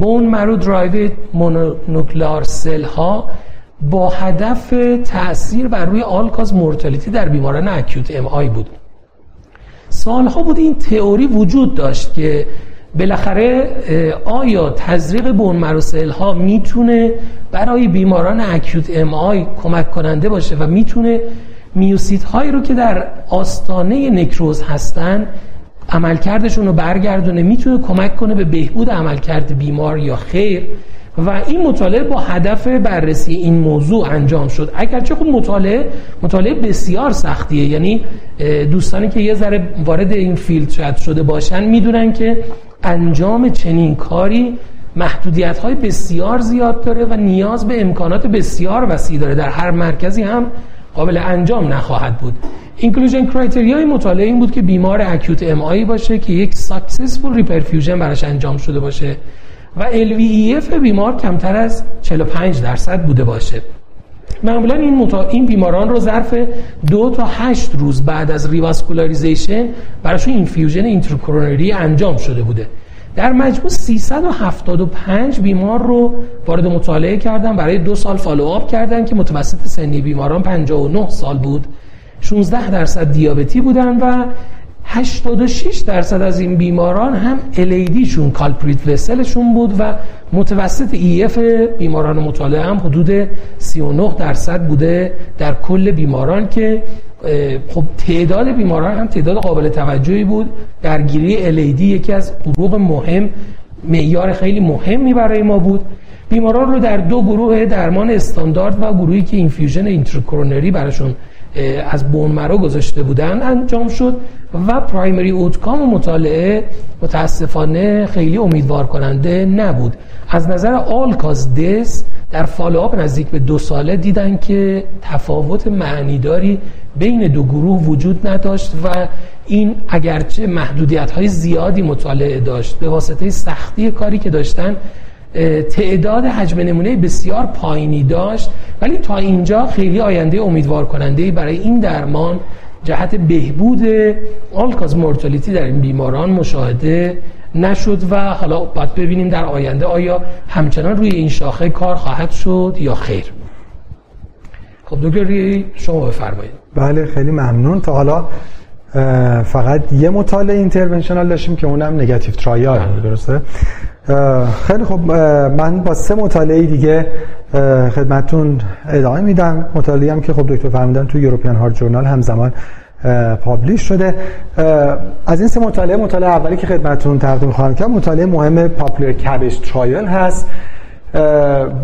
bone marrow derived mononuclear cell ها با هدف تاثیر بر روی all-cause mortality در بیماران acute MI بود. سالها بود این تئوری وجود داشت که بالاخره آیا تزریق bone marrow cell ها می‌تونه برای بیماران acute MI کمک کننده باشه و می‌تونه میوسیت هایی رو که در آستانه نکروز هستن عملکردشون رو برگردونه می‌تونه کمک کنه به بهبود عملکرد بیمار یا خیر. و این مطالعه با هدف بررسی این موضوع انجام شد. اگرچه خود مطالعه مطالعه بسیار سختیه. یعنی دوستانی که یه ذره وارد این فیلد شد شده باشن می‌دونن که انجام چنین کاری محدودیت های بسیار زیاد داره و نیاز به امکانات بسیار وسیع داره. در هر مرکزی هم قابل انجام نخواهد بود. inclusion criteria ی مطالعه این بود که بیمار acute MI باشه که یک successful reperfusion براش انجام شده باشه و LVEF بیمار کمتر از 45 درصد بوده باشه. معمولا این, متا... این بیماران رو ظرف دو تا هشت روز بعد از revascularization براشون infusion intracoronary انجام شده بوده. در مجموع 375 بیمار رو وارد مطالعه کردن برای دو سال follow-up کردن که متوسط سنی بیماران 59 سال بود. 16 درصد دیابتی بودن و 86 درصد از این بیماران هم LAD شون culprit vessel شون بود و متوسط EF بیماران مطالعه هم حدود 39 درصد بوده در کل بیماران که خب تعداد بیماران هم تعداد قابل توجهی بود. درگیری LAD یکی از حقوق مهم معیار خیلی مهمی برای ما بود. بیماران رو در دو گروه درمان استاندارد و گروهی که infusion intracoronary براشون از bone marrow گذاشته بودن انجام شد و primary outcome مطالعه متاسفانه خیلی امیدوار کننده نبود. از نظر all-cause death در follow-up نزدیک به دو ساله دیدن که تفاوت معنیداری بین دو گروه وجود نداشت و این اگرچه محدودیت های زیادی مطالعه داشت به واسطه سختی کاری که داشتن تعداد حجم نمونه بسیار پایینی داشت. ولی تا اینجا خیلی آینده امیدوار کننده برای این درمان جهت بهبود آلکاز مورتالیتی در این بیماران مشاهده نشد و حالا باید ببینیم در آینده آیا همچنان روی این شاخه کار خواهد شد یا خیر. خب دکتر شما بفرمایید. بله خیلی ممنون. تا حالا فقط یه مطالعه interventional داشتیم که اونم negative trial درسته؟ خیلی خب من با سه مطالعه دیگه خدمتون ادامه میدم. مطالعه هم که خب دکتر فرمودن تو European Heart Journal همزمان publish شده. از این سه مطالعه مطالعه اولی که خدمتون تقدیم خواهم کرد مطالعه مهم POPular CABG trial هست.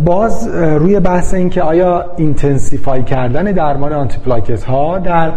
باز روی بحث این که آیا intensify کردن درمان antiplatelet ها در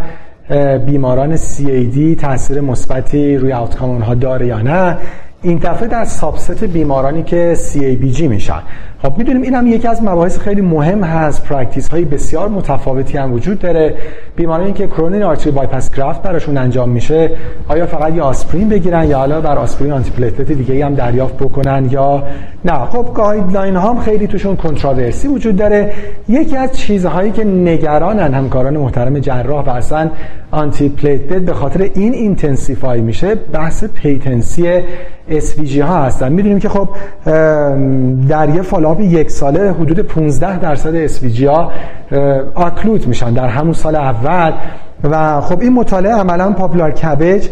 بیماران CAD تاثیر مثبتی روی outcome اونها داره یا نه. این دفعه در subset بیمارانی که CABG میشن. خب می‌دونیم این هم یکی از مباحث خیلی مهم هست. practice های بسیار متفاوتی هم وجود داره. بیمارانی که coronary artery bypass graft براشون انجام میشه آیا فقط یه آسپرین بگیرن یا حالا بر آسپرین antiplatelet دیگه هم دریافت بکنن یا نه؟ خب guideline ها هم خیلی توشون controversy وجود داره. یکی از چیزهایی که نگرانن همکاران محترم جراح و اصلا antiplatelet به خاطر این intensify میشه بحث patency SVG ها هستن. می‌دونیم که خب در یه follow-up یک ساله حدود 15 درصد ها occlude میشن. در همون سال اول و خب این مطالعه عملا POPular CABG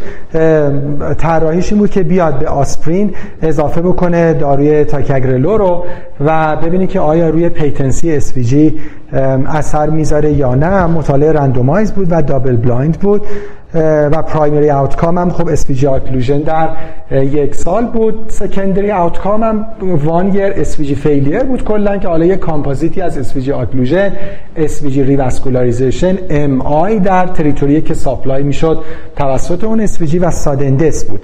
طراحیش این بود که بیاد به آسپرین اضافه بکنه داروی ticagrelor رو و ببینید که آیا روی patency SVG اثر می‌ذاره یا نه. مطالعه randomize بود و double blind بود و primary outcome هم خب SVG occlusion در یک سال بود. secondary outcome هم one year SVG failure بود کلا که حالا یک کامپوزیتی از SVG occlusion SVG revascularization MI در territory که supply می‌شد توسط اون SVG و sudden death بود.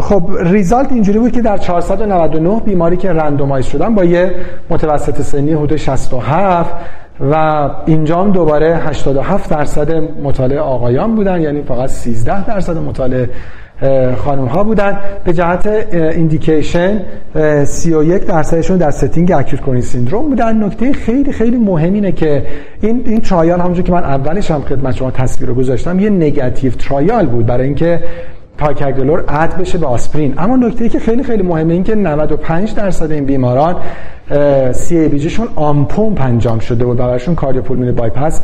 خب result اینجوری بود که در 499 بیماری که randomize شدن با یه متوسط سنی حدود 67 و اینجا هم دوباره 87 درصد مطالعه آقایان بودن یعنی فقط 13 درصد مطالعه خانم ها بودن. به جهت indication 31 درصدشون در setting acute coronary syndrome بودن. نکته خیلی خیلی مهم اینه که این این trial همونجور که من اولش هم خدمت شما تصویر رو گذاشتم یه negative trial بود برای اینکه ticagrelor add بشه به آسپرین. اما نکته که خیلی خیلی مهمه این که 95 درصد این بیماران CABG شون on pump انجام شده بود براشون cardiopulmonary bypass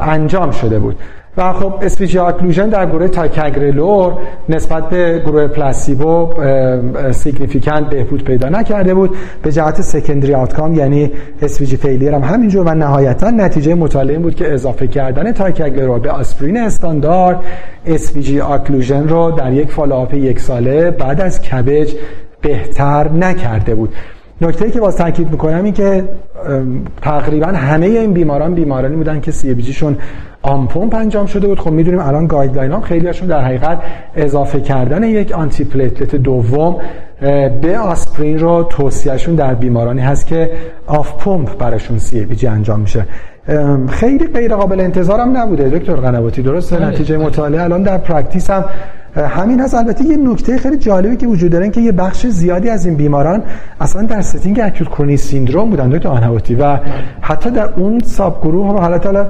انجام شده بود. و خب SVG occlusion در گروه ticagrelor نسبت به گروه placebo significant بهبود پیدا نکرده بود. به جهت secondary outcome یعنی SVG failure هم همینجور و نهایتا نتیجه مطالعه بود که اضافه کردن ticagrelor به آسپرین استاندارد SVG occlusion رو در یک follow-up یک ساله بعد از CABG بهتر نکرده بود. نکته که باز تاکید می‌کنم این که تقریبا همه این بیماران بیمارانی بودن که CABG شون on pump انجام شده بود. خب می‌دونیم الان guideline هم خیلی هاشون در حقیقت اضافه کردن یک antiplatelet دوم به آسپرین رو توصیهشون در بیمارانی هست که off pump براشون CABG انجام میشه. خیلی غیر قابل انتظار هم نبوده. دکتر قنواتی درسته؟ بله. نتیجه مطالعه الان در practice هم همین هست. البته یه نکته خیلی جالبی که وجود داره که یه بخش زیادی از این بیماران اصلا در setting acute coronary syndrome بودن دکتر قنواتی و حتی در اون sub گروه هم حالت حالا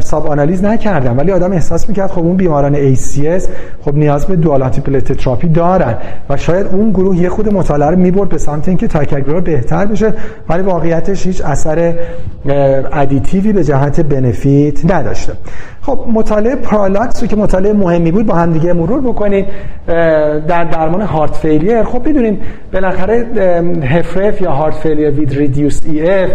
sub آنالیز نکردن ولی آدم احساس می‌کرد خب اون بیماران ACS خب نیاز به dual therapy دارن و شاید اون گروه یه خود مطالعه رو می‌برد به سمت اینکه ticagrelor بهتر بشه ولی واقعیتش هیچ اثر additive ی به جهت benefit نداشته. خب مطالعه PARALLAX رو که مطالعه مهمی بود با هم دیگه مرور بکنید در درمان heart failure. خب بدونیم بالاخره HFrEF یا heart failure with reduced EF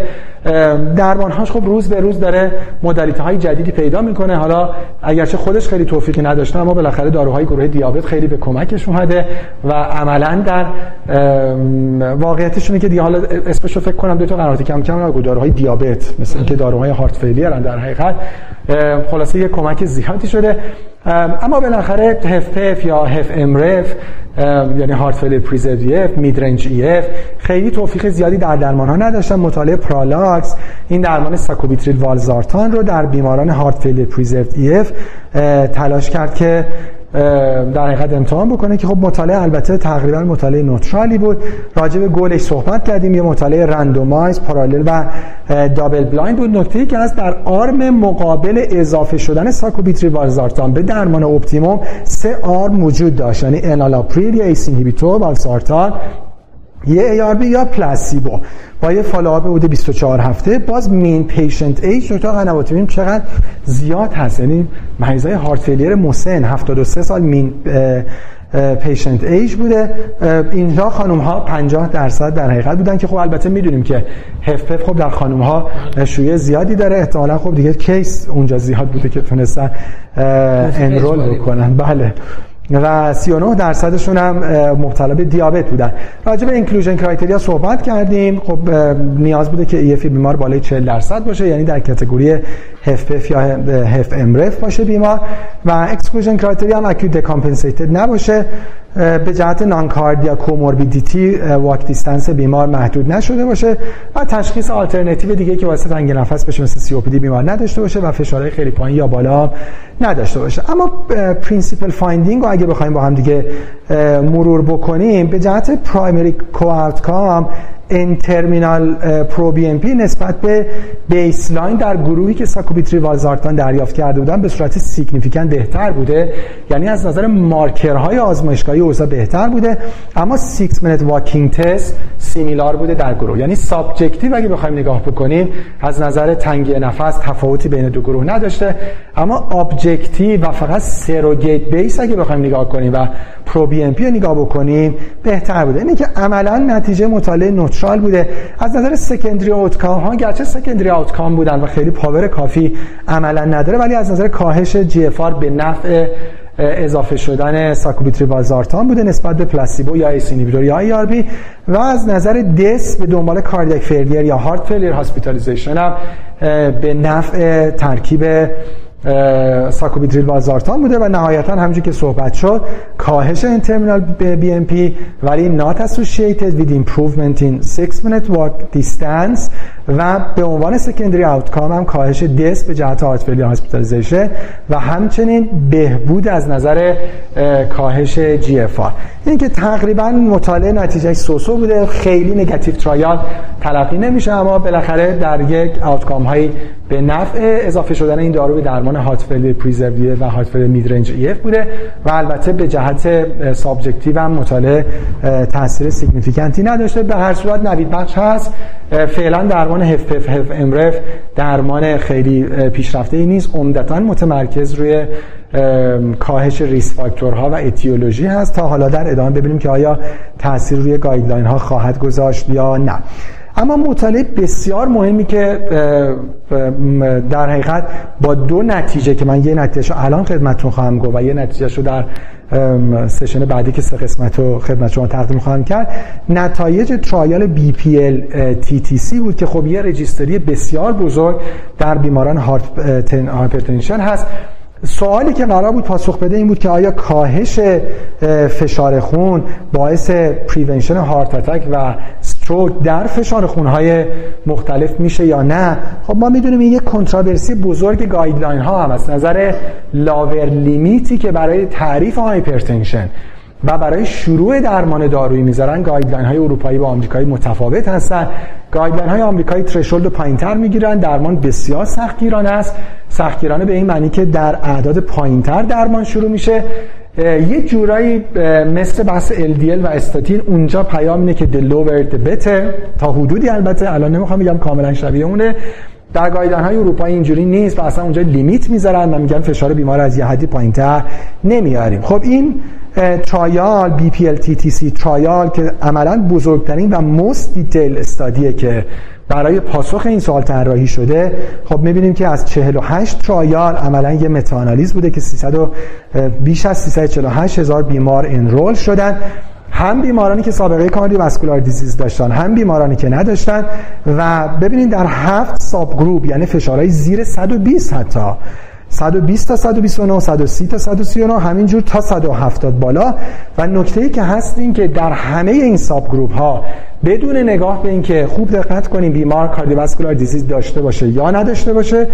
درمانهاش خب روز به روز داره modality های جدیدی پیدا می‌کنه. حالا اگرچه خودش خیلی توفیقی نداشته اما بالاخره داروهای گروه دیابت خیلی به کمکش اومده و عملا در واقعیتش که دیگه حالا اسمش رو فکر کنم دکتر قنواتی کم کم داروهای دیابت مثل که داروهای heart failure در حقیقت خلاصه یه کمک زیادی شده. اما بالاخره HFpEF یا HFmrEF یعنی heart failure preserved mid-range EF خیلی توفیق زیادی در درمان ها نداشتن. مطالعه PARALLAX این درمان sacubitril valsartan رو در بیماران heart failure preserved EF تلاش کرد که در حقیقت امتحان بکنه که خب مطالعه البته تقریبا مطالعه neutral ی بود. راجع به گلش صحبت کردیم یه مطالعه randomized parallel و double blind بود. نکته که از در arm مقابل اضافه شدن sacubitril valsartan به درمان optimum سه arm وجود داشت. یعنی enalapril یا ACE inhibitor ARB یا placebo با یه follow-up بوده 24 هفته. باز mean patient age دکتر قنواتی ببینیم چقدر زیاد هست. یعنی مریضای heart failure مسن 73 سال mean patient age بوده. اینجا خانم ها 50 درصد در حقیقت بودن که خب البته می‌دونیم که هف خب در خانم ها شیوع زیادی داره. احتمالا خب دیگه case اونجا زیاد بوده که تونستن enroll بکنن. بله. و 39 درصدشون هم مبتلا به دیابت بودن. راجع به inclusion criteria صحبت کردیم. خب نیاز بوده که EF بیمار بالای 40 درصد باشه یعنی در category HFpEF یا HFmrEF باشه بیمار. و exclusion criteria هم acute decompensated نباشه. به جهت non-cardiac comorbidity walk distance بیمار محدود نشده باشه و تشخیص آلترناتیو دیگه که واسه تنگی نفس بشه مثل COPD بیمار نداشته باشه و فشارهای خیلی پایین یا بالا نداشته باشه. اما principal finding رو اگه بخوایم با هم دیگه مرور بکنیم به جهت primary co N-terminal proBNP نسبت به baseline در گروهی که sacubitril valsartan دریافت کرده بودن به صورت significant بهتر بوده. یعنی از نظر مارکرهای آزمایشگاهی اوضاع بهتر بوده. اما 6 minute walking test similar بوده در گروه. یعنی subjective اگه بخوایم نگاه بکنیم از نظر تنگی نفس تفاوتی بین دو گروه نداشته. اما objective و فقط surrogate base اگه بخوایم نگاه کنیم و proBNP رو نگاه بکنیم بهتر بوده. اینه که عملا نتیجه مطالعه neutral بوده. از نظر secondary outcome ها گرچه secondary outcome بودن و خیلی power کافی عملا نداره ولی از نظر کاهش GFR به نفع اضافه شدن sacubitril valsartan بوده نسبت به placebo یا ACE inhibitor یا ARB و از نظر death به دنبال cardiac failure یا heart failure hospitalization هم به نفع ترکیب sacubitril valsartan بوده و نهایتا همونجور که صحبت شد کاهش N-terminal BNP ولی not associated with improvement in 6 minute walk distance و به عنوان secondary outcome هم کاهش دست به جهت heart failure hospitalization و همچنین بهبود از نظر کاهش GFR این که تقریبا مطالعه نتیجه so-so بوده خیلی negative trial تلقی نمیشه اما بالاخره در یک outcome هایی به نفع اضافه شدن این دارو به درمان heart failure preserved و heart failure mid-range بوده و البته به جهت subjective هم مطالعه تاثیر significant ی نداشته. به هر صورت نوید بخش هست. فعلا درمان HFpEF HFmrEF درمان خیلی پیشرفته ای نیست. عمدتا متمرکز روی کاهش risk factor ها و etiology هست تا حالا در ادامه ببینیم که آیا تاثیر روی guideline ها خواهد گذاشت یا نه. اما مطالعه بسیار مهمی که در حقیقت با دو نتیجه که من یه نتیجه الان خدمتتون خواهم گفت و یه نتیجه رو در session بعدی که سه قسمت رو خدمت شما تقدیم خواهم کرد نتایج ترایال بی پی ال تی تی سی بود که خب یه registry بسیار بزرگ در بیماران hypertension هست. سوالی که قرار بود پاسخ بده این بود که آیا کاهش فشار خون باعث prevention heart attack و stroke در فشار خونهای مختلف میشه یا نه؟ خب ما می‌دونیم این یک controversy بزرگ guideline ها هم از نظر lower limit ی که برای تعریف hypertension و برای شروع درمان دارویی می‌ذارن guideline های اروپایی و آمریکایی متفاوت هستن. guideline های آمریکایی threshold پایینتر می‌گیرن درمان بسیار سختگیرانه است. سختگیرانه به این معنی که در اعداد پایینتر درمان شروع میشه. یه جورایی مثل بحث LDL و استاتین اونجا پیام اینه که the lower the better. تا حدودی البته الان نمی‌خوام بگم کاملا شبیه اونه. در guideline های اروپایی اینجوری نیست و اصلا اونجا limit می‌ذارن و میگن فشار بیمار از یه حدی پایینتر نمیاریم. خب این trial BPLTTC trial که عملا بزرگترین و most detailed study ه که برای پاسخ این سوال طراحی شده خب می‌بینیم که از 48 trial عملا یه meta-analysis بوده که 300 بیش از 348 هزار بیمار enroll شدن. هم بیمارانی که سابقه cardiovascular disease داشتن هم بیمارانی که نداشتن و ببینید در هفت subgroup یعنی فشارهای زیر 120 حتی 120 تا 129 130 تا 139 همینجور تا 170 بالا. و نکته ای که هست این که در همه این subgroup ها بدون نگاه به اینکه خوب دقت کنیم بیمار cardiovascular disease داشته باشه یا نداشته باشه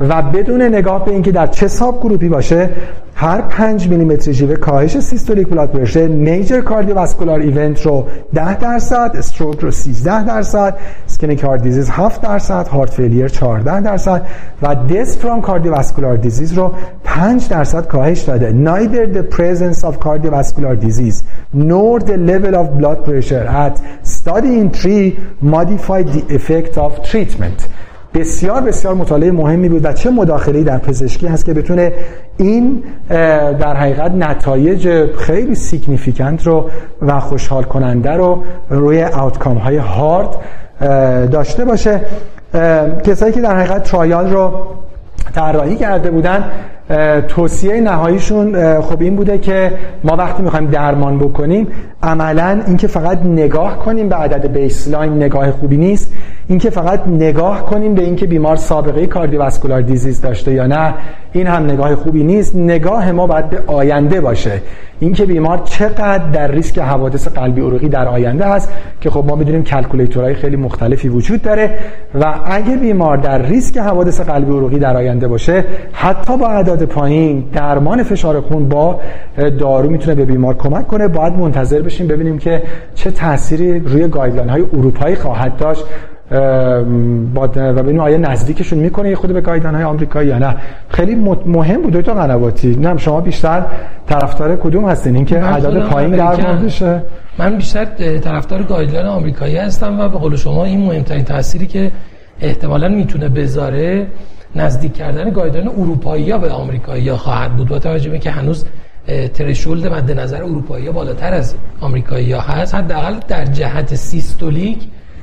و بدون نگاه به اینکه در چه subgroup ی باشه هر 5 میلیمتر جیوه کاهش systolic blood pressure major cardiovascular event رو 10 درصد stroke رو 13 درصد ischemic heart disease 7 درصد heart failure 14 درصد و death from cardiovascular disease رو 5 درصد کاهش داده. Neither the presence of cardiovascular disease nor the level of blood pressure at study entry modified the effect of treatment. بسیار بسیار مطالعه مهمی بود و چه مداخله‌ای در پزشکی هست که بتونه این در حقیقت نتایج خیلی significant رو و خوشحال کننده رو روی outcome های هارد داشته باشه. کسایی که در حقیقت trial رو طراحی کرده بودن توصیه نهاییشون خب این بوده که ما وقتی می‌خوایم درمان بکنیم عملا اینکه فقط نگاه کنیم به عدد baseline نگاه خوبی نیست اینکه فقط نگاه کنیم به اینکه بیمار سابقه cardiovascular disease داشته یا نه این هم نگاه خوبی نیست. نگاه ما باید به آینده باشه. اینکه بیمار چقدر در ریسک حوادث قلبی عروقی در آینده هست که خب ما می‌دونیم calculator های خیلی مختلفی وجود داره و اگه بیمار در ریسک حوادث قلبی عروقی در آینده باشه حتی با اعداد پایین درمان فشار خون با دارو می‌تونه به بیمار کمک کنه. باید منتظر بشیم ببینیم که چه تأثیری روی guideline های اروپایی خواهد داشت. و ببینیم آیا نزدیکشون می‌کنه خود به guideline های آمریکایی یا نه؟ خیلی مهم بود دکتر قنواتی. نه شما بیشتر طرفدار کدوم هستین؟ اینکه اعداد پایین در بشه من بیشتر طرفدار guideline آمریکایی هستم و به قول شما این مهمترین تأثیری که احتمالا می‌تونه بذاره نزدیک کردن guideline اروپایی ها به آمریکایی ها خواهد بود. با توجه به که هنوز threshold مد نظر اروپایی ها بالاتر از آمریکایی ها هست. حداقل در جهت systolic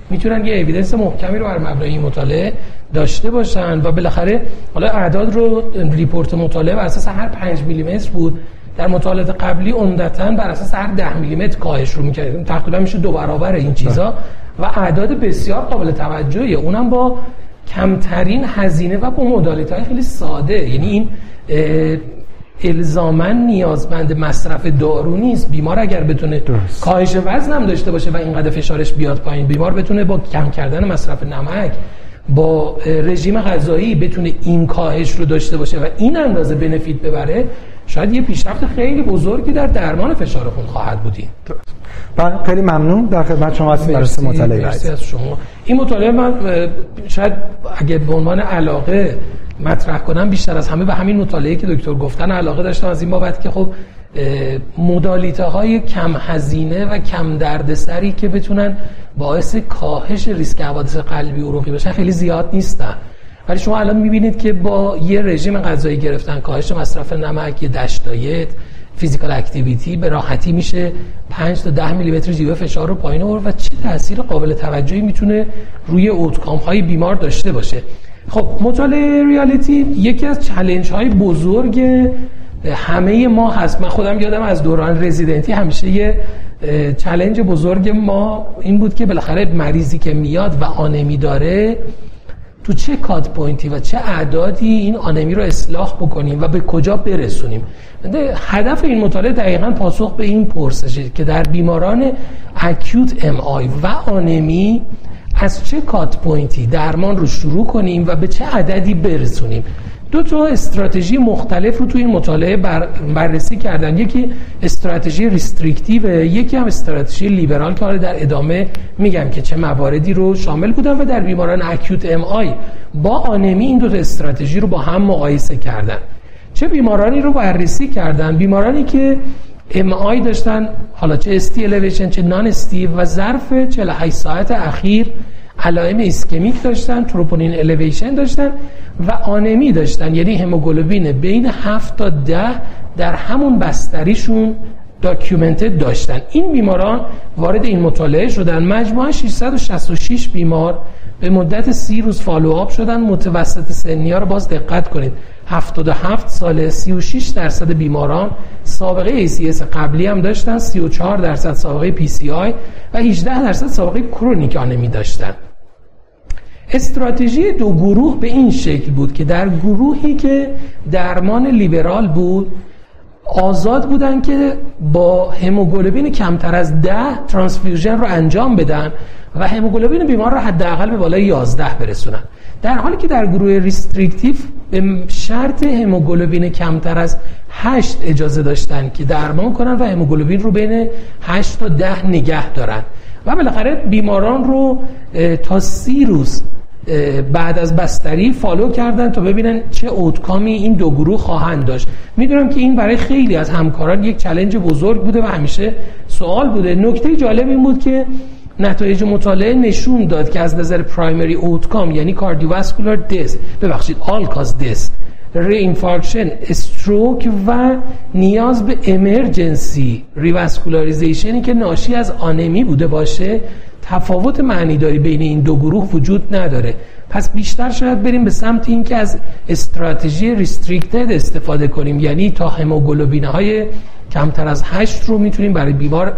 می‌تونن یه evidence محکمی رو بر مبنای این مطالعه داشته باشن و بالاخره حالا اعداد رو report مطالعه بر اساس هر 5 میلیمتر بود. در مطالعات قبلی عمدتا بر اساس هر 10 میلیمتر کاهش رو می‌کرد تقریبا میشه دو برابر این چیزا. و اعداد بسیار قابل توجهیه. اونم با کمترین هزینه و با مدالیت های خیلی ساده. یعنی این الزامن نیازمند مصرف دارو نیست. بیمار اگر بتونه کاهش وزن هم داشته باشه و اینقدر فشارش بیاد پایین بیمار بتونه با کم کردن مصرف نمک با رژیم غذایی بتونه این کاهش رو داشته باشه و این اندازه بنفیت ببره. شاید یه پیشرفت خیلی بزرگی در درمان فشار خون خواهد بودیم بله خیلی ممنون. در خدمت شما هستیم. برای مطالعه از شما. این مطالعه من شاید اگه به عنوان علاقه مطرح کنم بیشتر از همه به همین مطالعه که دکتر گفتن علاقه داشتم. از این بابت که خب مدالیته های کم هزینه و کم دردسری که بتونن باعث کاهش ریسک حوادث قلبی عروقی بشن خیلی زیاد نیستن. ولی شما الان می‌بینید که با یه رژیم غذایی گرفتن کاهش مصرف نمک یه دشتایت physical activity به راحتی میشه 5 تا 10 میلی متر جیوه فشار رو پایین آورد و چه تاثیر قابل توجهی می‌تونه روی outcome های بیمار داشته باشه. خب مطالعه REALITY یکی از challenge های بزرگ همه ما هست. من خودم یادم از دوران رزیدنتی همیشه یه challenge بزرگ ما این بود که بالاخره مریضی که میاد و آنمی داره تو چه cut point ی و چه اعدادی این آنمی رو اصلاح بکنیم و به کجا برسونیم؟ هدف این مطالعه دقیقا پاسخ به این پرسشه که در بیماران acute MI و آنمی از چه cut point ی درمان رو شروع کنیم و به چه عددی برسونیم. دو تا استراتژی مختلف رو توی این مطالعه بر بررسی کردن. یکی استراتژی restrictive یکی هم استراتژی لیبرال که در ادامه میگم که چه مواردی رو شامل بودن و در بیماران acute MI با آنمی این دو تا استراتژی رو با هم مقایسه کردن. چه بیمارانی رو بررسی کردن؟ بیمارانی که MI داشتن حالا چه ST elevation چه non-ST و ظرف 48 ساعت اخیر علائم ischemic داشتن troponin elevation داشتن و آنمی داشتن. یعنی هموگلوبین بین 7 تا 10 در همون بستریشون documented داشتن. این بیماران وارد این مطالعه شدن. مجموعه 666 بیمار به مدت سی روز follow-up شدن. متوسط سنی ها رو باز دقت کنید. 77 سال 36 درصد بیماران سابقه ACS قبلی هم داشتن 34 درصد سابقه PCI و 18 درصد سابقه کرونیک آنمی داشتن. استراتژی دو گروه به این شکل بود که در گروهی که درمان لیبرال بود آزاد بودن که با هموگلوبین کمتر از 10 ترانسفیوژن رو انجام بدن و هموگلوبین بیمار رو حداقل به بالای 11 برسونن. در حالی که در گروه restrictive به شرط هموگلوبین کمتر از 8 اجازه داشتن که درمان کنن و هموگلوبین رو بین 8 تا 10 نگه دارن. و بالاخره بیماران رو تا سی روز بعد از بستری follow کردن تا ببینن چه outcome ی این دو گروه خواهند داشت. می‌دونم که این برای خیلی از همکاران یک challenge بزرگ بوده و همیشه سوال بوده. نکته جالب این بود که نتایج مطالعه نشون داد که از نظر primary outcome یعنی cardiovascular death ببخشید all-cause death reinfarction stroke و نیاز به emergency revascularization ی که ناشی از آنمی بوده باشه تفاوت معنیداری بین این دو گروه وجود نداره. پس بیشتر شاید بریم به سمت اینکه از استراتژی restricted استفاده کنیم. یعنی تا هموگلوبین های کمتر از 8 رو می‌تونیم برای بیمار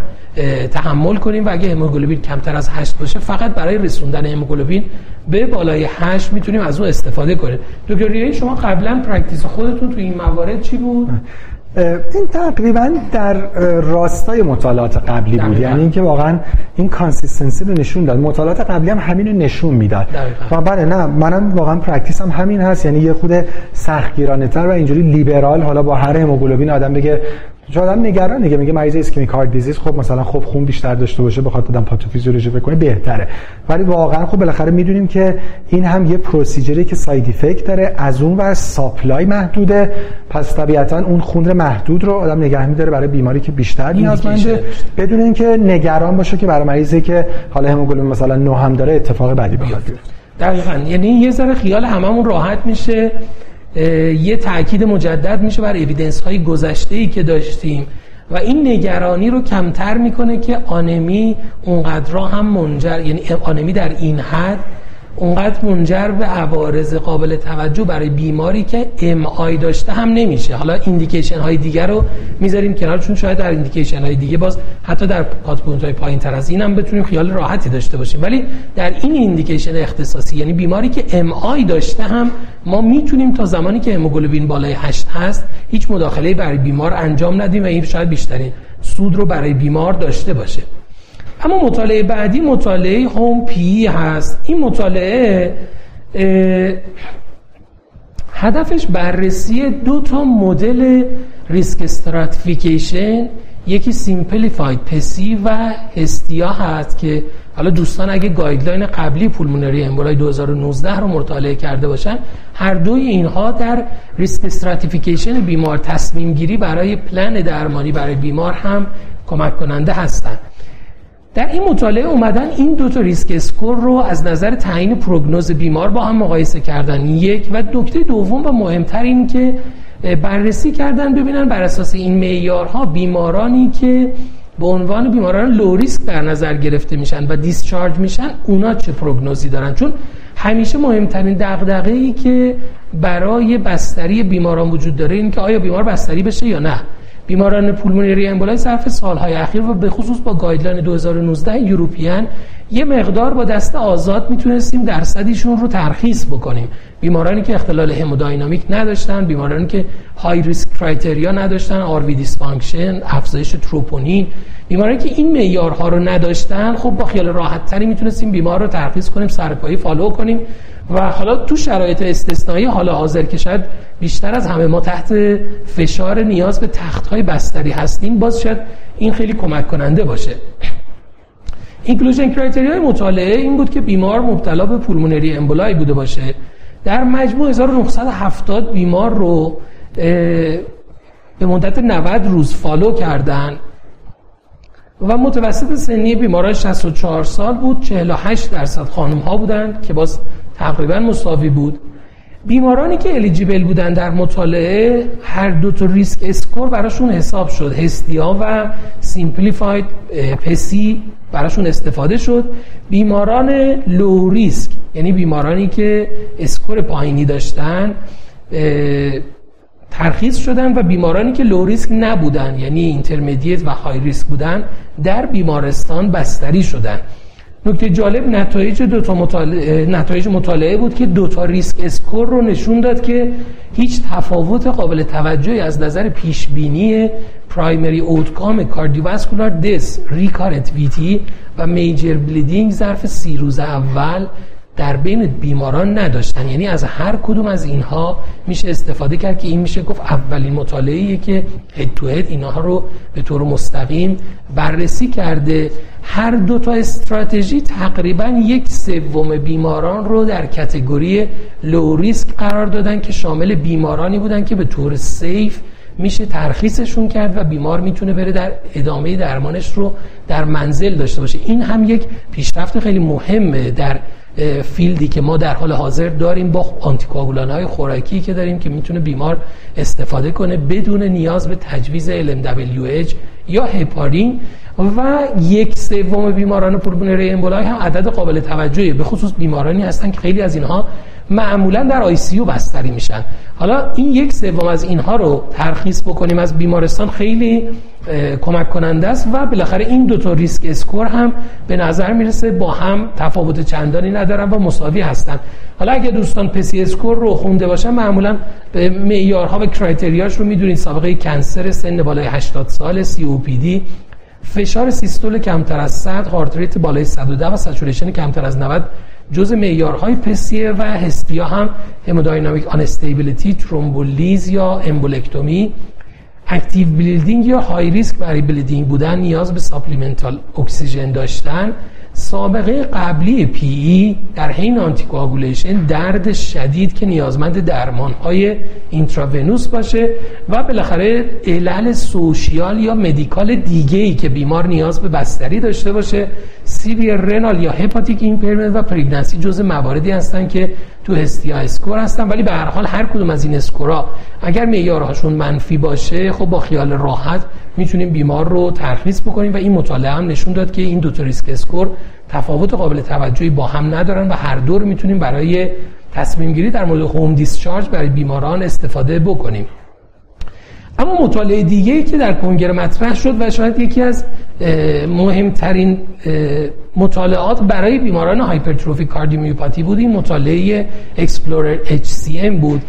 تحمل کنیم و اگه هموگلوبین کمتر از 8 باشه فقط برای رسوندن هموگلوبین به بالای 8 می‌تونیم از اون استفاده کنیم. دکتر شما قبلا practice خودتون تو این موارد چی بود؟ این تقریبا در راستای مطالعات قبلی بود. یعنی اینکه واقعا این consistency رو نشون داد. مطالعات قبلی هم همین رو نشون می‌داد. و بله نه منم واقعا practice هم همین هست. یعنی یه خود سختگیرانه تر و اینجوری لیبرال حالا با هر هموگلوبین آدم بگه چون آدم نگران دیگه. میگه مریض ischemic heart disease خب مثلا خب خون بیشتر داشته باشه بخاطر آدم پاتوفیزیولوژی بکنه بهتره. ولی واقعا خب بالاخره می‌دونیم که این هم یه procedure ی که side effect داره از اون ور supply محدوده. پس طبیعتا اون خون محدود رو آدم نگه میداره برای بیماری که بیشتر نیازمنده. بدون اینکه نگران باشه که برای مریضی که حالا هموگلوبین مثلا 9 هم داره اتفاق بدی بیفته دقیقاً. یعنی یه ذره خیال هممون راحت میشه. یه تاکید مجدد میشه بر evidence های گذشته ای که داشتیم و این نگرانی رو کمتر می‌کنه که آنمی اونقدر هم منجر یعنی آنمی در این حد اونقدر منجر به عوارض قابل توجه برای بیماری که MI داشته هم نمیشه. حالا indication های دیگر رو می‌ذاریم کنار چون شاید در indication های دیگه باز حتی در cut های پایین تر از این هم بتونیم خیال راحتی داشته باشیم. ولی در این indication اختصاصی یعنی بیماری که MI داشته هم ما می‌تونیم تا زمانی که هموگلوبین بالای 8 هست هیچ مداخله برای بیمار انجام ندیم و این شاید بیشترین سود رو برای بیمار داشته باشه. اما مطالعه بعدی مطالعه HOME-PE هست. این مطالعه هدفش بررسی دو تا مدل risk stratification یکی simplified PESI و Hestia هست که حالا دوستان اگه guideline قبلی pulmonary emboli 2019 رو مطالعه کرده باشن هر دوی اینها در risk stratification بیمار تصمیم گیری برای پلن درمانی برای بیمار هم کمک کننده هستند در این مطالعه اومدن این دو تا risk score رو از نظر تعیین prognose بیمار با هم مقایسه کردن. یک و نکته دوم و مهمتر این که بررسی کردن ببینن بر اساس این معیارها بیمارانی که به عنوان بیماران low risk در نظر گرفته میشن و discharge میشن اونا چه prognose ی دارن؟ چون همیشه مهمترین دغدغه ای که برای بستری بیماران وجود داره این که آیا بیمار بستری بشه یا نه. بیماران pulmonary emboli ظرف سالهای اخیر و به خصوص با guideline 2019 European یه مقدار با دست آزاد می‌تونستیم درصدیشون رو ترخیص بکنیم. بیمارانی که اختلال hemodynamic نداشتن بیمارانی که high risk criteria نداشتن RV dysfunction افزایش تروپونین. بیمارانی که این معیارها رو نداشتن خب با خیال راحت تری می‌تونستیم بیمار رو ترخیص کنیم سرپایی follow کنیم. و حالا تو شرایط استثنایی حالا حاضر که شاید بیشتر از همه ما تحت فشار نیاز به تخت های بستری هستیم باز شاید این خیلی کمک کننده باشه. inclusion criteria ی مطالعه این بود که بیمار مبتلا به pulmonary emboli بوده باشه. در مجموع 1970 بیمار رو به مدت 90 روز follow کردن و متوسط سنی بیماران 64 سال بود. 48 درصد خانم ها بودند که باز تقریبا مساوی بود. بیمارانی که eligible بودن در مطالعه هر دو تا risk score براشون حساب شد. Hestia و simplified PESI براشون استفاده شد. بیماران low risk یعنی بیمارانی که score پایینی داشتن ترخیص شدن و بیمارانی که low risk نبودن یعنی intermediate و high risk بودن در بیمارستان بستری شدن. نکته جالب نتایج دو تا مطالعه نتایج مطالعه بود که دو تا risk score رو نشون داد که هیچ تفاوت قابل توجهی از نظر پیش بینی primary outcome cardiovascular death recurrent VTE و major bleeding ظرف سی روز اول در بین بیماران نداشتن. یعنی از هر کدوم از اینها میشه استفاده کرد که این میشه گفت اولین مطالعه که head to head اینها رو به طور مستقیم بررسی کرده. هر دو تا استراتژی تقریبا یک سوم بیماران رو در category low risk قرار دادن که شامل بیمارانی بودن که به طور safe میشه ترخیصشون کرد و بیمار می‌تونه بره در ادامه درمانش رو در منزل داشته باشه. این هم یک پیشرفت خیلی مهمه. در field ی که ما در حال حاضر داریم با anticoagulant های خوراکی که داریم که می‌تونه بیمار استفاده کنه بدون نیاز به تجویز LMWH یا هپارین. و یک سوم بیماران pulmonary emboli هم عدد قابل توجهی به خصوص بیمارانی هستن که خیلی از اینها معمولا در ICU بستری میشن. حالا این یک سوم از اینها رو ترخیص بکنیم از بیمارستان خیلی کمک کننده است و بالاخره این دو تا risk score هم به نظر می‌رسه با هم تفاوت چندانی ندارن و مساوی هستن. حالا اگه دوستان PESI score رو خونده باشن معمولا به معیارها و criteria ش رو می‌دونید. سابقه cancer سن بالای 80 سال COPD فشار systole کمتر از 100 heart rate بالای 110 و saturation کمتر از 90 جز معیارهای PESI ه و Hestia هم hemodynamic instability thrombolyse یا embolectomy active bleeding یا high risk برای bleeding بودن نیاز به supplemental اکسیژن داشتن. سابقه قبلی PE در حین anticoagulation درد شدید که نیازمند درمان های intravenous باشه و بالاخره علل social یا medical دیگه ای که بیمار نیاز به بستری داشته باشه severe renal یا hepatic impairment و pregnancy جز مواردی هستن که تو Hestia score هستن ولی به هر حال هر کدوم از این score ا اگر معیارهاشون منفی باشه خب با خیال راحت می‌تونیم بیمار رو ترخیص بکنیم و این مطالعه هم نشون داد که این دو risk score تفاوت قابل توجهی با هم ندارن و هر دو رو می‌تونیم برای تصمیم گیری در مورد home discharge برای بیماران استفاده بکنیم. اما مطالعه دیگه ای که در کنگره مطرح شد و شاید یکی از مهمترین مطالعات برای بیماران hypertrophy cardiomyopathy بود این مطالعه EXPLORER HCM بود.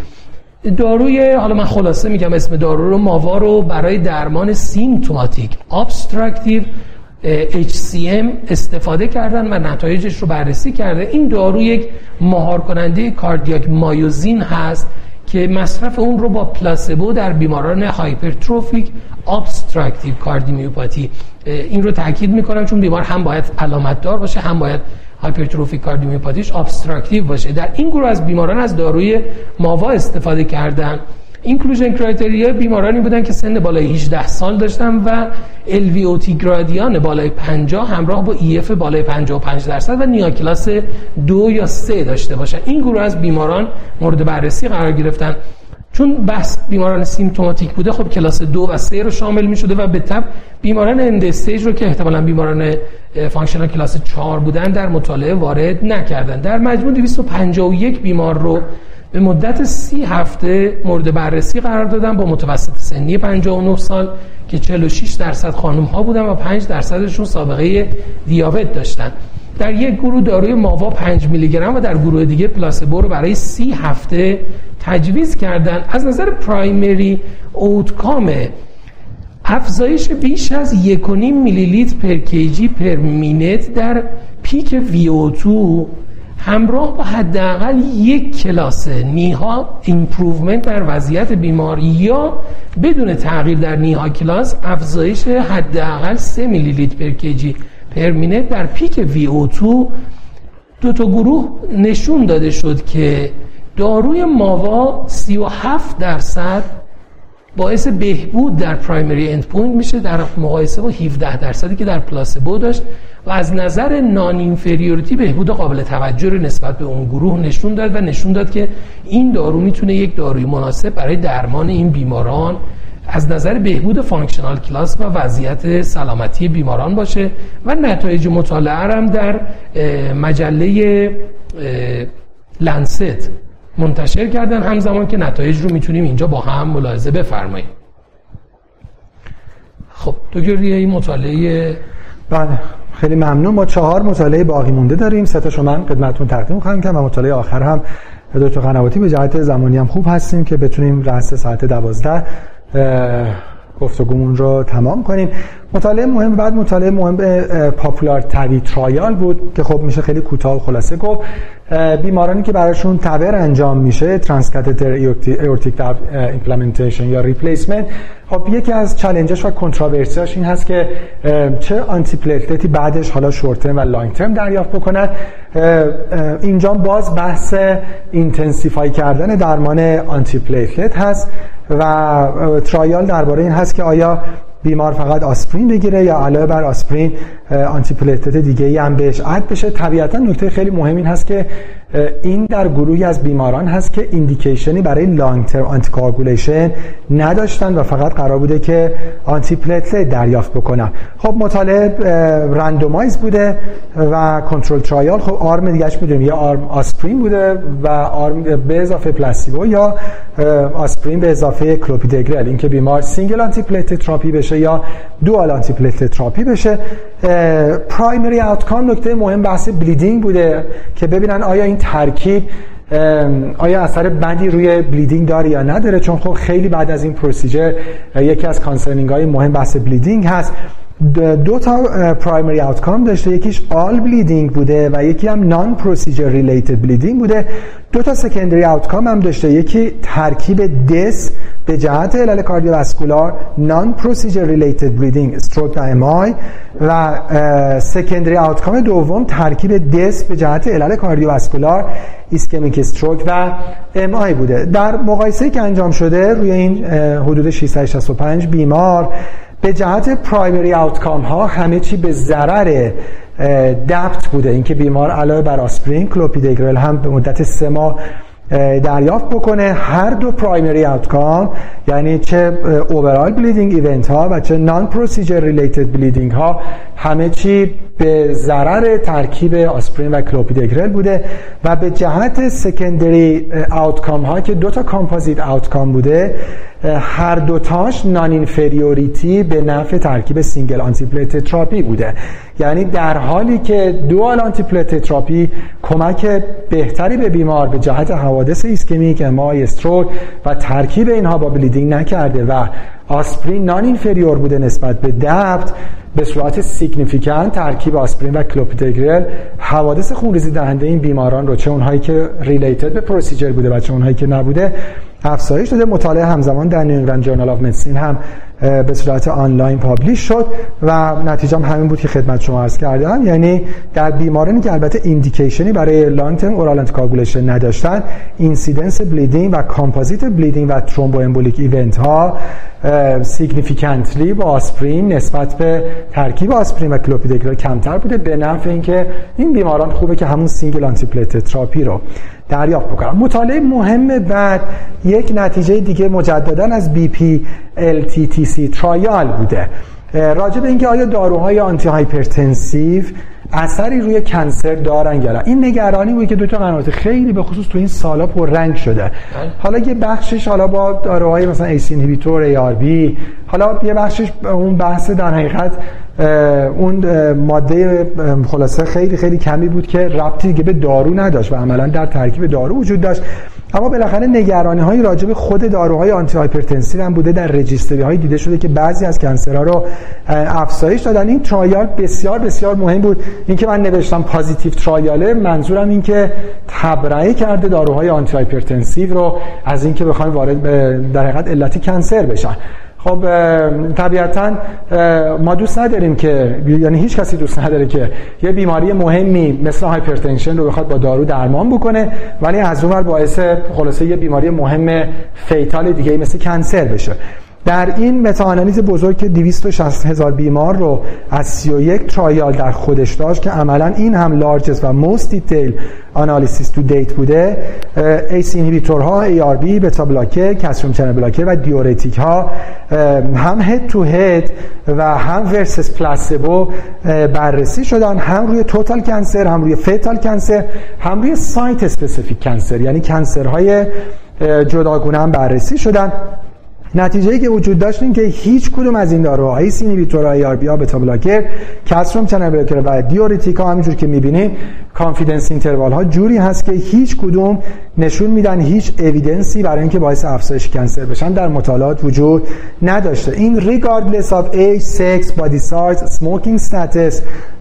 داروی حالا من خلاصه میگم اسم دارو رو ماوا رو برای درمان symptomatic obstructive HCM استفاده کردن و نتایجش رو بررسی کرده. این دارو یک مهار کننده cardiac myosin هست که مصرف اون رو با placebo در بیماران hypertrophic obstructive cardiomyopathy. این رو تاکید می‌کنم چون بیمار هم باید علامت دار باشه هم باید hypertrophic cardiomyopathy ش obstructive باشه. در این گروه از بیماران از داروی ماوا استفاده کردن. inclusion criteria بیمارانی بودن که سن بالای 18 سال داشتن و LVOT gradient بالای 50 همراه با EF بالای 55 درصد و NYHA class دو یا سه داشته باشن. این گروه از بیماران مورد بررسی قرار گرفتن. چون بحث بیماران symptomatic بوده خب کلاس دو و سه رو شامل می شده و به تبع بیماران end-stage رو که احتمالا بیماران functional class 4 بودن در مطالعه وارد نکردن. در مجموع 251 بیمار رو به مدت سی هفته مورد بررسی قرار دادن با متوسط سنی 59 سال که 46 درصد خانم ها بودن و 5 درصدشون سابقه دیابت داشتن. در یک گروه داروی ماوا 5 میلی گرم و در گروه دیگه placebo رو برای سی هفته تجویز کردن. از نظر primary outcome افزایش بیش از 1.5 میلی لیتر per kg per minute در peak VO2 همراه با حداقل یک class NYHA improvement در وضعیت بیمار یا بدون تغییر در NYHA class افزایش حداقل 3 میلی لیتر per kg per minute در peak VO2 دو تا گروه نشون داده شد که داروی ماوا 37 درصد باعث بهبود در primary end point میشه در مقایسه با 17 درصدی که در placebo داشت و از نظر non-inferiority بهبود قابل توجه رو نسبت به اون گروه نشون داد و نشون داد که این دارو می‌تونه یک داروی مناسب برای درمان این بیماران از نظر بهبود functional class و وضعیت سلامتی بیماران باشه و نتایج مطالعه هم در مجله لنست منتشر کردن همزمان که نتایج رو می‌تونیم اینجا با هم ملاحظه بفرماییم. خب دکتر این مطالعه بله خیلی ممنون. ما چهار مطالعه باقی مونده داریم. سه تاشو من خدمتتون تقدیم خواهم کنم و مطالعه آخر هم دکتر قنواتی به جهت زمانی هم خوب هستیم که بتونیم رأس ساعت دوازده گفتگومون رو تمام کنیم. مطالعه مهم بعد مطالعه مهم POPular TAVI trial بود که خب میشه خیلی کوتاه و خلاصه گفت. بیمارانی که براشون TAVR انجام میشه transcatheter aortic implantation یا replacement خب یکی از challenge ش و controversy اش این هست که چه antiplatelet ی بعدش حالا شورت و long term دریافت بکنن اینجا باز بحث intensify کردن درمان antiplatelet هست. و trial درباره این هست که آیا بیمار فقط آسپرین بگیره یا علاوه بر آسپرین antiplatelet دیگه ای هم بهش add بشه. طبیعتا نکته خیلی مهم این هست که این در گروهی از بیماران هست که indication ی برای long term anticoagulation نداشتن و فقط قرار بوده که antiplatelet دریافت بکنن. خب مطالعه randomized بوده و controlled trial خب arm دیگه‌ش می‌دونیم یا arm آسپرین بوده و arm به اضافه placebo یا آسپرین به اضافه کلوپیدوگرل اینکه بیمار single antiplatelet therapy بشه یا dual antiplatelet therapy بشه primary outcome نکته مهم بحث bleeding بوده که ببینن آیا این ترکیب آیا اثر بدی روی bleeding داره یا نداره؟ چون خب خیلی بعد از این procedure یکی از concerning های مهم بحث bleeding هست. دو تا primary outcome داشته. یکیش all bleeding بوده و یکی هم non-procedure related bleeding بوده. دو تا secondary outcome هم داشته. یکی ترکیب death به جهت علل cardiovascular non-procedure related bleeding stroke و MI و secondary outcome دوم ترکیب death به جهت علل cardiovascular ischemic stroke و MI بوده. در مقایسه که انجام شده روی این حدود 665 بیمار به جهت primary outcome ها همه چی به ضرر DAPT بوده. اینکه بیمار علاوه بر آسپرین کلوپیدوگرل هم به مدت سه ماه دریافت بکنه. هر دو primary outcome یعنی چه overall bleeding event ها و چه non-procedure related bleeding ها همه چی به ضرر ترکیب آسپرین و کلوپیدوگرل بوده و به جهت secondary outcome ها که دو تا composite outcome بوده هر دوتاش non-inferiority به نفع ترکیب single antiplatelet therapy بوده. یعنی در حالی که dual antiplatelet therapy کمک بهتری به بیمار به جهت حوادث ischemic MI stroke و ترکیب اینها با bleeding نکرده و آسپرین non-inferior بوده نسبت به DAPT به صورت significant ترکیب آسپرین و کلوپیدوگرل حوادث خونریزی دهنده این بیماران رو چه اونهایی که related به procedure بوده و چه اونهایی که نبوده افزایش داده. مطالعه همزمان در New Journal of Medicine هم به صورت آنلاین publish شد و نتیجه هم همین بود که خدمت شما عرض کردم. یعنی در بیمارانی که البته indication ی برای long term oral anticoagulation نداشتن incidence bleeding و composite bleeding و thromboembolic event ها significantly با آسپرین نسبت به ترکیب آسپرین و کلوپیدوگرل کمتر بوده به نفع اینکه این بیماران خوبه که همون single antiplatelet therapy رو. دریافت بکنم. مطالعه مهم بعد یک نتیجه دیگه مجددا از BPC trial بوده. راجع به اینکه آیا داروهای antihypertensive اثری روی cancer دارن یا این نگرانی بود که دو تا قنوات خیلی به خصوص تو این سالا پر رنگ شده. حالا یه بخشش حالا با داروهای مثلا ACE inhibitor ARB حالا یه بخشش اون بحث در حقیقت اون ماده خلاصه خیلی خیلی کمی بود که ربطی دیگه به دارو نداشت و عملا در ترکیب دارو وجود داشت اما بالاخره نگرانی های راجع به خود داروهای antihypertensive هم بوده در registry های دیده شده که بعضی از cancer ها رو افزایش دادن. این trial بسیار بسیار مهم بود. اینکه من نوشتم positive trial ه منظورم این که تبرئه کرده داروهای antihypertensive رو از اینکه بخوایم وارد در حقیقت علت cancer بشن. خب طبیعتا ما دوست نداریم که یعنی هیچ کسی دوست نداره که یه بیماری مهمی مثل hypertension رو بخواد با دارو درمان بکنه ولی از اون باعث خلاصه یه بیماری مهم fatal دیگه مثل cancer بشه. در این متاانالیز بزرگ که 260 هزار بیمار رو از 31 trial در خودش داشت که عملا این هم largest and most detailed analysis to date بوده ACE inhibitor ها ARB beta blocker calcium channel blocker و diuretic ها هم head to head و هم versus placebo بررسی شدن هم روی total cancer هم روی fatal cancer هم روی site specific cancer یعنی cancer های جداگونه هم بررسی شدن. نتیجه که وجود داشت این که هیچ کدوم از این داروهای ACE inhibitor ARB ها beta blocker calcium channel blocker و diuretic ا همینجور که می‌بینیم confidence interval ها جوری هست که هیچ کدوم نشون میدن هیچ evidence ی برای اینکه باعث افزایش cancer بشن در مطالعات وجود نداشته. این regardless of age, sex, body size, smoking status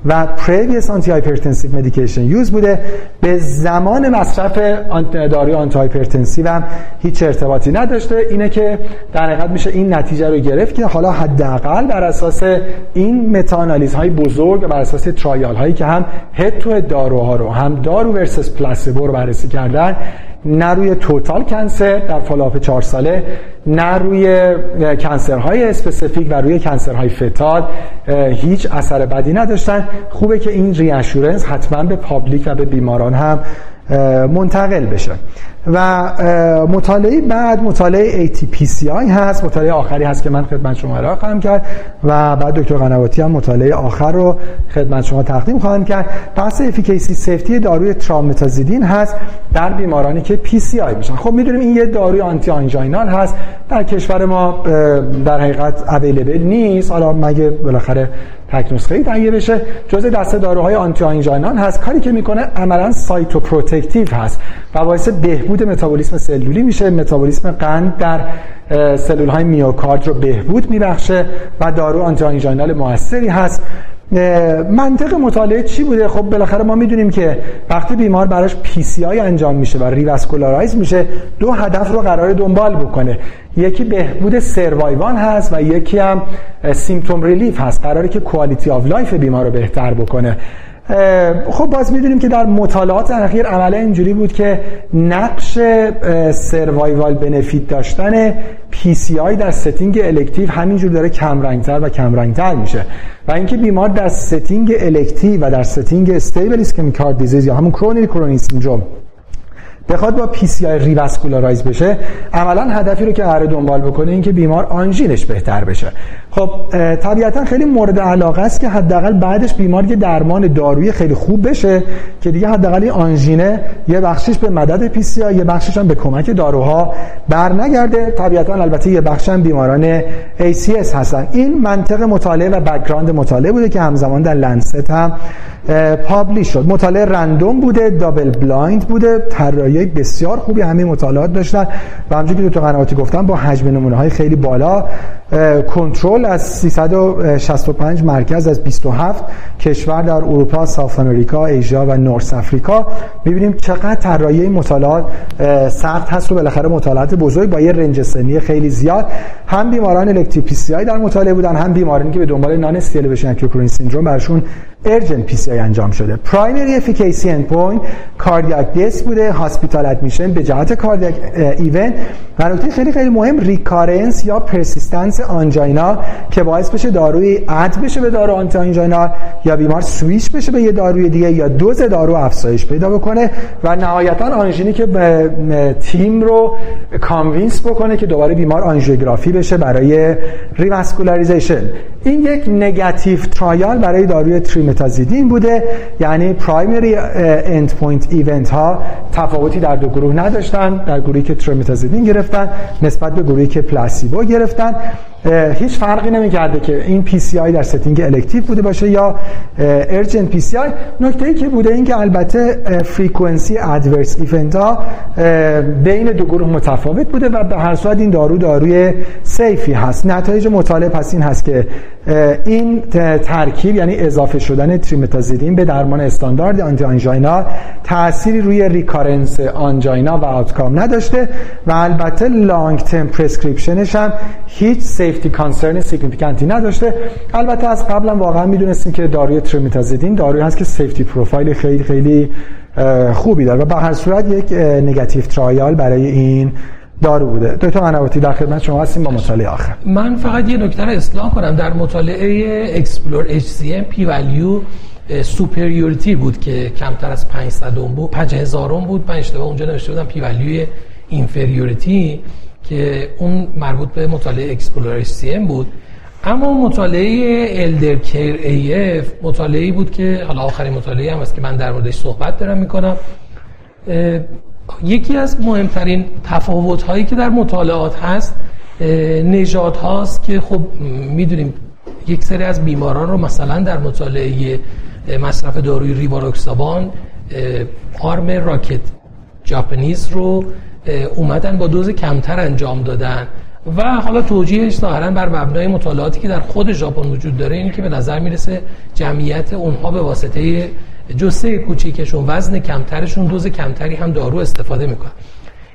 و previous antihypertensive medication use بوده. به زمان مصرف داروی antihypertensive هم هیچ ارتباطی نداشته. اینه که در حقیقت میشه این نتیجه رو گرفت که حالا حداقل بر اساس این متاانالیز های بزرگ بر اساس trial هایی که هم head to head داروها رو هم دارو versus placebo رو بررسی کردن نه روی total cancer در follow-up چهار ساله نه روی cancer های specific و روی cancer های fatal هیچ اثر بدی نداشتن. خوبه که این reassurance حتما به public و به بیماران هم منتقل بشه. و مطالعه بعد مطالعه ATPCI هست. مطالعه آخری هست که من خدمت شما ارائه خواهم کرد و بعد دکتر قنواتی هم مطالعه آخر رو خدمت شما تقدیم خواهم کرد. بحث efficacy safety داروی trimetazidine هست در بیمارانی که PCI میشن. خب می‌دونیم این یه داروی antianginal هست. در کشور ما در حقیقت available نیست. حالا مگه بالاخره تک نسخه بشه؟ جزء دسته داروهای antianginal هست. کاری که می‌کنه عملا cytoprotective هست و باعث بهبود متابولیسم سلولی میشه. متابولیسم قند در سلول های میوکارد رو بهبود میبخشه و دارو antianginal موثری هست. منطق مطالعه چی بوده؟ خب بالاخره ما می‌دونیم که وقتی بیمار براش PCI انجام میشه و revascularize میشه دو هدف رو قرار دنبال بکنه. یکی بهبود survival هست و یکی هم symptom relief هست. قراره که quality of life بیمار رو بهتر بکنه. خب باز می‌دونیم که در مطالعات اخیر عملا اینجوری بود که نقش survival benefit داشتن PCI در setting elective همینجور داره کمرنگتر و کمرنگتر میشه. و اینکه بیمار در setting elective و در setting stable ischemic heart disease یا همون chronic coronary syndrome بخواد با PCI revascularize بشه عملا هدفی رو که قرار دنبال بکنه این که بیمار آنژینش بهتر بشه. خب طبیعتا خیلی مورد علاقه است که حداقل بعدش بیمار یه درمان دارویی خیلی خوب بشه که دیگه حداقل این آنژینه یه بخشش به مدد PCI یه بخشش هم به کمک داروها بر نگرده طبیعتا البته یه بخش هم بیماران ACS هستن. این منطق مطالعه و background مطالعه بوده که همزمان در Lancet هم publish شد. مطالعه random بوده double blind بوده طراحی بسیار خوبی همه مطالعات داشتن. و همونجوری که دکتر قنواتی گفتن با حجم نمونه های خیلی بالا کنترل از 365 مرکز از 27 کشور در اروپا، South America، Asia و North Africa می‌بینیم چقدر طراحی مطالعات سخت هست و بالاخره مطالعات بزرگ با یه range سنی خیلی زیاد. هم بیماران elective PCI در مطالعه بودن هم بیمارانی که به دنبال non-ST elevation syndrome براشون urgent PCI انجام شده. primary efficacy end cardiac death بوده hospital admission به جهت cardiac event و خیلی خیلی مهم recurrence یا persistence angina که باعث بشه داروی add بشه به دارو antianginal یا بیمار سویچ بشه به یه داروی دیگه یا دوز دارو افزایش پیدا بکنه و نهایتا آنژینی که تیم رو convince بکنه که دوباره بیمار آنژیوگرافی بشه برای revascularization. این یک negative trial برای داروی trimetazidine بوده یعنی primary endpoint event ها تفاوتی در دو گروه نداشتن در گروهی که trimetazidine گرفتن نسبت به گروهی که placebo گرفتن. هیچ فرقی نمی‌کرده که این PCI در setting elective بوده باشه یا urgent PCI نکته ای که بوده این که البته frequency adverse event ها بین دو گروه متفاوت بوده و به هر صورت این دارو داروی safe ی هست. نتایج مطالعه پس این هست که این ترکیب یعنی اضافه شدن trimetazidine به درمان استاندارد antianginal تأثیری روی recurrence angina و outcome نداشته و البته long term prescription ش هم هیچ safety concern significant ی نداشته. البته از قبلا واقعا می‌دونستیم که داروی trimetazidine داروی هست که safety profile خیلی خیلی خوبی داره و به هر صورت یک negative trial برای این دارو بوده. دکتر قنواتی در خدمت شما هستیم. با مطالعه آخر. من فقط یه نکته رو اصلاح کنم. در مطالعه EXPLORER-HCM P value superiority بود که کمتر از 500 بود 5000 بود. 5 اشتباه اونجا نوشته بودم P value inferiority که اون مربوط به مطالعه EXPLORER-HCM بود. اما مطالعه ELDERCARE-AF مطالعه بود که حالا آخرین مطالعه هم است که من در موردش صحبت دارم می‌کنم. یکی از مهمترین تفاوت هایی که در مطالعات هست نژاد هاست که خب می‌دونیم یک سری از بیماران رو مثلا در مطالعه مصرف داروی ریواروکسابان آرم راکت جاپنیز رو اومدن با دوز کمتر انجام دادن. و حالا توجیهش ظاهرا بر مبنای مطالعاتی که در خود ژاپن وجود داره اینه که به نظر می‌رسه جمعیت اونها به واسطه جسه کوچیکشون وزن کمترشون دوز کمتری هم دارو استفاده می‌کنن.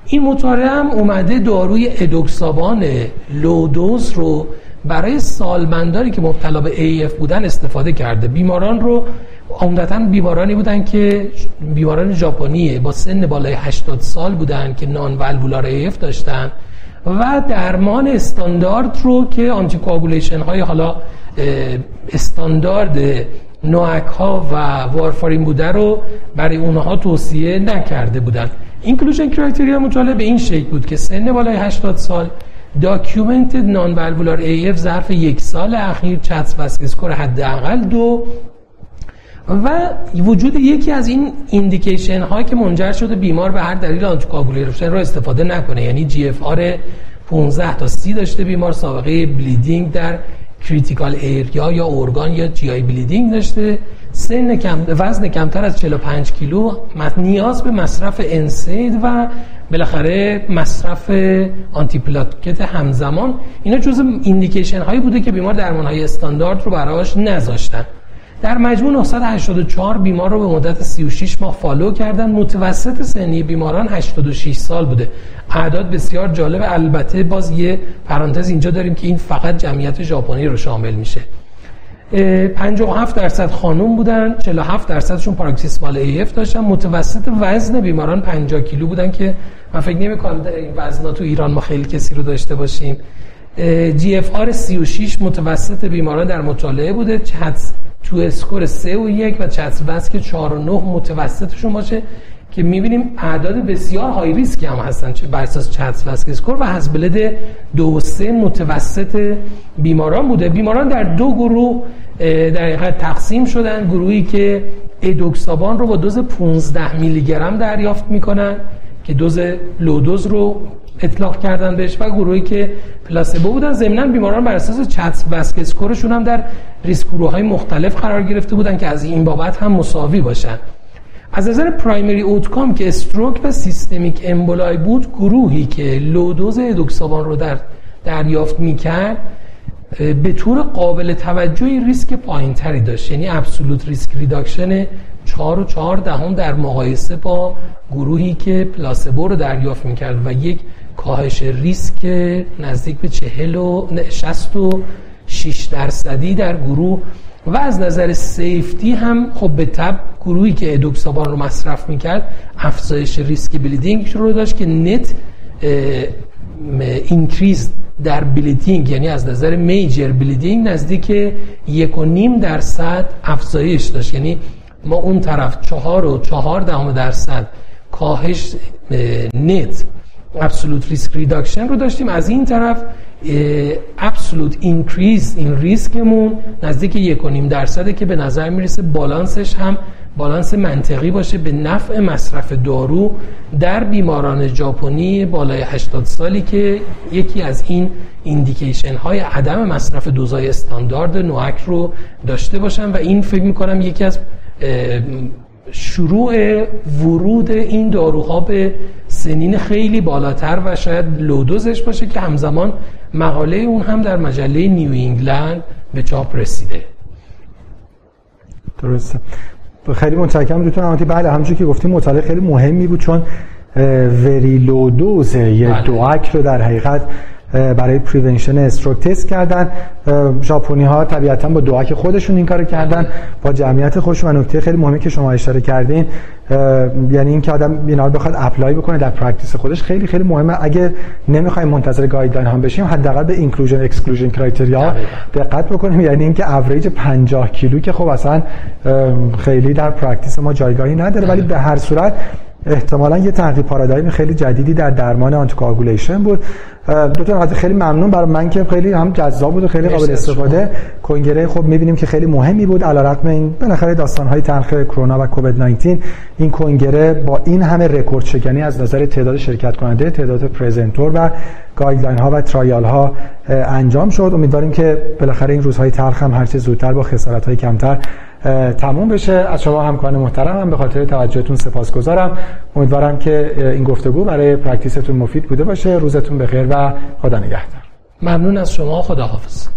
این مطالعه هم اومده داروی ادوکسابان لودوز رو برای سالمندانی که مبتلا به AF بودن استفاده کرده. بیماران رو عمدتا بیمارانی بودن که بیماران ژاپنی با سن بالای 80 سال بودن که نان والوولار AF داشتن و درمان استاندارد رو که آنتی های حالا استاندارد NOAC ها و وارفارین بوده رو برای اونها توصیه نکرده بودن. inclusion criteria مطالعه به این شکل بود که سن بالای 80 سال documented non-valvular AF ظرف یک سال اخیر CHADS-VASc score حداقل دو و وجود یکی از این indication هایی که منجر شده بیمار به هر دلیل anticoagulation رو استفاده نکنه. یعنی GFR 15 تا 30 داشته بیمار سابقه bleeding در critical area یا organ یا GI bleeding داشته. سن کم وزن کمتر از 45 کیلو نیاز به مصرف NSAID و بالاخره مصرف antiplatelet همزمان. اینا جزء indication هایی بوده که بیمار درمان های استاندارد رو براش نذاشتن. در مجموع 984 بیمار رو به مدت 36 ماه follow کردن. متوسط سنی بیماران 86 سال بوده. اعداد بسیار جالب. البته باز یه پرانتز اینجا داریم که این فقط جمعیت ژاپنی رو شامل میشه. 57 درصد خانم بودن. 47 درصدشون paroxysmal AF داشتن. متوسط وزن بیماران 50 کیلو بودن که من فکر نمی‌کنم این وزنا تو ایران ما خیلی کسی رو داشته باشیم. GFR 36 متوسط بیماران در مطالعه بوده. two score 3 و 1 و CHAD که 4 و 9 متوسطشون باشه که می‌بینیم اعداد بسیار high risk هم هستن چه بر اساس CHAD score و HAS-BLED 2 و 3 متوسط بیماران بوده. بیماران در دو گروه در حقیقت تقسیم شدن. گروهی که edoxaban رو با دوز 15 میلی گرم دریافت می‌کنن که دوز low dose رو اطلاق کردن بهش و گروهی که placebo بودن ضمن بیماران بر اساس VASc score شون هم در ریسک گروه های مختلف قرار گرفته بودن که از این بابت هم مساوی باشن. از نظر primary outcome که stroke و systemic emboli بود گروهی که low dose edoxaban رو در دریافت می‌کرد به طور قابل توجهی ریسک پایین تری داشت. یعنی absolute risk reduction 4 و 4 دهم در مقایسه با گروهی که placebo رو دریافت می‌کرد و یک کاهش ریسک نزدیک به 40 و 66 درصدی در گروه و از نظر safety هم خب به تبع گروهی که edoxaban رو مصرف می‌کرد افزایش ریسک bleeding رو داشت که net increase در bleeding یعنی از نظر major bleeding نزدیک یک و نیم درصد افزایش داشت. یعنی ما اون طرف چهار و چهار دهم درصد کاهش net absolute risk reduction رو داشتیم. از این طرف absolute increase این ریسکمون نزدیک یک و نیم درصده که به نظر می‌رسه بالانسش هم بالانس منطقی باشه به نفع مصرف دارو در بیماران ژاپنی بالای 80 سالی که یکی از این indication های عدم مصرف دوزای استاندارد NOAC رو داشته باشن و این فکر می‌کنم یکی از شروع ورود این داروها به سنین خیلی بالاتر و شاید low dose ش باشه که همزمان مقاله اون هم در مجله نیو انگلند به چاپ رسیده. درسته. خیلی متشکرم دوتون همونتی بله همونجور که گفتیم مطالعه خیلی مهمی بود چون very low dose یه بله. DOAC رو در حقیقت برای prevention stroke تست کردن. ژاپنی ها طبیعتا با DOAC خودشون این کارو کردن با جمعیت خودشون. و نکته خیلی مهمی که شما اشاره کردین یعنی اینکه آدم اینا رو بخواد apply بکنه در practice خودش خیلی خیلی مهمه. اگه نمی‌خوایم منتظر guideline هم بشیم حداقل به inclusion exclusion criteria دقت بکنیم. یعنی اینکه اوریج 50 کیلو که خب اصلا خیلی در practice ما جایگاهی نداره ولی به هر صورت احتمالا یه تحقیق پارادایم خیلی جدیدی در درمان anticoagulation بود. دکتر خیلی ممنون برای من که خیلی هم جذاب بود و خیلی قابل استفاده. کنگره خب می‌بینیم که خیلی مهمی بود علیرغم این بالاخره داستان های تلخ کرونا و کووید 19 این کنگره با این همه رکورد شکنی از نظر تعداد شرکت کننده تعداد presenter و guideline ها و trial ها انجام شد. امیدواریم که بالاخره این روزهای تلخ هم هرچه زودتر با خسارت های کمتر تموم بشه. از شما همکاران محترمم به خاطر توجهتون سپاسگزارم. امیدوارم که این گفتگو برای practice تون مفید بوده باشه. روزتون بخیر و خدا نگهدار. ممنون از شما. خداحافظ.